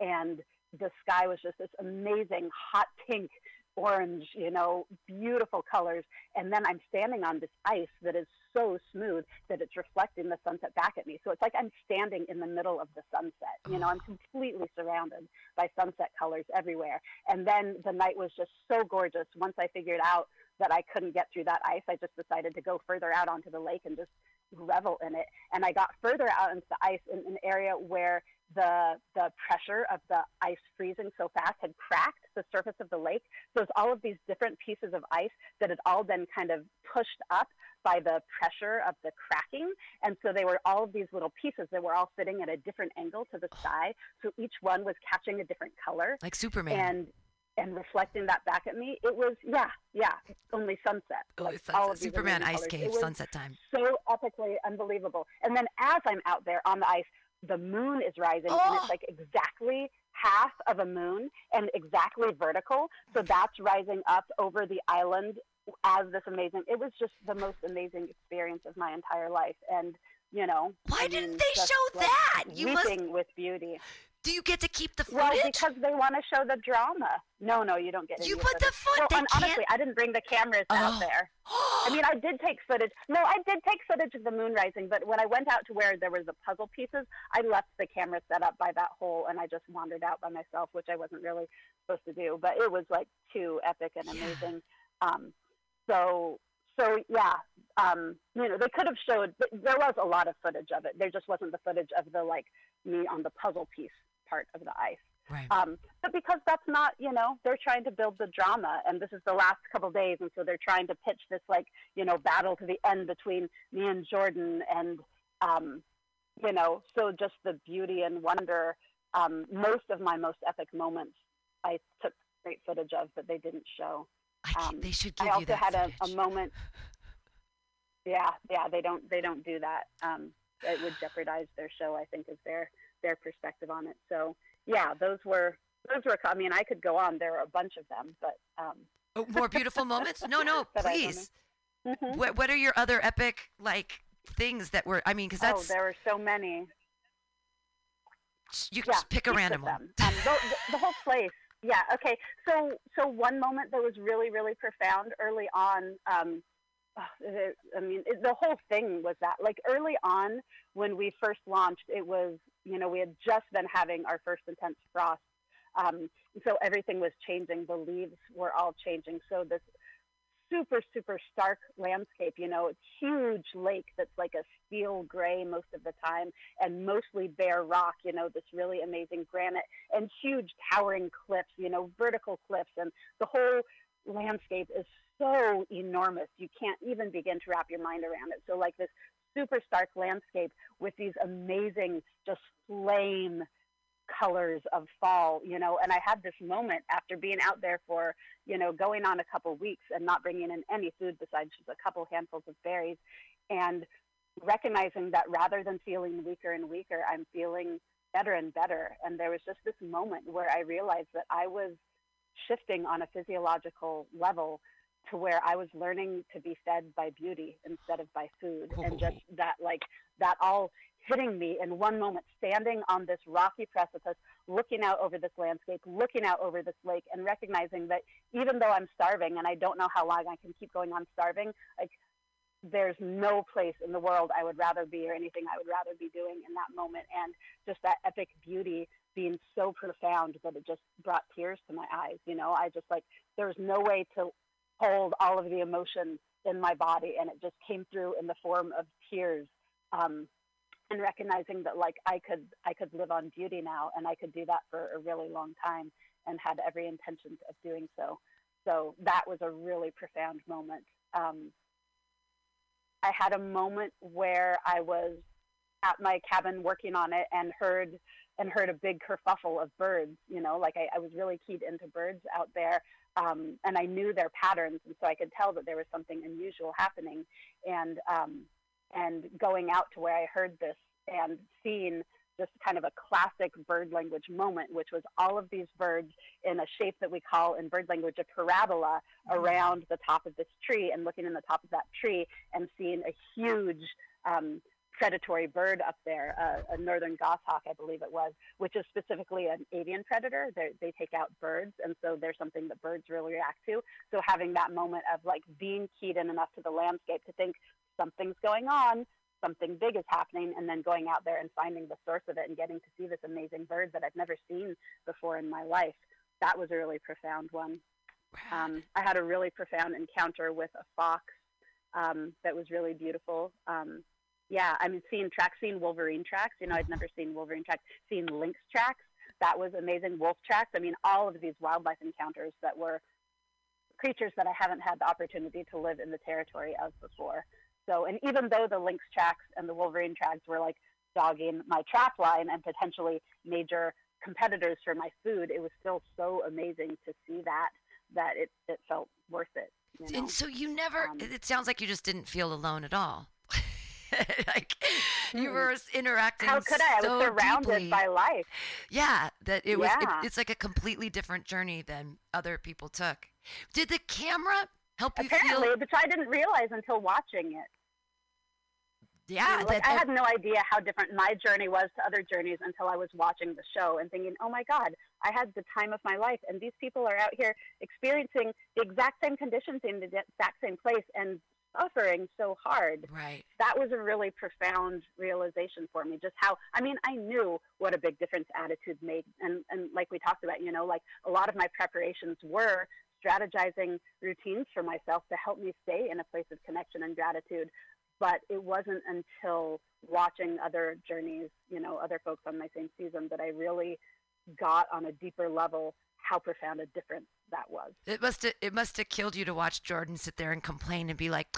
And the sky was just this amazing hot pink orange you know beautiful colors. And then i'm standing on this ice that is so smooth that it's reflecting the sunset back at me. So it's like i'm standing in the middle of the sunset you know i'm [SIGHS] completely surrounded by sunset colors everywhere. And then the night was just so gorgeous once i figured out that I couldn't get through that ice, I just decided to go further out onto the lake and just revel in it. And I got further out into the ice in an area where the the pressure of the ice freezing so fast had cracked the surface of the lake. So it's all of these different pieces of ice that had all been kind of pushed up by the pressure of the cracking. And so they were all of these little pieces that were all sitting at a different angle to the sky. So each one was catching a different color. Like Superman. And and reflecting that back at me, it was yeah, yeah, only sunset. Oh, like it's all of Superman ice cave, sunset time. so epically unbelievable. And then as I'm out there on the ice, the moon is rising, and Oh. it's like exactly half of a moon and exactly vertical. So that's rising up over the island as this amazing. It was just the most amazing experience of my entire life, and you know. Why I didn't they show like, that? You must- weeping with beauty. Do you get to keep the footage? Well, because they want to show the drama. No, no, you don't get. You put the footage. foot- Well, they and can't- honestly, I didn't bring the cameras Oh. out there. I mean, I did take footage. No, I did take footage of the moon rising, but when I went out to where there was the puzzle pieces, I left the camera set up by that hole and I just wandered out by myself, which I wasn't really supposed to do. But it was like too epic and Yeah. amazing. Um, so, so yeah, um, you know, they could have showed. th- There was a lot of footage of it. There just wasn't the footage of the like me on the puzzle piece part of the ice. right. Um, but because that's not, you know, they're trying to build the drama, and this is the last couple days, and so they're trying to pitch this like, you know, battle to the end between me and Jordan, and um, you know, so just the beauty and wonder. Um, most of my most epic moments, I took great footage of, but they didn't show. I um, they should give I also you that had a, a moment. [LAUGHS] Yeah, yeah, they don't they don't do that. Um, it would jeopardize their show. I think is their their perspective on it. So yeah, those were those were. I mean, I could go on. There are a bunch of them, but um, Oh, more beautiful moments? No, no, [LAUGHS] But I don't please. mhm. What What are your other epic like things that were? I mean, because oh, that's there were so many. you Yeah, just pick a random one. Um, the, the, whole place. Yeah. Okay. So so one moment that was really really profound early on. Um, oh, I mean, it, the whole thing was that like early on when we first launched, it was you know we had just been having our first intense frost. Um, so everything was changing. The leaves were all changing. So this super super stark landscape you know huge lake that's like a steel gray most of the time and mostly bare rock you know this really amazing granite and huge towering cliffs you know vertical cliffs and the whole landscape is so enormous you can't even begin to wrap your mind around it so like this super stark landscape with these amazing just flame colors of fall, you know. And I had this moment after being out there for, you know, going on a couple weeks and not bringing in any food besides just a couple handfuls of berries, and recognizing that rather than feeling weaker and weaker, I'm feeling better and better. And there was just this moment where I realized that I was shifting on a physiological level to where I was learning to be fed by beauty instead of by food, oh. and just that like that all hitting me in one moment, standing on this rocky precipice, looking out over this landscape, looking out over this lake, and recognizing that even though I'm starving and I don't know how long I can keep going on starving, like there's no place in the world I would rather be or anything I would rather be doing in that moment. And just that epic beauty being so profound that it just brought tears to my eyes. You know, I just like, there was no way to hold all of the emotion in my body, and it just came through in the form of tears. Um, and recognizing that like I could I could live on beauty now and I could do that for a really long time and had every intention of doing so. So that was a really profound moment. Um, I had a moment where I was at my cabin working on it and heard and heard a big kerfuffle of birds. You know, like I, I was really keyed into birds out there, um, and I knew their patterns, and so I could tell that there was something unusual happening. And um, and going out to where I heard this and seeing just kind of a classic bird language moment, which was all of these birds in a shape that we call in bird language a parabola around the top of this tree and looking in the top of that tree and seeing a huge um, predatory bird up there, uh, a northern goshawk, I believe it was, which is specifically an avian predator. They're, they take out birds, and so there's something that birds really react to. So having that moment of like being keyed in enough to the landscape to think something's going on, something big is happening, and then going out there and finding the source of it and getting to see this amazing bird that I've never seen before in my life. That was a really profound one. Um, I had a really profound encounter with a fox um, that was really beautiful. Um, yeah, I mean, seeing tracks, seeing Wolverine tracks. You know, I'd never seen Wolverine tracks. Seeing lynx tracks, that was amazing. Wolf tracks. I mean, all of these wildlife encounters that were creatures that I haven't had the opportunity to live in the territory of before. So, and even though the lynx tracks and the Wolverine tracks were like dogging my trap line and potentially major competitors for my food, it was still so amazing to see that that it, it felt worth it. You know? And so you never, Um, it it sounds like you just didn't feel alone at all. [LAUGHS] like you Mm. were interacting How could I? I so was surrounded deeply. by life. Yeah, that it was. it- Yeah. it's like a completely different journey than other people took. Did the camera help you Apparently, feel? which I didn't realize until watching it. You Yeah, know, like that, I had no idea how different my journey was to other journeys until I was watching the show and thinking, "Oh my God, I had the time of my life, and these people are out here experiencing the exact same conditions in the exact same place and suffering so hard." right. That was a really profound realization for me. Just how I mean, I knew what a big difference attitude made, and and like we talked about, you know, like a lot of my preparations were strategizing routines for myself to help me stay in a place of connection and gratitude but it wasn't until watching other journeys, you know, other folks on my same season that I really got on a deeper level how profound a difference that was. It must have it must have killed you to watch Jordan sit there and complain and be like,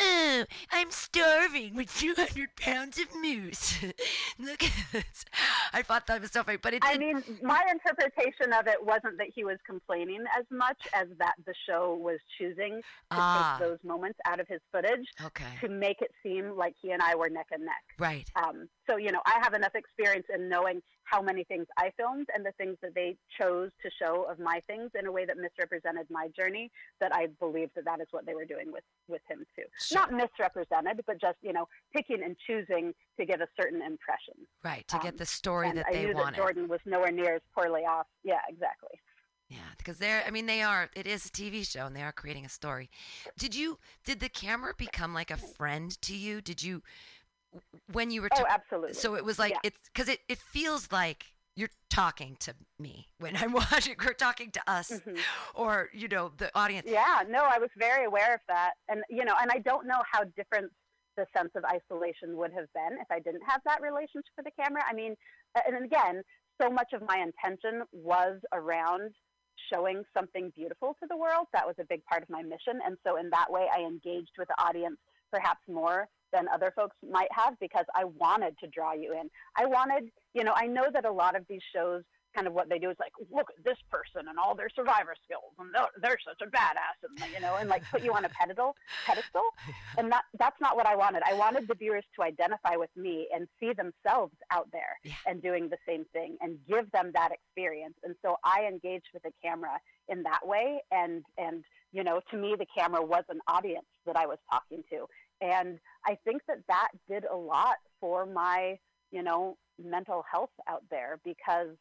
"Oh, I'm starving with 200 pounds of moose. [LAUGHS] Look at this." I thought that was so funny, but it I mean, my interpretation of it wasn't that he was complaining as much as that the show was choosing to Ah. take those moments out of his footage okay, to make it seem like he and I were neck and neck. right. Um, so, you know, I have enough experience in knowing how many things I filmed and the things that they chose to show of my things in a way that misrepresented my journey that I believe that that is what they were doing with, with him too. Sure. Not misrepresented, but just, you know, picking and choosing to give a certain impression. Right, to get Um, the story that I they knew wanted. that Jordan was nowhere near as poorly off. Yeah, exactly. Yeah, because they're I mean they are it is a TV show and they are creating a story. Did you did the camera become like a friend to you? Did you when you were Oh, ta- absolutely. so it was like Yeah. it's cuz it it feels like you're talking to me when I'm [LAUGHS] watching we're talking to us Mhm. or you know the audience. Yeah, no, I was very aware of that. And, you know, and I don't know how different the sense of isolation would have been if I didn't have that relationship with the camera. I mean, and again, so much of my intention was around showing something beautiful to the world. That was a big part of my mission. And so, in that way, I engaged with the audience perhaps more than other folks might have because I wanted to draw you in. I wanted, you know, I know that a lot of these shows kind of what they do is like, look at this person and all their survivor skills, and they're, they're such a badass, and you know, and like put you on a pedestal, pedestal, [LAUGHS] and that that's not what I wanted. I wanted the viewers to identify with me and see themselves out there Yeah. and doing the same thing, and give them that experience. And so I engaged with the camera in that way, and and you know, to me, the camera was an audience that I was talking to, and I think that that did a lot for my you know, mental health out there because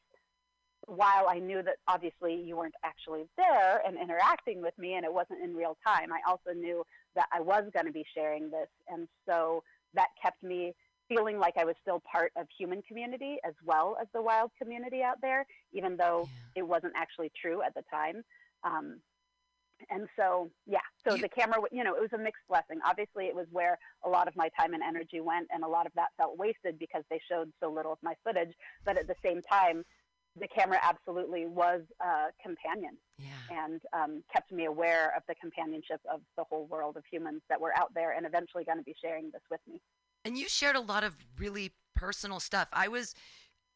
while I knew that obviously you weren't actually there and interacting with me and it wasn't in real time, I also knew that I was going to be sharing this. And so that kept me feeling like I was still part of human community as well as the wild community out there, even though Yeah. it wasn't actually true at the time. Um, and so, yeah, so You- the camera, you know, it was a mixed blessing. Obviously, it was where a lot of my time and energy went, and a lot of that felt wasted because they showed so little of my footage. But at the same time, the camera absolutely was a companion Yeah. and um, kept me aware of the companionship of the whole world of humans that were out there and eventually going to be sharing this with me. And you shared a lot of really personal stuff. I was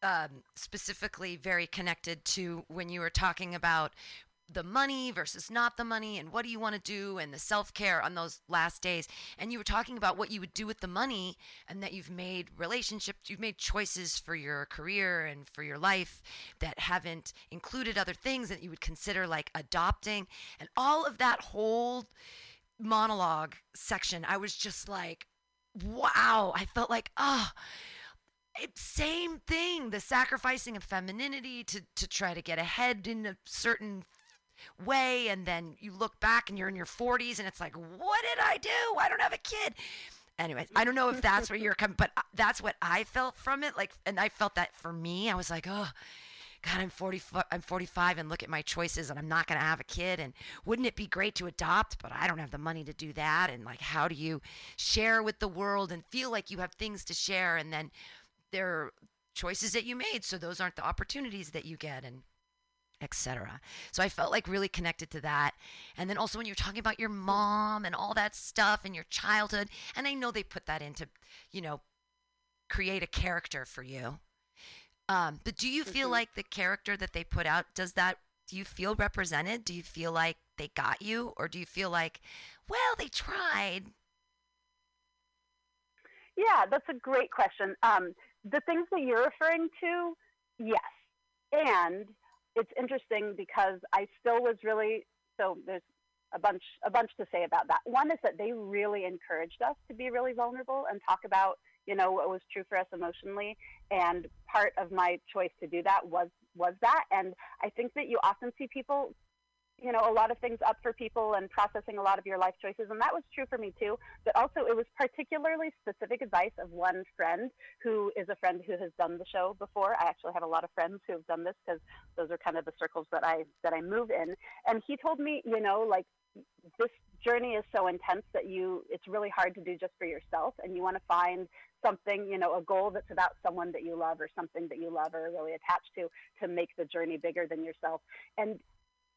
um, specifically very connected to when you were talking about the money versus not the money and what do you want to do and the self-care on those last days. And you were talking about what you would do with the money and that you've made relationships you've made choices for your career and for your life that haven't included other things that you would consider like adopting. And all of that whole monologue section i was just like wow. I felt like oh same thing the sacrificing of femininity to to try to get ahead in a certain way and then you look back and you're in your 40s and it's like what did i do i don't have a kid anyways i don't know if that's where you're coming but uh, that's what i felt from it like and i felt that for me i was like oh God, I'm 40, I'm 45 and look at my choices and I'm not going to have a kid. And wouldn't it be great to adopt? But I don't have the money to do that. And like, how do you share with the world and feel like you have things to share? And then there are choices that you made. So those aren't the opportunities that you get and etc. So I felt like really connected to that. And then also when you're talking about your mom and all that stuff and your childhood, and I know they put that into, you know, create a character for you. Um, but do you feel Mhm. like the character that they put out does that? Do you feel represented? Do you feel like they got you, or do you feel like, well, they tried? Yeah, that's a great question. Um, the things that you're referring to, yes. And it's interesting because I still was really so there's a bunch a bunch to say about that. One is that they really encouraged us to be really vulnerable and talk about, you know, what was true for us emotionally. And part of my choice to do that was was that. And I think that you often see people you know, a lot of things up for people and processing a lot of your life choices. And that was true for me too. But also, it was particularly specific advice of one friend who is a friend who has done the show before. I actually have a lot of friends who have done this because those are kind of the circles that I that I move in. And he told me, you know, like this journey is so intense that you it's really hard to do just for yourself and you want to find something you know a goal that's about someone that you love or something that you love or are really attached to to make the journey bigger than yourself and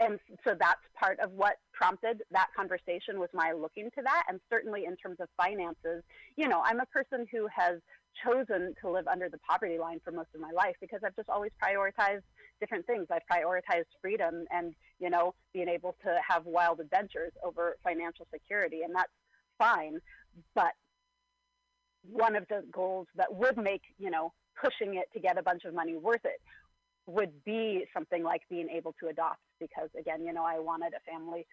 and so that's part of what prompted that conversation was my looking to that. And certainly in terms of finances you know i'm a person who has chosen to live under the poverty line for most of my life because i've just always prioritized different things. I've prioritized freedom and you know being able to have wild adventures over financial security and that's fine. But one of the goals that would make you know pushing it to get a bunch of money worth it would be something like being able to adopt because again you know i wanted a family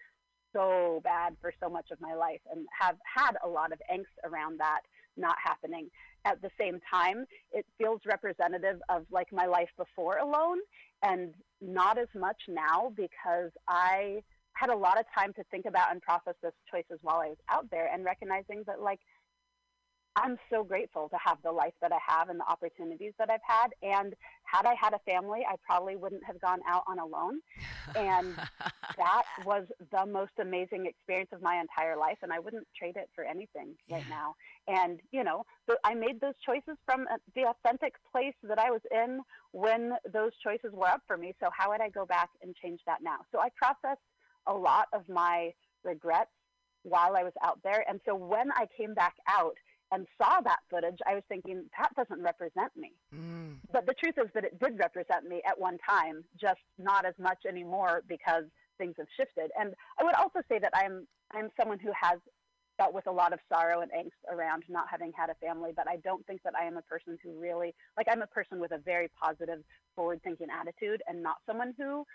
so bad for so much of my life and have had a lot of angst around that not happening. At the same time it feels representative of like my life before Alone and not as much now because i had a lot of time to think about and process those choices while i was out there and recognizing that like I'm so grateful to have the life that I have and the opportunities that I've had. And had I had a family, I probably wouldn't have gone out on Alone. And [LAUGHS] that was the most amazing experience of my entire life. And I wouldn't trade it for anything right now. And, you know, I made those choices from uh, the authentic place that I was in when those choices were up for me. So how would I go back and change that now? So I processed a lot of my regrets while I was out there. And so when I came back out, and saw that footage, I was thinking, that doesn't represent me. Mm, But the truth is that it did represent me at one time, just not as much anymore because things have shifted. And I would also say that I'm I'm someone who has dealt with a lot of sorrow and angst around not having had a family, but I don't think that I am a person who really like I'm a person with a very positive, forward thinking attitude and not someone who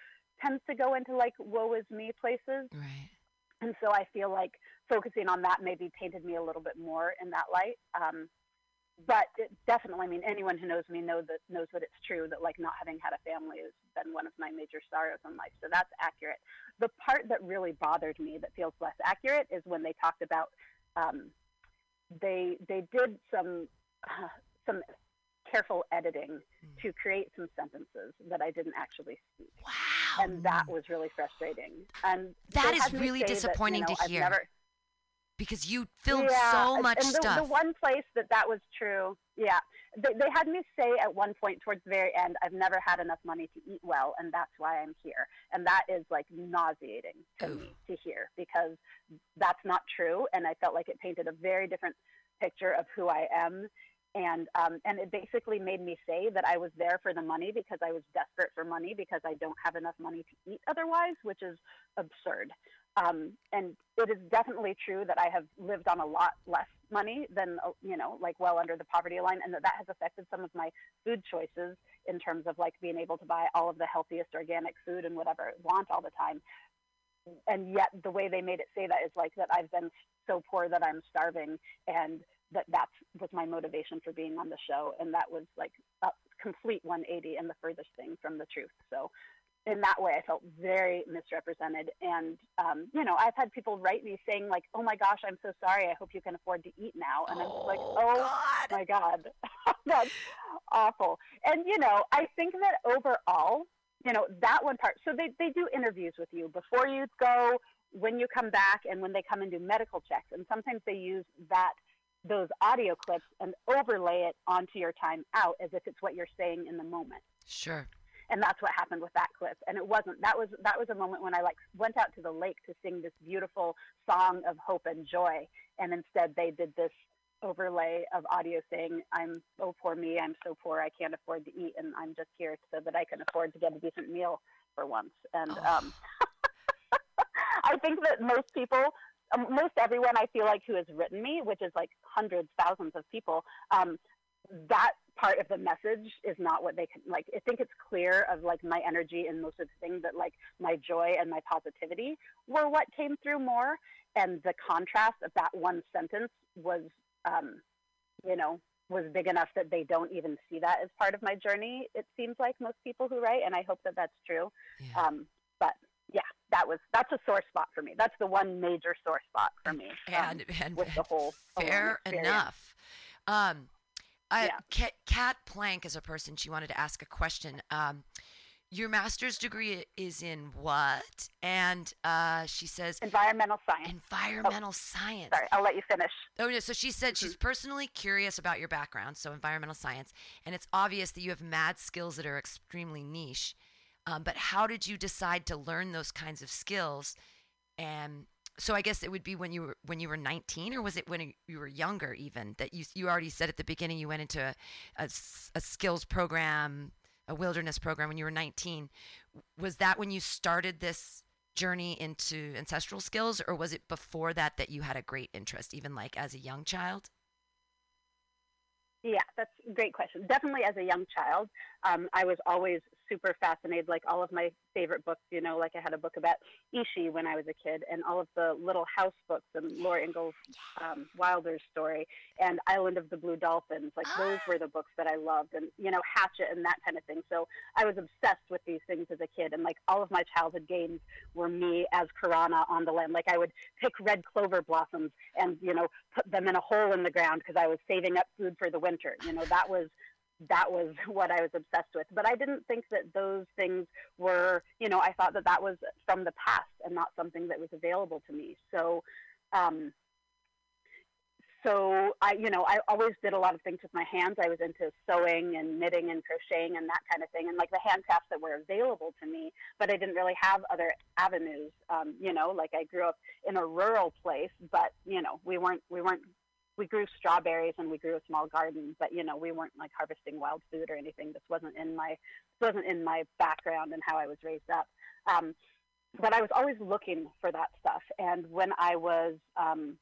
tends to go into like woe is me places. right. And so I feel like focusing on that maybe painted me a little bit more in that light. Um, but it definitely, I mean, anyone who knows me know that knows that it's true that like not having had a family has been one of my major sorrows in life. So that's accurate. The part that really bothered me that feels less accurate is when they talked about um, they they did some uh, some careful editing Mm. to create some sentences that I didn't actually speak, Wow. And that was really frustrating. And That is really say that, you disappointing know, to hear. never- because you filmed yeah, so much and the, stuff. The one place that that was true, yeah, they, they had me say at one point towards the very end, "I've never had enough money to eat well, and that's why I'm here." And that is like nauseating to Ooh. me to hear because that's not true, and I felt like it painted a very different picture of who I am. And um, and it basically made me say that I was there for the money because I was desperate for money because I don't have enough money to eat otherwise, which is absurd. Um, and it is definitely true that I have lived on a lot less money than uh, you know, like well under the poverty line, and that that has affected some of my food choices in terms of like being able to buy all of the healthiest organic food and whatever I want all the time. And yet, the way they made it say that is like that I've been so poor that I'm starving, and that that was my motivation for being on the show, and that was like a complete 180 and the furthest thing from the truth. So in that way, I felt very misrepresented. And, um, you know, I've had people write me saying, like, oh my gosh, I'm so sorry. I hope you can afford to eat now. And I'm just like, Oh, oh God. my God, [LAUGHS] that's awful. And, you know, I think that overall, you know, that one part, so they, they do interviews with you before you go, when you come back, and when they come and do medical checks. And sometimes they use that those audio clips and overlay it onto your time out as if it's what you're saying in the moment Sure. and that's what happened with that clip and it wasn't that was that was a moment when i like went out to the lake to sing this beautiful song of hope and joy and instead they did this overlay of audio saying i'm oh poor me i'm so poor i can't afford to eat and i'm just here so that i can afford to get a decent meal for once and Oh. um [LAUGHS] i think that most people most everyone i feel like who has written me which is like hundreds thousands of people um, that part of the message is not what they can like i think it's clear of like my energy and most of the things that like my joy and my positivity were what came through more. And the contrast of that one sentence was um you know was big enough that they don't even see that as part of my journey it seems like most people who write and i hope that that's true. Yeah. um but yeah that was that's a sore spot for me that's the one major sore spot for me um, and and with the whole fair enough. Um, I, Yeah. Kat, Plank is a person. She wanted to ask a question. Um, your master's degree is in what? And uh, she says environmental science environmental science. sorry i'll let you finish Oh, no. So she said she's personally curious about your background, so environmental science, and it's obvious that you have mad skills that are extremely niche. Um, but how did you decide to learn those kinds of skills? And so I guess it would be when you were when you were 19, or was it when you were younger even that you you already said at the beginning you went into a a skills program, a wilderness program when you were 19. Was that when you started this? journey into ancestral skills or was it before that that you had a great interest even like as a young child Yeah, that's a great question. Definitely as a young child, um, I was always super fascinated. Like all of my favorite books, you know, like I had a book about Ishi when I was a kid, and all of the Little House books and Laura Ingalls um, Wilder's story and Island of the Blue Dolphins. Like those were the books that I loved, and you know, Hatchet and that kind of thing. So I was obsessed with these things as a kid, and like all of my childhood games were me as Karana on the land. Like I would pick red clover blossoms and you know put them in a hole in the ground because I was saving up food for the winter. You know, that was that was [LAUGHS] what I was obsessed with. But I didn't think that those things were, you know, I thought that that was from the past and not something that was available to me. So, um, so I, you know, I always did a lot of things with my hands. I was into sewing and knitting and crocheting and that kind of thing, and like the handcrafts that were available to me. But I didn't really have other avenues. Um, you know, like I grew up in a rural place, but you know, we weren't we weren't we grew strawberries and we grew a small garden, but you know, we weren't like harvesting wild food or anything. This wasn't in my this wasn't in my background and how I was raised up. Um, but I was always looking for that stuff. And when I was um,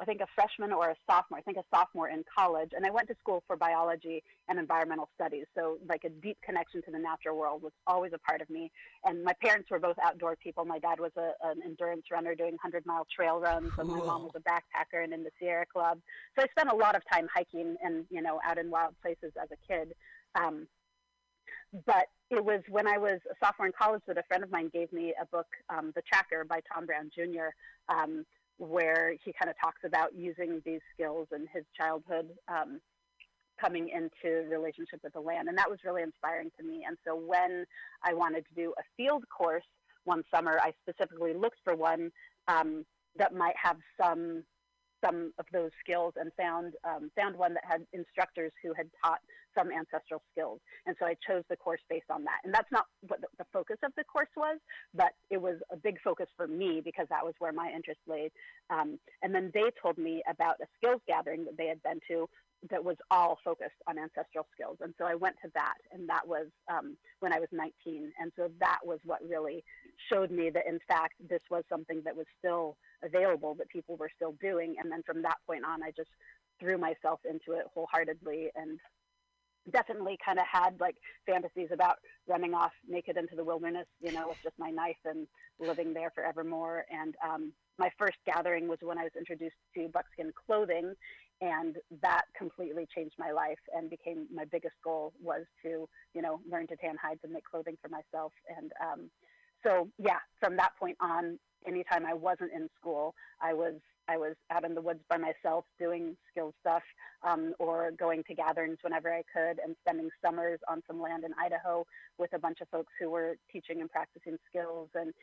I think a freshman or a sophomore, I think a sophomore in college. And I went to school for biology and environmental studies. So, like a deep connection to the natural world was always a part of me. And my parents were both outdoor people. My dad was a, an endurance runner doing 100 mile trail runs, and my mom was a backpacker and in the Sierra Club. So, I spent a lot of time hiking and, you know, out in wild places as a kid. Um, but it was when I was a sophomore in college that a friend of mine gave me a book, um, The Tracker by Tom Brown Jr., um, where he kind of talks about using these skills in his childhood um, coming into relationship with the land. And that was really inspiring to me. And so when I wanted to do a field course one summer, I specifically looked for one um, that might have some some of those skills and found um, found one that had instructors who had taught some ancestral skills. And so I chose the course based on that. And that's not what the, the focus of the course was, but it was a big focus for me because that was where my interest laid. Um, and then they told me about a skills gathering that they had been to that was all focused on ancestral skills. And so I went to that, and that was um, when I was 19. And so that was what really showed me that, in fact, this was something that was still available, that people were still doing. And then from that point on, I just threw myself into it wholeheartedly and definitely kind of had like fantasies about running off naked into the wilderness, you know, with just my knife and living there forevermore. And um, my first gathering was when I was introduced to buckskin clothing, and that completely changed my life and became my biggest goal was to, you know, learn to tan hides and make clothing for myself. And um, so, yeah, from that point on, anytime I wasn't in school, I was I was out in the woods by myself doing skills stuff um, or going to gatherings whenever I could and spending summers on some land in Idaho with a bunch of folks who were teaching and practicing skills and